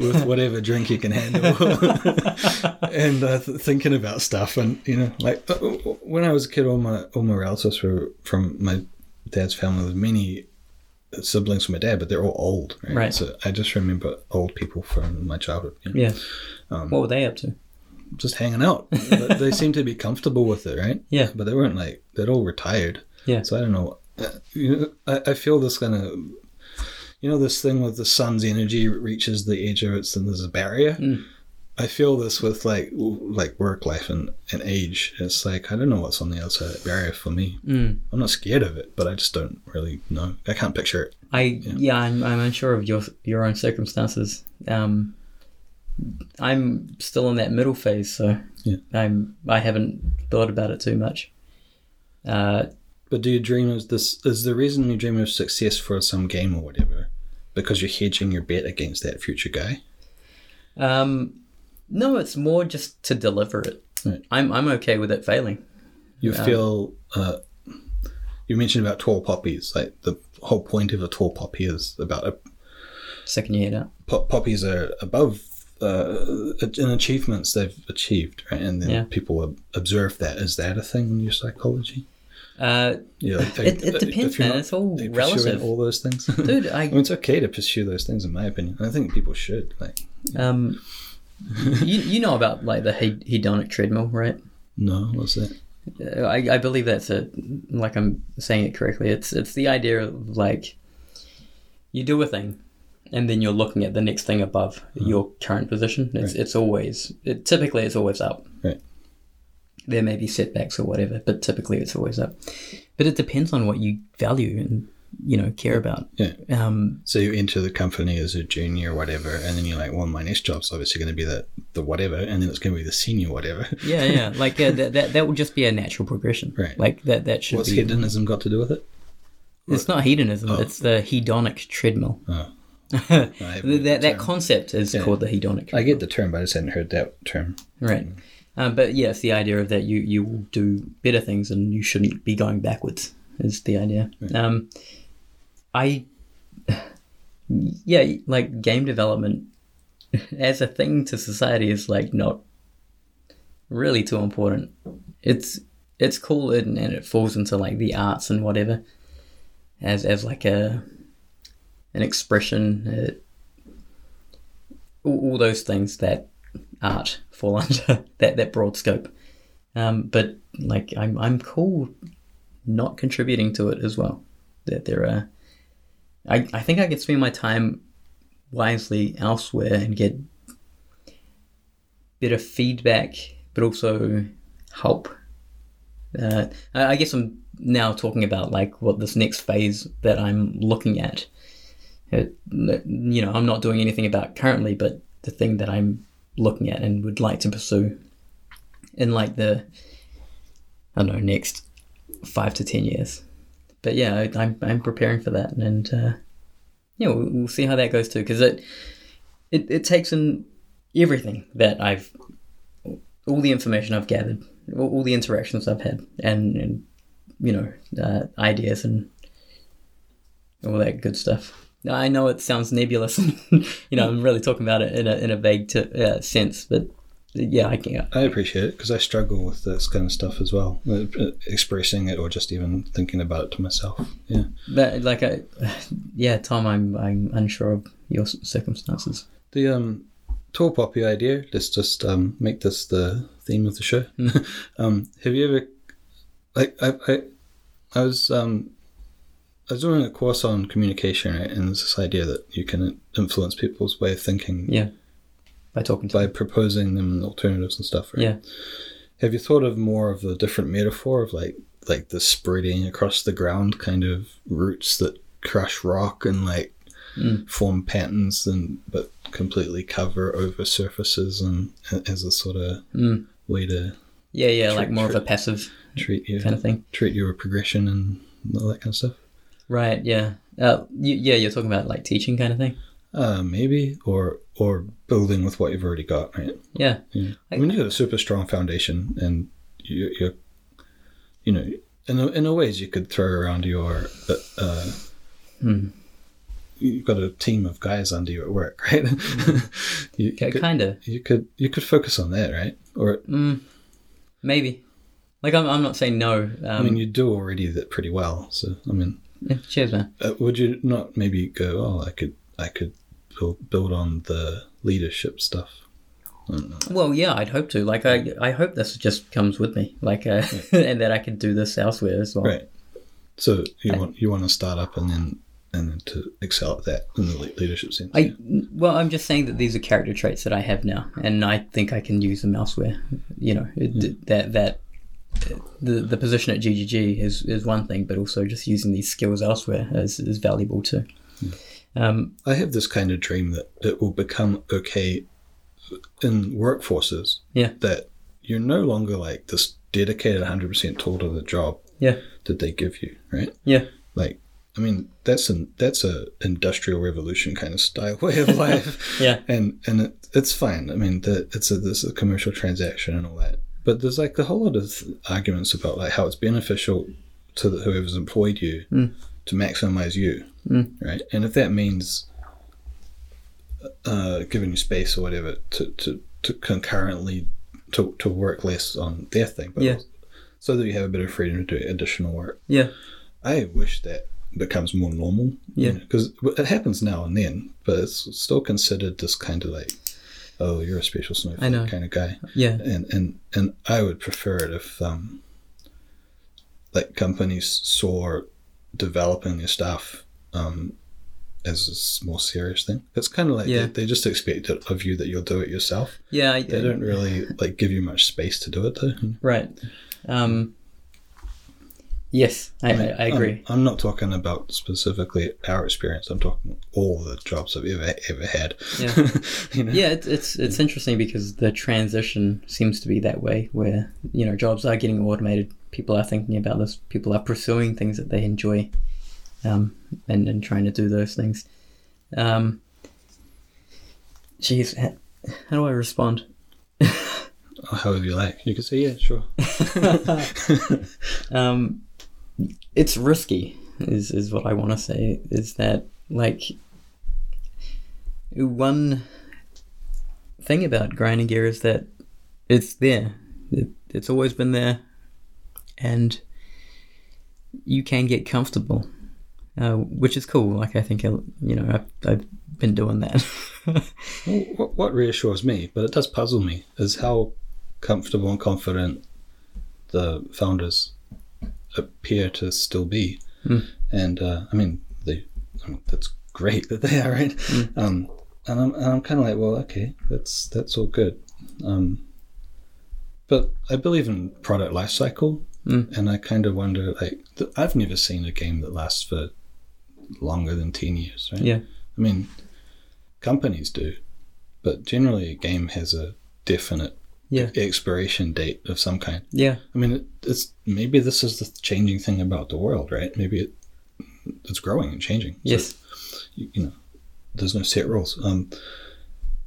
with whatever drink you can handle, and uh, th- thinking about stuff. And you know, like uh, when I was a kid, all my all my relatives were from my dad's family. With many siblings from my dad, but they're all old. Right. Right. So I just remember old people from my childhood. You know, Yeah. Um, what were they up to? just hanging out. <laughs> They seemed to be comfortable with it, right? Yeah. But they weren't like they're all retired. Yeah. So I don't know. Uh, You know, I, I feel this kind of, you know, this thing with the sun's energy reaches the edge of it, and there's a barrier. Mm. I feel this with like like work life and, and age. It's like I don't know what's on the other side of that barrier for me. Mm. I'm not scared of it, but I just don't really know. I can't picture it. I yeah, I'm, I'm unsure of your your own circumstances. Um, I'm still in that middle phase, so Yeah. I'm I haven't thought about it too much. Uh, But do you dream of this? Is the reason you dream of success for some game or whatever because you're hedging your bet against that future guy? um, no, it's more just to deliver it. Right. I'm I'm okay with it failing. You feel. Uh, you mentioned about tall poppies. Like the whole point of a tall poppy is about a, Second year now. po- poppies are above uh, in achievements they've achieved, right? And then Yeah. people observe that. Is that a thing in your psychology? Uh, Yeah, like, It- it depends, man. not It's all relative. All those things, dude, <laughs> I I mean, it's okay to pursue those things, in my opinion. I think people should. Like, um, you you know about like the hedonic treadmill, right? no, what's that? I, I believe that's it. Like I'm saying it correctly. It's it's the idea of like you do a thing, and then you're looking at the next thing above mm-hmm. your current position. It's it's always it, typically it's always up. Right. There may be setbacks or whatever, but typically it's always up. But it depends on what you value and you know care about. Yeah. Um, So you enter the company as a junior, or whatever, and then you're like, well, my next job's obviously going to be the the whatever, and then it's going to be the senior whatever. <laughs> yeah, yeah. <laughs> Like uh, that, that that would just be a natural progression. Right. Like that that should What's be. hedonism got to do with it? It's not hedonism. It's the hedonic treadmill. Oh. <laughs> that, that concept is Yeah. called the hedonic. I get the term, but I just hadn't heard that term. Right. Um, but yeah, it's the idea of that you, you will do better things and you shouldn't be going backwards, is the idea. Um, I, yeah, like game development as a thing to society is like not really too important. It's it's cool and, and it falls into like the arts and whatever as as like a an expression. Uh, all, all those things that art fall <laughs> under that, that broad scope. Um, but like I'm I'm cool not contributing to it as well. That there are I, I think I can spend my time wisely elsewhere and get better feedback but also help. Uh, I guess I'm now talking about like what this next phase that I'm looking at. It, you know, I'm not doing anything about currently, but the thing that I'm looking at and would like to pursue in like the I don't know next five to ten years. But yeah, I, I'm I'm preparing for that, and uh, yeah, we'll, we'll see how that goes too, because it, it it takes in everything that I've all the information I've gathered, all, all the interactions I've had, and, and you know uh, ideas and all that good stuff. I know it sounds nebulous, <laughs> you know I'm really talking about it in a in a vague t- uh, sense, but yeah, I can. I appreciate it because I struggle with this kind of stuff as well, uh, expressing it or just even thinking about it to myself. Yeah. But like, I, <laughs> yeah, Tom, I'm I'm unsure of your circumstances. The um, tall poppy idea. Let's just um, make this the theme of the show. <laughs> um, have you ever, like, I, I, I was um, I was doing a course on communication, right? And there's this idea that you can influence people's way of thinking Yeah, by talking to by proposing them alternatives and stuff, right? yeah, Have you thought of more of a different metaphor of like like the spreading across the ground kind of roots that crush rock and like Mm. form patterns and but completely cover over surfaces and as a sort of Mm. way to Yeah, yeah, like True, more of a passive treat you kind of thing. treat your progression and all that kind of stuff. Right. Yeah. Uh, you, yeah, you're talking about like teaching kind of thing. Uh, maybe or or building with what you've already got, right? Yeah. Yeah. I mean, you got a super strong foundation, and you, you're, you know, in a, in a ways you could throw around your, uh, uh, Hmm. you've got a team of guys under you at work, <laughs> right? you, you, could, kind of. you could you could focus on that, right? Or Mm, maybe. Like I'm, I'm not saying no. Um, I mean, you do already that pretty well. So I mean, yeah, cheers, man. uh, would you not maybe go? Oh, I could I could build, build on the leadership stuff. I. Well, yeah, I'd hope to. Like, I, I hope this just comes with me. Like, uh, <laughs> and that I can do this elsewhere as well. Right. So you want you want to start up and then and then to excel at that in the leadership sense. I well, I'm just saying that these are character traits that I have now, and I think I can use them elsewhere. You know, it, that that uh, the the position at GGG is is one thing, but also just using these skills elsewhere is is valuable too. Um, I have this kind of dream that it will become okay in workforces Yeah. that you're no longer like this dedicated 100% tool to the job yeah, that they give you, right? yeah, Like, I mean, that's an that's a industrial revolution kind of style <laughs> way of life. <laughs> yeah, and and it, it's fine. I mean, the, it's a this is a commercial transaction and all that. But there's like a whole lot of arguments about like how it's beneficial to the, whoever's employed you Mm. to maximize you, Mm. right? And if that means uh, giving you space or whatever to, to, to concurrently to, to work less on their thing, but Yeah. so that you have a bit of freedom to do additional work. yeah, I wish that becomes more normal. Yeah. Because it happens now and then, but it's still considered this kind of like, oh, you're a special I know. snowflake kind of guy. yeah, And and and I would prefer it if um, like companies saw developing their staff um, as a more serious thing. It's kind of like Yeah. they, they just expect it of you that you'll do it yourself. yeah. I, They don't really like give you much space to do it though. Right. Um, yes, I, I, I agree. I'm, I'm not talking about specifically our experience. I'm talking all the jobs I've ever ever had. Yeah. <laughs> you know? Yeah, it's, it's it's interesting because the transition seems to be that way, where you know jobs are getting automated. People are thinking about this. People are pursuing things that they enjoy, um, and and trying to do those things. Um, geez, how, how do I respond? <laughs> Or however you like. You could say, yeah, sure. <laughs> um, it's risky is is what I want to say is that like one thing about grinding gear is that it's there it, it's always been there and you can get comfortable uh, which is cool like I think you know I've, I've been doing that <laughs> what, what reassures me, but it does puzzle me, is how comfortable and confident the founders appear to still be. Mm. And uh, I mean, they, I mean, that's great that they are, right? Um, and I'm, and I'm kind of like, well, okay, that's that's all good. Um, but I believe in product life cycle, Mm. and I kind of wonder, like, th- I've never seen a game that lasts for longer than ten years, right? yeah I mean, companies do, but generally a game has a definite yeah expiration date of some kind. yeah I mean, it, it's maybe this is the changing thing about the world, right? Maybe it it's growing and changing. So, yes you, you know, there's no set rules. Um,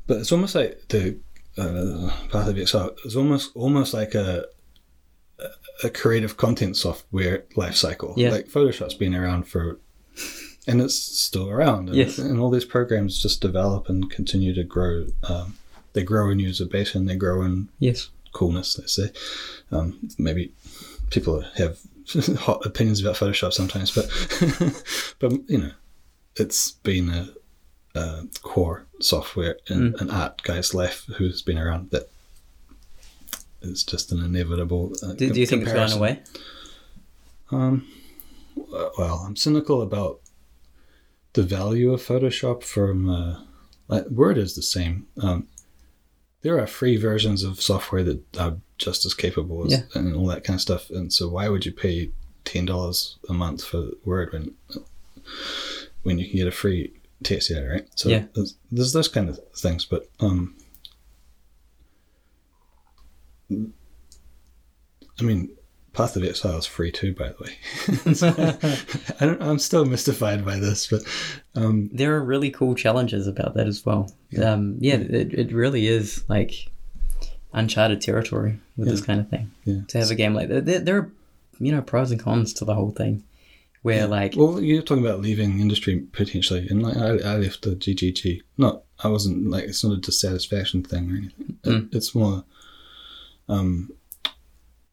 but it's almost like the uh, path of exile. It's almost almost like a a creative content software life cycle. Yeah. Like Photoshop's been around for, and it's still around. And, Yes. and all these programs just develop and continue to grow. Um, they grow in user base and they grow in yes coolness. Let's say. Um, maybe people have <laughs> hot opinions about Photoshop sometimes, but <laughs> but you know, it's been a, a core software in Mm. an art guy's life who's been around that it's just an inevitable. Uh, do, do you think it's going comparison. away Um, well, I'm cynical about the value of Photoshop from uh, Word is the same. Um, there are free versions of software that are just as capable as Yeah. and all that kind of stuff. And so, why would you pay ten dollars a month for Word when when you can get a free text editor, right? So Yeah. there's, there's those kind of things, but um, I mean, Path of Exile is free too, by the way. <laughs> I don't, I'm still mystified by this, but um, there are really cool challenges about that as well. Yeah, um, yeah it, it really is like uncharted territory with this kind of thing. Yeah. To have a game like that, there, there are you know pros and cons to the whole thing. Where like well, you're talking about leaving industry potentially, and like I, I left the GGG. Not, I wasn't like it's not a dissatisfaction thing or anything. It- Mm. it's more, um,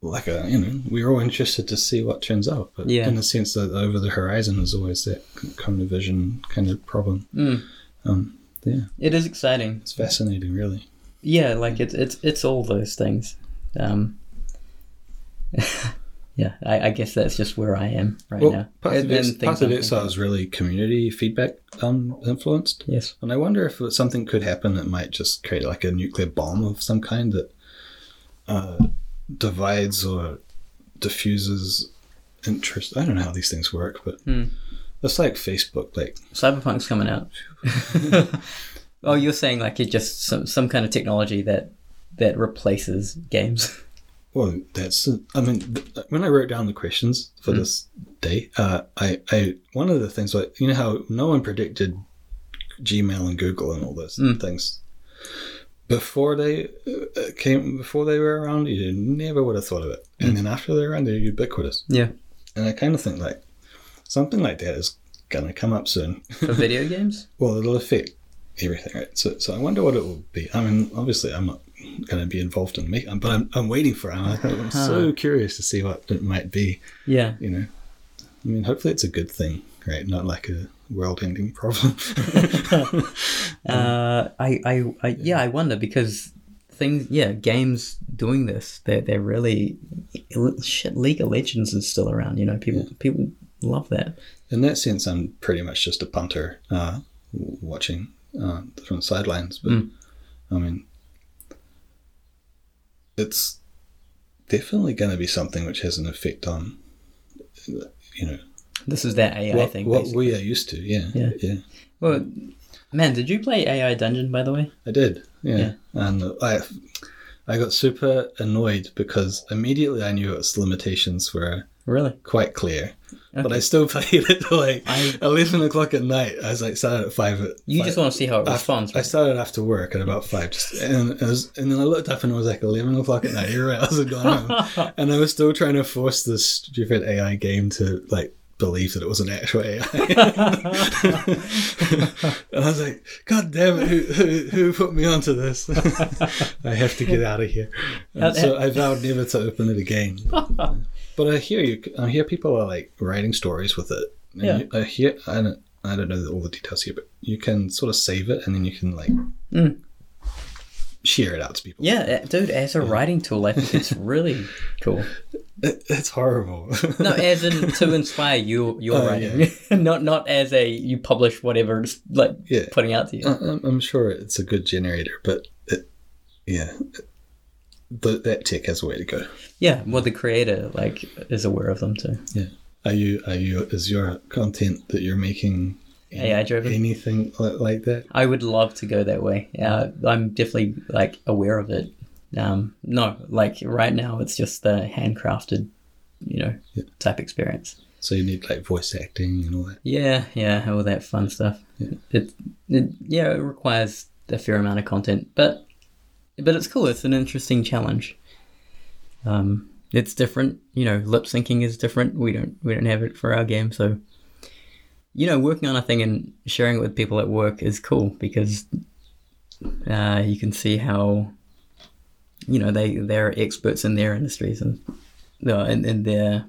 like a you know we're all interested to see what turns out, but Yeah. in the sense that over the horizon is always that kind of vision kind of problem. mm, Um, yeah, it is exciting. it's fascinating, really. Yeah, like it's it's it's all those things. Um, <laughs> yeah, I, I guess that's just where I am right well, now. And of, Ex- things of Exile is really community feedback um, influenced. Yes. And I wonder if something could happen that might just create like a nuclear bomb of some kind that uh, divides or diffuses interest. I don't know how these things work, but Hmm. it's like Facebook. Like, Cyberpunk's coming out. <laughs> oh, you're saying like it just some some kind of technology that that replaces games. <laughs> well, that's. I mean, th- when I wrote down the questions for this day, uh, I, I one of the things like you know how no one predicted Gmail and Google and all those Mm. things before they uh, came before they were around. You never would have thought of it, and then after they're around, they're ubiquitous. Yeah. And I kind of think like something like that is gonna come up soon. For <laughs> video games? well, it'll affect everything, right? So, so I wonder what it will be. I mean, obviously, I'm not gonna be involved in making, but I'm, I'm waiting for it. I'm, I'm so <laughs> curious to see what it might be. Yeah. You know, I mean, hopefully, it's a good thing, right? Not like a world-ending problem. <laughs> Uh, I, I, I, yeah, I wonder because things, yeah, games doing this, they're, they're really, shit, League of Legends is still around, you know, people, people love that. in that sense, I'm pretty much just a punter uh, watching uh, from the sidelines. But Mm. I mean, it's definitely going to be something which has an effect on, you know, This is that AI what, thing. what basically. we are used to. Yeah, Yeah. yeah. Well, man, did you play AI Dungeon, by the way? I did. Yeah, Yeah. and I, I got super annoyed because immediately I knew its limitations were Really? quite clear. But I still <laughs> played it like I- eleven o'clock at night. I was like started at five. At You five. just want to see how it I- responds. I right? started after work at about five, just, and was, and then I looked up and it was like eleven o'clock at night. You're right, I was gone home, <laughs> and I was still trying to force this stupid AI game to like believe that it was an actual AI. <laughs> and I was like, God damn it, who, who, who put me onto this? <laughs> I have to get out of here. And so I vowed never to open it again. <laughs> But I hear you. I hear people are like writing stories with it. And Yeah. you- I hear. I don't. I don't know all the details here, but you can sort of save it and then you can like Mm. Share it out to people. Yeah, uh, dude, as a writing tool, I think it's <laughs> really cool. It, it's horrible. No, as in <laughs> to inspire you, your Oh, writing, <laughs> not not as a you publish whatever it's like Yeah. putting out to you. I- I'm, I'm sure it's a good generator, but it, yeah, the, that tech has a way to go. Yeah, well, the creator like is aware of them too. Yeah. Are you? Are you? Is your content that you're making AI driven. anything like that? I would love to go that way. Uh, I'm definitely like aware of it. Um, no, like right now it's just the handcrafted, you know, Yeah. type experience. So you need like voice acting and all that. Yeah, yeah, all that fun stuff. Yeah. It, it, yeah, it requires a fair amount of content, but but it's cool. It's an interesting challenge. Um, it's different, you know. Lip syncing is different. We don't we don't have it for our game, so you know, working on a thing and sharing it with people at work is cool because uh, you can see how you know they they're experts in their industries and uh, in, in their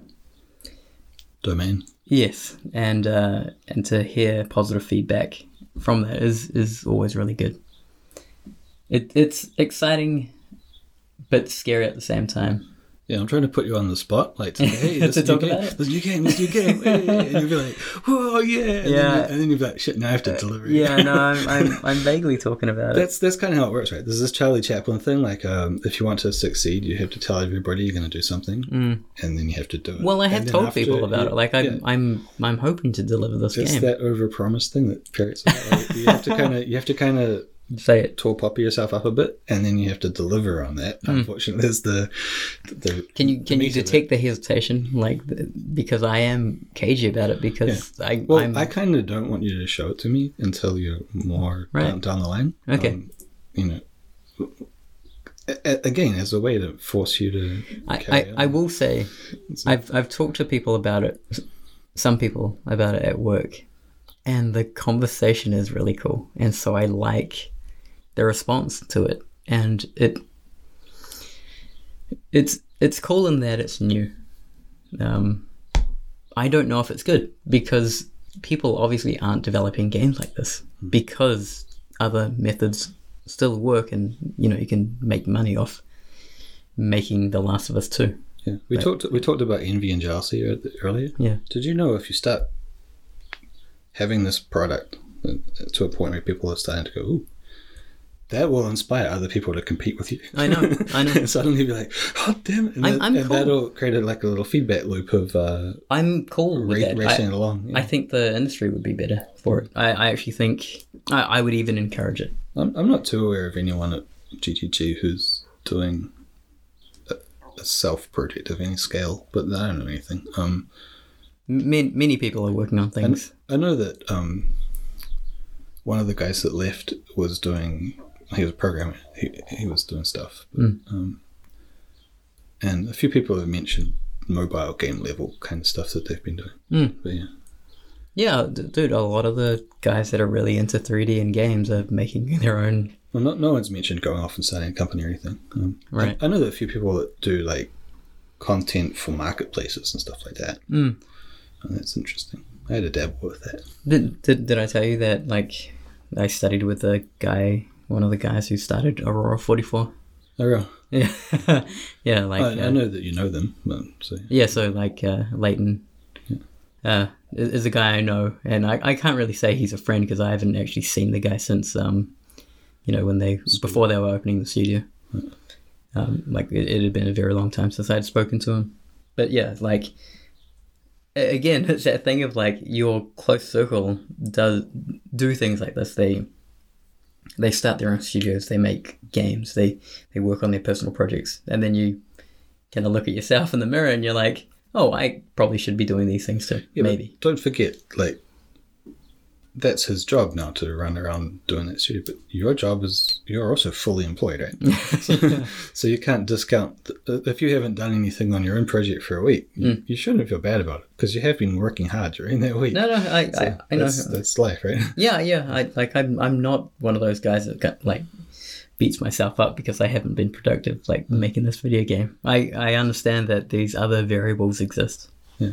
Domain. Yes, and uh, and to hear positive feedback from that is is always really good. It it's exciting, but scary at the same time. Yeah, I'm trying to put you on the spot, like <laughs> hey, this is new game, this new game, this new game, and you'll be like, whoa, yeah, and Yeah. then, and then you'll be like, shit, now I have to deliver. it. Yeah, no, I'm, I'm, <laughs> I'm vaguely talking about it. That's that's kind of how it works, right? There's this Charlie Chaplin thing. Like, um, if you want to succeed, you have to tell everybody you're going to do something, and then you have to do it. Mm. Well, I have told after- people about yeah, it. Like, I'm, yeah. I'm, I'm hoping to deliver this it's game. that overpromise thing that parrots. Are. Like, you have to <laughs> kind of you have to kind of Say it. tall poppy yourself up a bit, and then you have to deliver on that. Hmm. Unfortunately, there's the the Can you can you meat of it. detect the hesitation? Like, the, because I am cagey about it because I, Well, I'm, I kind of don't want you to show it to me until you're more Right. down, down the line. Um, Okay. you know, again, as a way to force you to. I, I. I will say, I've I've talked to people about it, some people about it at work, and the conversation is really cool, and so I like the response to it, and it it's it's cool in that it's new. Um, I don't know if it's good because people obviously aren't developing games like this because other methods still work, and you know you can make money off making The Last of Us two. Yeah, we talked we talked about envy and jealousy earlier. Yeah. Did you know if you start having this product uh, to a point where people are starting to go, ooh, that will inspire other people to compete with you. I know, I know. and <laughs> suddenly be like, oh damn it, and, I'm- that- I'm and cool. that'll create a, like a little feedback loop of uh, I'm cool with ra- racing I, along. Yeah. I think the industry would be better for it. I, I actually think I, I would even encourage it. I'm, I'm not too aware of anyone at GGG who's doing a, a self project of any scale, but I don't know anything. Um, Many, many people are working on things. I know that um, one of the guys that left was doing. He was a programmer. He, he was doing stuff. But, um, and a few people have mentioned mobile game level kind of stuff that they've been doing. Mm. But yeah, Yeah, d- dude, a lot of the guys that are really into 3D and games are making <laughs> their own. well, not, no one's mentioned going off and starting a company or anything. Um, Right. I, I know that a few people that do like content for marketplaces and stuff like that. Mm. And that's interesting. I had a dabble with that. Did, did, did I tell you that, like, I studied with a guy, one of the guys who started Aurora 44? Oh. Yeah. <laughs> yeah, like. I, uh, I know that you know them. But, so Yeah, so like uh, Leighton uh, is is a guy I know, and I, I can't really say he's a friend because I haven't actually seen the guy since um, you know when they before they were opening the studio. Um, like it, it had been a very long time since I'd spoken to him, but yeah, like again, <laughs> it's that thing of like your close circle does do things like this. They they start their own studios, they make games, they they work on their personal projects, and then you kind of look at yourself in the mirror and you're like, oh, I probably should be doing these things too. Yeah, Maybe. Don't forget, like, that's his job now to run around doing that studio. But your job is you're also fully employed, right? <laughs> so, <laughs> so you can't discount th- uh, if you haven't done anything on your own project for a week. You, hmm. you shouldn't feel bad about it because you have been working hard during that week. No, no, I, I, I know. That's, that's life, right? <laughs> Yeah, yeah. I like. I'm. I'm not one of those guys that got, like beats myself up because I haven't been productive, like making this video game. I I understand that these other variables exist. Yeah.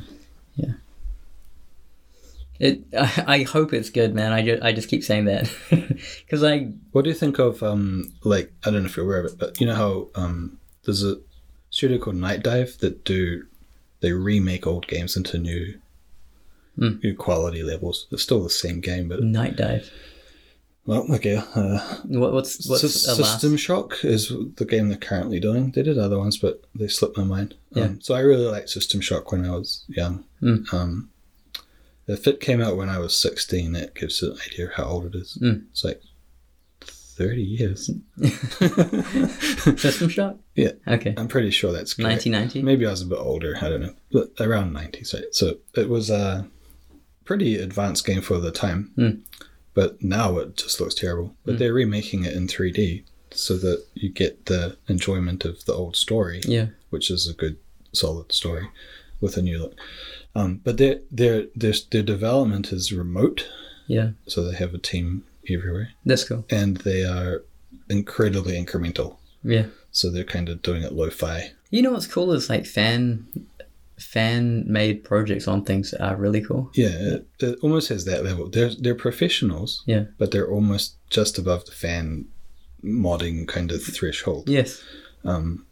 It. I, <laughs> I hope it's good, man. I just. I just keep saying that <laughs> because I. What do you think of um like I don't know if you're aware of it, but you know how um there's a studio called Nightdive that do they remake old games into new Hmm. new quality levels. It's still the same game, but Nightdive. well, okay. Uh, What, what's what's last? System Shock is the game they're currently doing. They did other ones, but they slipped my mind. Yeah. Um, so I really liked System Shock when I was young. Mm. Um, if it came out when I was 16, that gives an idea of how old it is. Mm. It's like 30 years. <laughs> System Shock. Yeah. Okay. I'm pretty sure that's correct. 1990. Maybe I was a bit older. I don't know, but around 90s. Right? So it was a pretty advanced game for the time, Hmm. but now it just looks terrible. But they're remaking it in 3D so that you get the enjoyment of the old story, Yeah. which is a good, solid story with a new look. Um, but their their their their development is remote, Yeah. so they have a team everywhere, That's cool. and they are incredibly incremental. Yeah. So they're kind of doing it lo-fi. You know what's cool is like fan fan made projects on things are really cool. Yeah, it, it almost has that level. They're they're professionals, Yeah. but they're almost just above the fan modding kind of threshold. Yes. Um,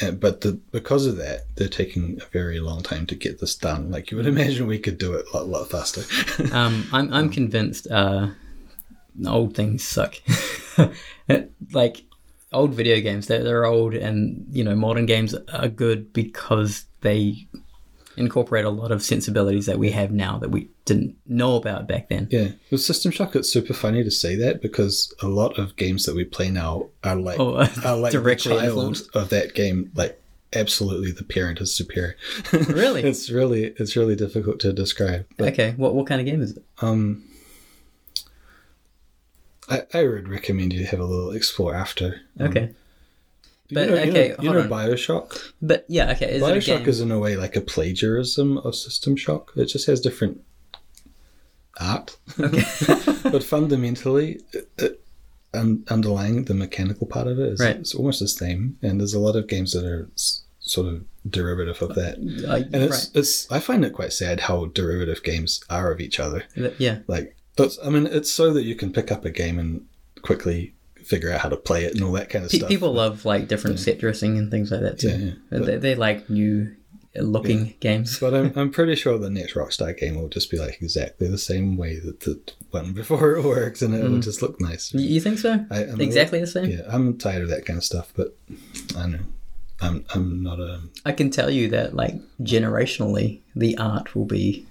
but the, because of that, they're taking a very long time to get this done. Like you would <laughs> imagine, we could do it a lot, lot faster. <laughs> Um, I'm I'm convinced uh, old things suck. <laughs> like old video games, they're, they're old, and you know modern games are good because they incorporate a lot of sensibilities that we have now that we didn't know about back then. yeah, with System Shock, it's super funny to say that because a lot of games that we play now are like Oh, are like directly the child of that game. Like absolutely, the parent is superior. <laughs> Really? it's really it's really difficult to describe. Okay, what what kind of game is it? um, I I would recommend you have a little explore after. Um, Okay, you But, know, you okay, know, you know on. Bioshock. but yeah, okay. Is Bioshock is in a way like a plagiarism of System Shock. It just has different art, okay. <laughs> but fundamentally, it, it, un, underlying the mechanical part of it is Right. it's almost the same. And there's a lot of games that are s- sort of derivative of that. Uh, And it's it's I find it quite sad how derivative games are of each other. Yeah. Like, I mean, it's so that you can pick up a game and quickly figure out how to play it and all that kind of stuff. people love like different set dressing and things like that too. Yeah, yeah. They, they like new uh, looking games. But I'm, I'm pretty sure the next Rockstar game will just be like exactly the same way that the one before it works, and it will mm. just look nice. You think so? I, exactly the same. yeah, I'm tired of that kind of stuff, but I don't know. I'm I'm not a I can tell you that like generationally, the art will be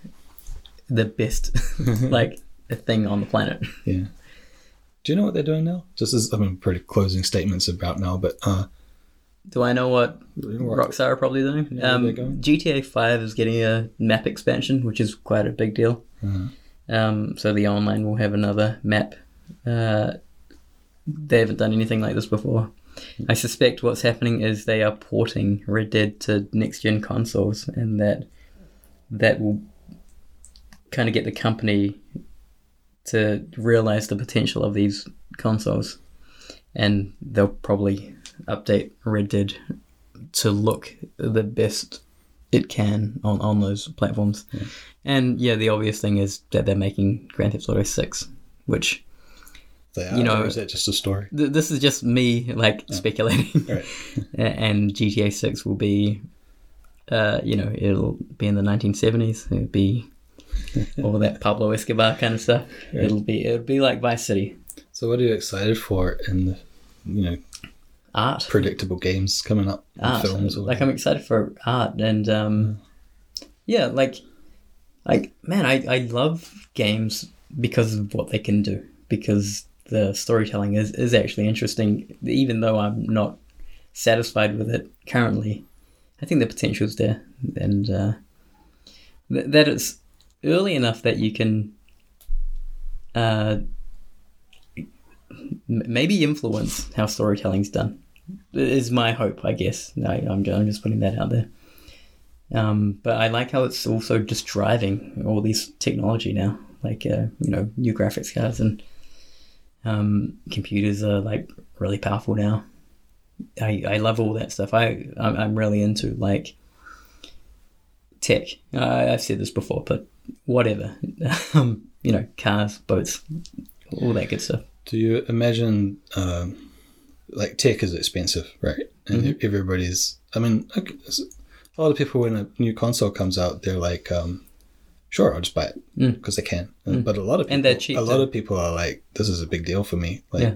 the best <laughs> <laughs> like thing on the planet. yeah. Do you know what they're doing now? Just as I mean, pretty closing statements about now, but uh, Do I know what Rock- Rockstar are probably doing? Um, where they're going? GTA Five is getting a map expansion, which is quite a big deal. Uh-huh. Um, so the online will have another map. Uh, they haven't done anything like this before. I suspect what's happening is they are porting Red Dead to next gen consoles, and that that will kind of get the company to realize the potential of these consoles, and they'll probably update Red Dead to look the best it can on, on those platforms. And yeah, the obvious thing is that they're making Grand Theft Auto 6, which they are, you know- or is that just a story? th- this is just me like speculating. Right. <laughs> And GTA 6 will be, uh, you know, it'll be in the 1970s. It'll be <laughs> all that Pablo Escobar kind of stuff. It'll be it'll be like Vice City So, what are you excited for in the you know art. predictable games coming up, art. films? Like I'm excited for art and um, yeah, like like man, I I love games because of what they can do because the storytelling is is actually interesting. Even though I'm not satisfied with it currently, I think the potential is there and uh, th- that it's early enough that you can. Uh, maybe influence how storytelling's done is my hope, I guess. I, I'm, I'm just putting that out there. Um, but I like how it's also just driving all this technology now, like uh, you know, new graphics cards and um, computers are like really powerful now. I, I love all that stuff. I I'm, I'm really into like tech. I, I've said this before, but whatever. <laughs> um, you know, cars, boats, all that good stuff. Do you imagine, um, like, tech is expensive, right? And Mm-hmm. everybody's, I mean, a lot of people, when a new console comes out, they're like, um, sure, I'll just buy it Mm. because they can. But a lot of people, And they're cheap, a lot of people are like, this is a big deal for me. Like, Yeah.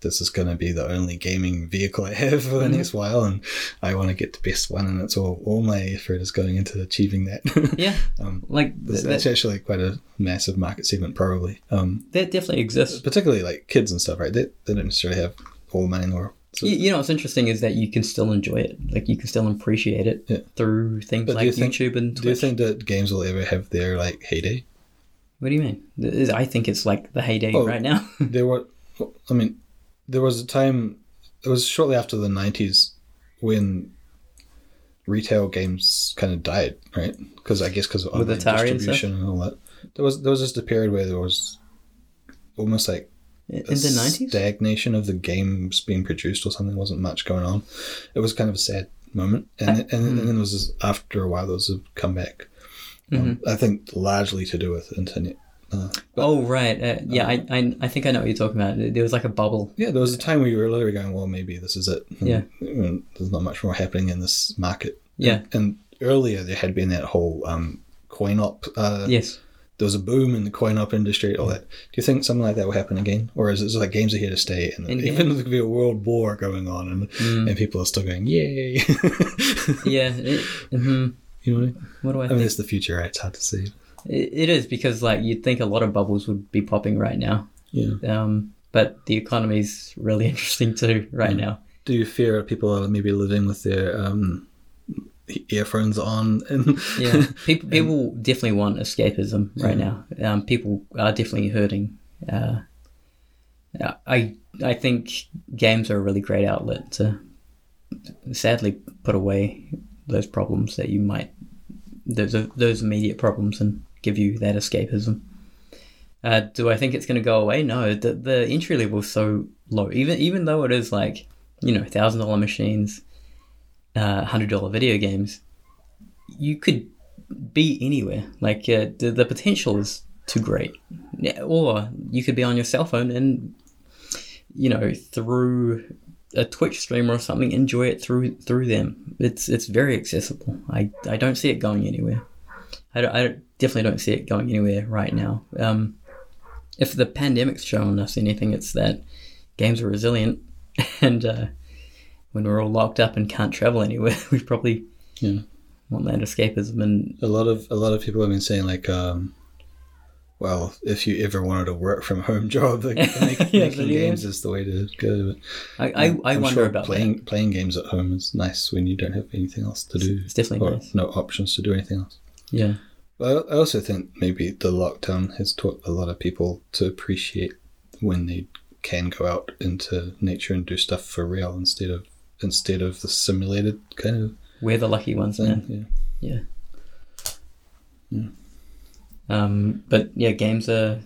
This is going to be the only gaming vehicle I <laughs> have for Mm-hmm. the next while, and I want to get the best one, and it's all, all my effort is going into achieving that. <laughs> Yeah, Um, like That's th- that's that, actually quite a massive market segment, probably. Um, that definitely exists. particularly like kids and stuff, right? They, they don't necessarily have all the money in the world. So, You, you know what's interesting is that you can still enjoy it. Like you can still appreciate it Yeah. through things But like you think- YouTube and do you think that games will ever have their like heyday? what do you mean? I think it's like the heyday Oh. right now. <laughs> There were, I mean, there was a time. It was shortly after the '90s when retail games kind of died, right? Because I guess because of With Atari distribution and, all that. There was there was just a period where there was almost like In the nineties? stagnation of the games being produced or something. wasn't much going on. It was kind of a sad moment, and and, and then there was after a while there was a comeback. Um, I think largely to do with internet Uh, oh right, uh, yeah, I, I I think I know what you're talking about. There was like a bubble. yeah, there was a time where you were literally going, well, maybe this is it. Yeah. Mm, There's not much more happening in this market. Yeah. And earlier there had been that whole um, coin op. Uh, Yes. There was a boom in the coin op industry, all that. Do you think something like that will happen again? Or is it just like games are here to stay? And In even there could be a world war going on and, Mm. and people are still going, yay. Yeah. It, mhm. <laughs> you know what I? What do I I mean, it's the future, right? It's hard to see. It, is because like you'd think a lot of bubbles would be popping right now. Yeah. Um, but the economy's really <laughs> interesting too right Mm. now. Do you fear people are maybe living with their um, earphones on? And Yeah, <laughs> people people definitely want escapism right now. Um, people are definitely hurting. Uh, I I think games are a really great outlet to sadly put away those problems that you might those those immediate problems and give you that escapism. Uh, do I think it's going to go away? No, the the entry level is so low. Even even though it is like you know thousand dollar machines, uh, hundred dollar video games, you could be anywhere. Like uh, the the potential is too great. Yeah, or you could be on your cell phone and you know through a Twitch streamer or something enjoy it through through them. It's it's very accessible. I, I don't see it going anywhere. I, don't, I definitely don't see it going anywhere right now. Um, if the pandemic's shown us anything, it's that games are resilient, <laughs> and uh, when we're all locked up and can't travel anywhere, <laughs> we probably Yeah. want that escapism. And a lot of a lot of people have been saying like, um, well, if you ever wanted a work from <laughs> home job, like, make, Yeah, making games is the way to go. But I, I, I I'm wonder sure about playing that. playing games at home is nice when you don't have anything else to do It's definitely or nice. no options to do anything else. Yeah. I I also think maybe the lockdown has taught a lot of people to appreciate when they can go out into nature and do stuff for real instead of instead of the simulated kind of We're the lucky ones, man. Yeah. Yeah. Um, but yeah, games are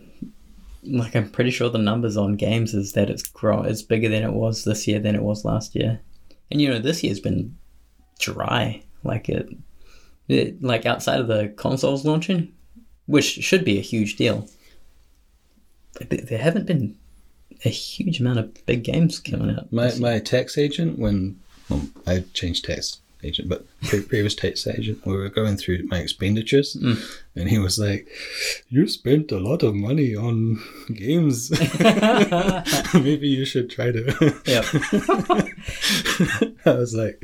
like I'm pretty sure the numbers on games is that it's grow it's bigger than it was this year than it was last year, and you know this year's been dry. Like it, it like outside of the consoles launching, which should be a huge deal. There haven't been a huge amount of big games coming out. My my tax agent when well, I changed tax agent, but pre- previous tax agent, we were going through my expenditures, mm. and he was like, "You spent a lot of money on games. <laughs> <laughs> Maybe you should try to." Yep. <laughs> I was like,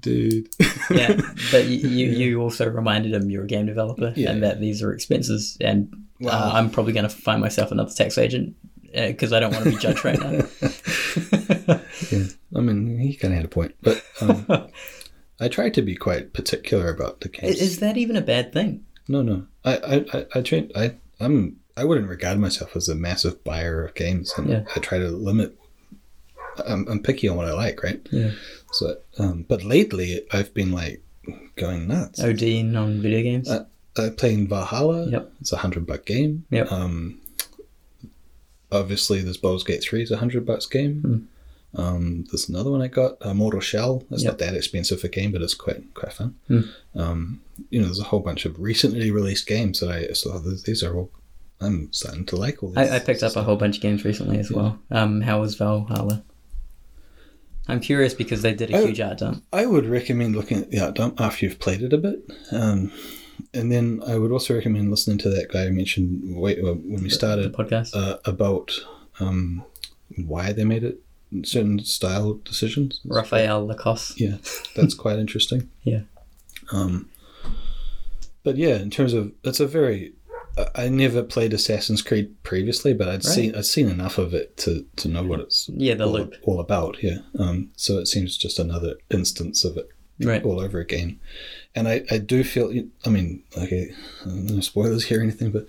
"Dude, yeah, <laughs> but you, you you also reminded him you're a game developer Yeah. and that these are expenses, and Wow. uh, I'm probably going to find myself another tax agent because I don't want to be judged right now. <laughs> yeah." I mean, he kind of had a point, but um, <laughs> I tried to be quite particular about the case. Is that even a bad thing? No, no. I, I, I, I train. I, I'm. I wouldn't regard myself as a massive buyer of games, and Yeah. I try to limit. I'm, I'm picky on what I like, right? Yeah. So, um, but lately I've been like going nuts. ODing on video games. Uh, I'm playing Valhalla. Yep. It's a hundred buck game. Yep. Um, obviously, there's Baldur's Gate Three is a hundred bucks game. Um, there's another one I got, uh, Mortal Shell. It's Yep. not that expensive a game, but it's quite quite fun. Hmm. Um, you know, there's a whole bunch of recently released games that I so these are all. I'm starting to like all these. I, I picked up a whole bunch of games recently as well. Um, how was Valhalla? I'm curious because they did a Oh. huge art dump. I would recommend looking at the art dump after you've played it a bit. Um, and then I would also recommend listening to that guy I mentioned wait, uh, when we The started podcast. uh, about um, why they made it certain style decisions. Raphael Lacoste. Yeah, that's quite interesting. <laughs> Yeah. Um, but yeah, in terms of it's a very. I- never played Assassin's Creed previously, but I'd Right. seen I'd seen enough of it to, to know what it's Yeah, the all, loop. all about. Yeah, um, so it seems just another instance of it Right. all over again. And I, I do feel, I mean, okay, no spoilers here or anything, but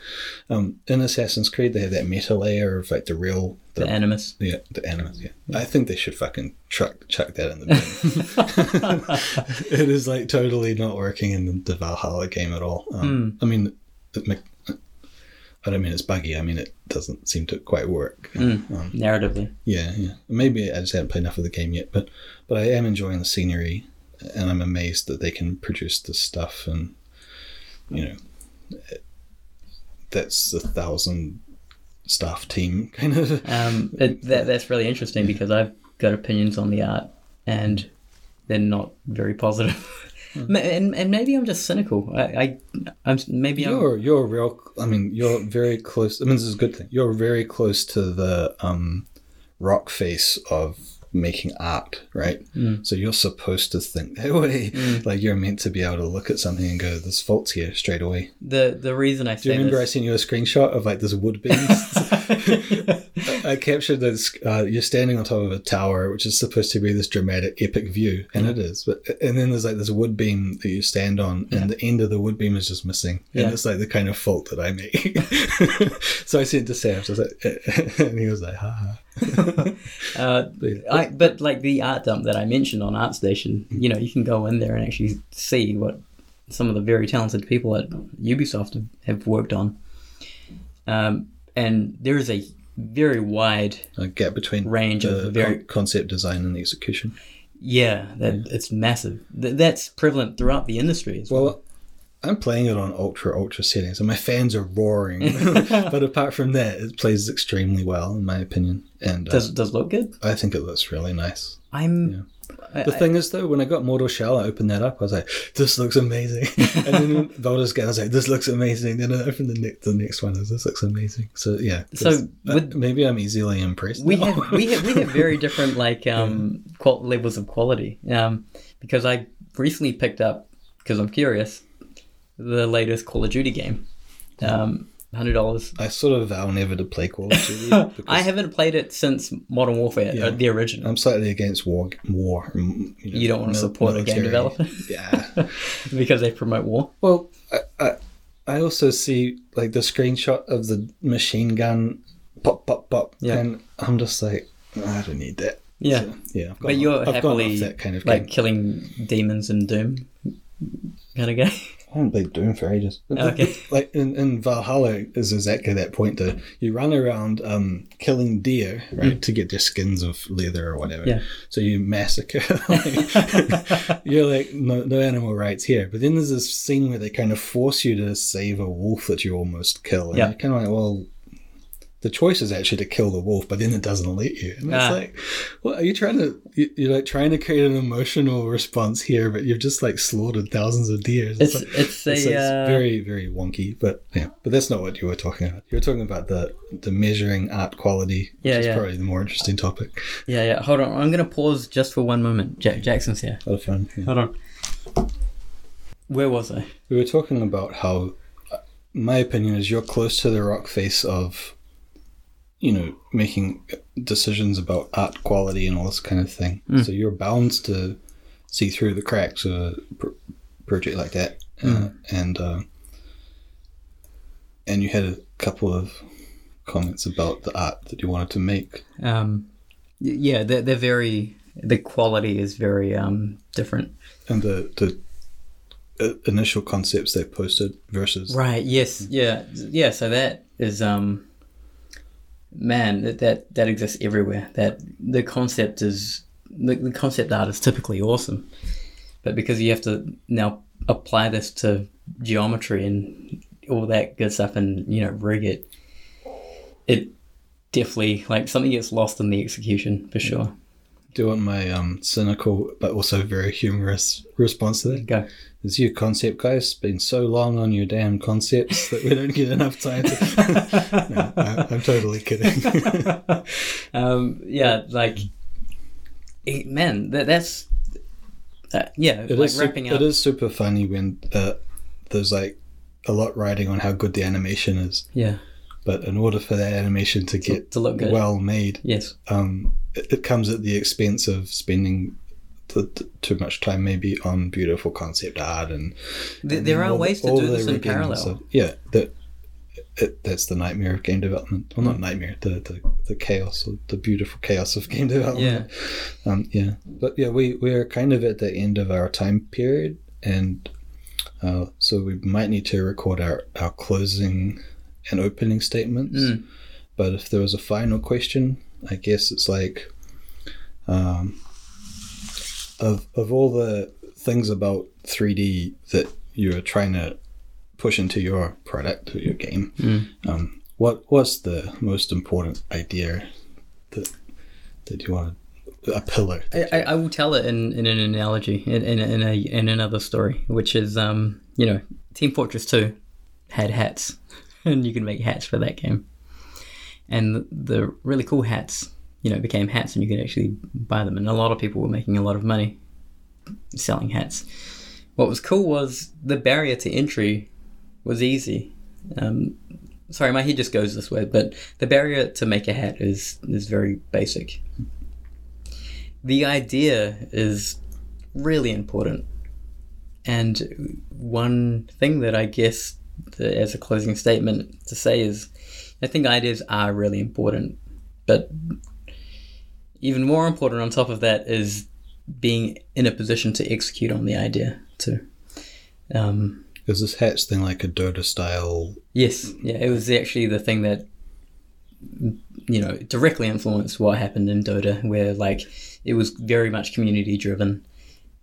um, in Assassin's Creed, they have that meta layer of like the real, the, The Animus. yeah, the Animus. Yeah. I think they should fucking chuck, chuck that in the bin. <laughs> <laughs> it is like totally not working in the Valhalla game at all. Um, I mean, it I don't mean it's buggy. I mean, it doesn't seem to quite work. Um, Narratively. yeah, yeah. Maybe I just haven't played enough of the game yet, but but I am enjoying the scenery, and I'm amazed that they can produce this stuff, and you know, that's a thousand staff team <laughs> kind of. Um, it, that that's really interesting because I've got opinions on the art, and they're not very positive. <laughs> Ma- and, and maybe I'm just cynical. I, I I'm maybe I'm You're you're real. I mean, you're very close. I mean, this is a good thing. You're very close to the um, rock face of making art, right? Mm. So you're supposed to think that <laughs> way. Like you're meant to be able to look at something and go, "There's faults here" straight away. the the reason I Do you remember I sent you a screenshot of like this wood beam? <laughs> <laughs> I captured this. Uh, you're standing on top of a tower, which is supposed to be this dramatic, epic view, and it is. But and then there's like this wood beam that you stand on, and the end of the wood beam is just missing, and Yeah. it's like the kind of fault that I make. <laughs> so I sent to Sam, so I was like, <laughs> and he was like, "Ha ha." Uh, I, but like the art dump that I mentioned on ArtStation, you know, you can go in there and actually see what some of the very talented people at Ubisoft have, have worked on. Um, and there is a very wide, A gap between Range the of very- con- concept design and execution. yeah, that it's massive. Th- that's prevalent throughout the industry as well. Well, I'm playing it on ultra ultra settings, and my fans are roaring. <laughs> <laughs> but apart from that, it plays extremely well, in my opinion. And uh, Does does it look good? I think it looks really nice. I'm. I, The thing is, though, when I got Mortal Shell, I opened that up. I was like, "This looks amazing," <laughs> and then Baldur's Gate, I was like, "This looks amazing." Then I opened the next, the next one, I was, "This looks amazing." So yeah, So, uh, with- maybe I'm easily impressed. we now. have we have we have very <laughs> different like um qual- levels of quality um because I recently picked up because I'm curious the latest Call of Duty game um hundred dollars I sort of vow never to play Call of <laughs> Duty. I haven't played it since Modern Warfare Yeah. uh, the original I'm slightly against war. War. mm, know, you don't want to support a game military. developer <laughs> Yeah. <laughs> because they promote war Well, I, I, I also see like the screenshot of the machine gun pop, pop, pop, Yeah. and I'm just like, I don't need that. yeah So, yeah. I've but gone you're I've happily that kind of like game. killing demons in Doom kind of game I haven't played Doom for ages. Okay. <laughs> Like in, in Valhalla is exactly that point. Though you run around um, killing deer, right, to get their skins of leather or whatever. Mm. Yeah. So you massacre. like, <laughs> you're like no, no animal rights here. But then there's this scene where they kind of force you to save a wolf that you almost kill, and Yeah. kind of like, well. The choice is actually to kill the wolf, but then it doesn't let you. And it's Ah. like, what are you trying to? you- You're like trying to create an emotional response here, but you've just like slaughtered thousands of deer. it's like- it's a it's, it's uh, very very wonky but yeah but that's not what you were talking about you were talking about the the measuring art quality which Yeah, is yeah. probably the more interesting topic yeah yeah hold on I'm gonna pause just for one moment Jack Jackson's here a lot of fun yeah. hold on where was I we were talking about how uh, my opinion is you're close to the rock face of you know making decisions about art quality and all this kind of thing so you're bound to see through the cracks of a pr- project like that uh, and uh, and you had a couple of comments about the art that you wanted to make Um, yeah, they're, they're very. The quality is very um different. and the the uh, initial concepts they posted versus Right. Yes. Yeah. Yeah. So that is um. Man, that that, that exists everywhere. That the concept is the, the concept art is typically awesome, but because you have to now apply this to geometry and all that good stuff, and you know rig it, it definitely like something gets lost in the execution for sure. Do you want my um cynical but also very humorous response to that Go. is your concept guys been so long on your damn concepts that we don't get enough time to <laughs> no, I, i'm totally kidding <laughs> um, yeah, like, man, that, that's, uh, yeah, It like is wrapping up. it is super funny when uh, there's like a lot riding on how good the animation is Yeah, but in order for that animation to get to look good. well made yes. um, it, it comes at the expense of spending t- t- too much time maybe on beautiful concept art and, Th- and there are all ways to do this in parallel. stuff. yeah that it, that's the nightmare of game development well not nightmare the, the, the chaos or the beautiful chaos of game <laughs> development um, yeah but yeah we, we're kind of at the end of our time period and uh, so we might need to record our, our closing and opening statements Mm. but if there was a final question, I guess it's like, um, of of all the things about 3D that you're trying to push into your product or your game, Mm. um, what what's the most important idea that that you want a pillar? I, I, I will tell it in, in an analogy in, in, in a in another story, which is um you know Team Fortress Two had hats, <laughs> and you can make hats for that game, and the, really cool hats you know became hats, and you could actually buy them, and a lot of people were making a lot of money selling hats. What was cool was the barrier to entry was easy. Um, sorry, my head just goes this way, but the barrier to make a hat is is very basic the idea is really important. And one thing that I guess the, as a closing statement to say is I think ideas are really important. But even more important on top of that is being in a position to execute on the idea too. Um, Is this hats thing like a Dota style? Yes, yeah, it was actually the thing that you know directly influenced what happened in Dota, where like it was very much community driven,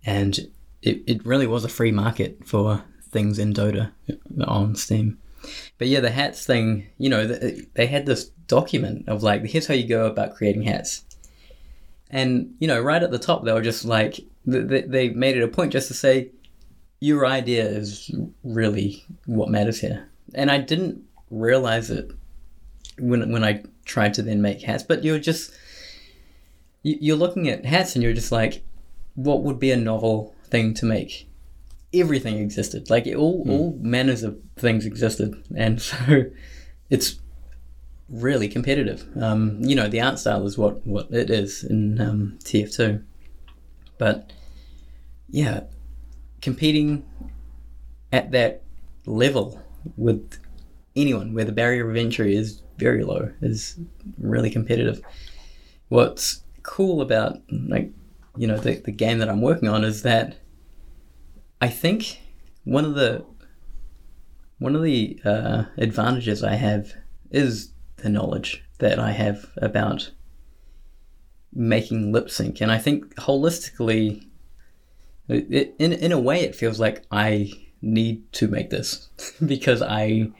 and it, it really was a free market for things in Dota on Steam. But yeah, the hats thing, you know, they had this document of like, here's how you go about creating hats. And, you know, right at the top, they were just like, th- th- they made it a point just to say, your idea is really what matters here. And I didn't realize it when, when I tried to then make hats, but you're just, you're looking at hats and you're just like, what would be a novel thing to make? Everything existed, like all all manners of things existed, and <laughs> so it's really competitive. Um, you know, the art style is what what it is in um, TF2, but yeah, competing at that level with anyone where the barrier of entry is very low is really competitive. What's cool about like you know the, the game that I'm working on is that I think one of the one of the uh, advantages I have is the knowledge that I have about making lip sync, and I think holistically, it, in in a way, it feels like I need to make this <laughs> because I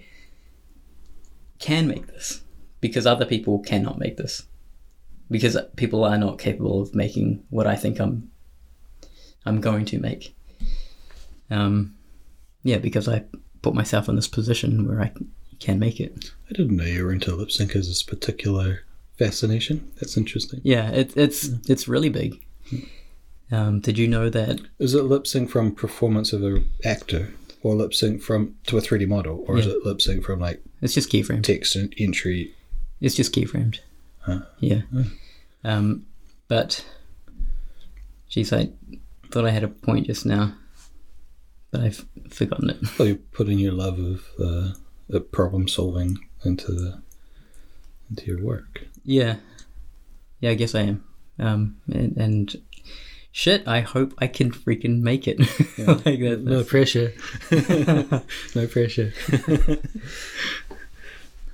can make this because other people cannot make this because people are not capable of making what I think I'm I'm going to make. Um, yeah, because I put myself in this position where I can make it. I didn't know you were into lip sync as this particular fascination. That's interesting. Yeah, it, it's it's really big. Um, did you know that? Is it lip sync from performance of an actor, or lip sync from to a three D model, or is it lip sync from like It's just keyframed. text and entry? It's just keyframed. Huh. Yeah. Um, but, geez, I thought I had a point just now, but I've forgotten it. Well, you're putting your love of uh, of problem solving into the into your work. Yeah, yeah, I guess I am. Um, and, and shit, I hope I can freaking make it. <laughs> like that, No pressure. <laughs> no pressure.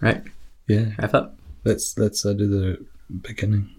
right. Yeah, Wrap up. let's let's uh, do the beginning.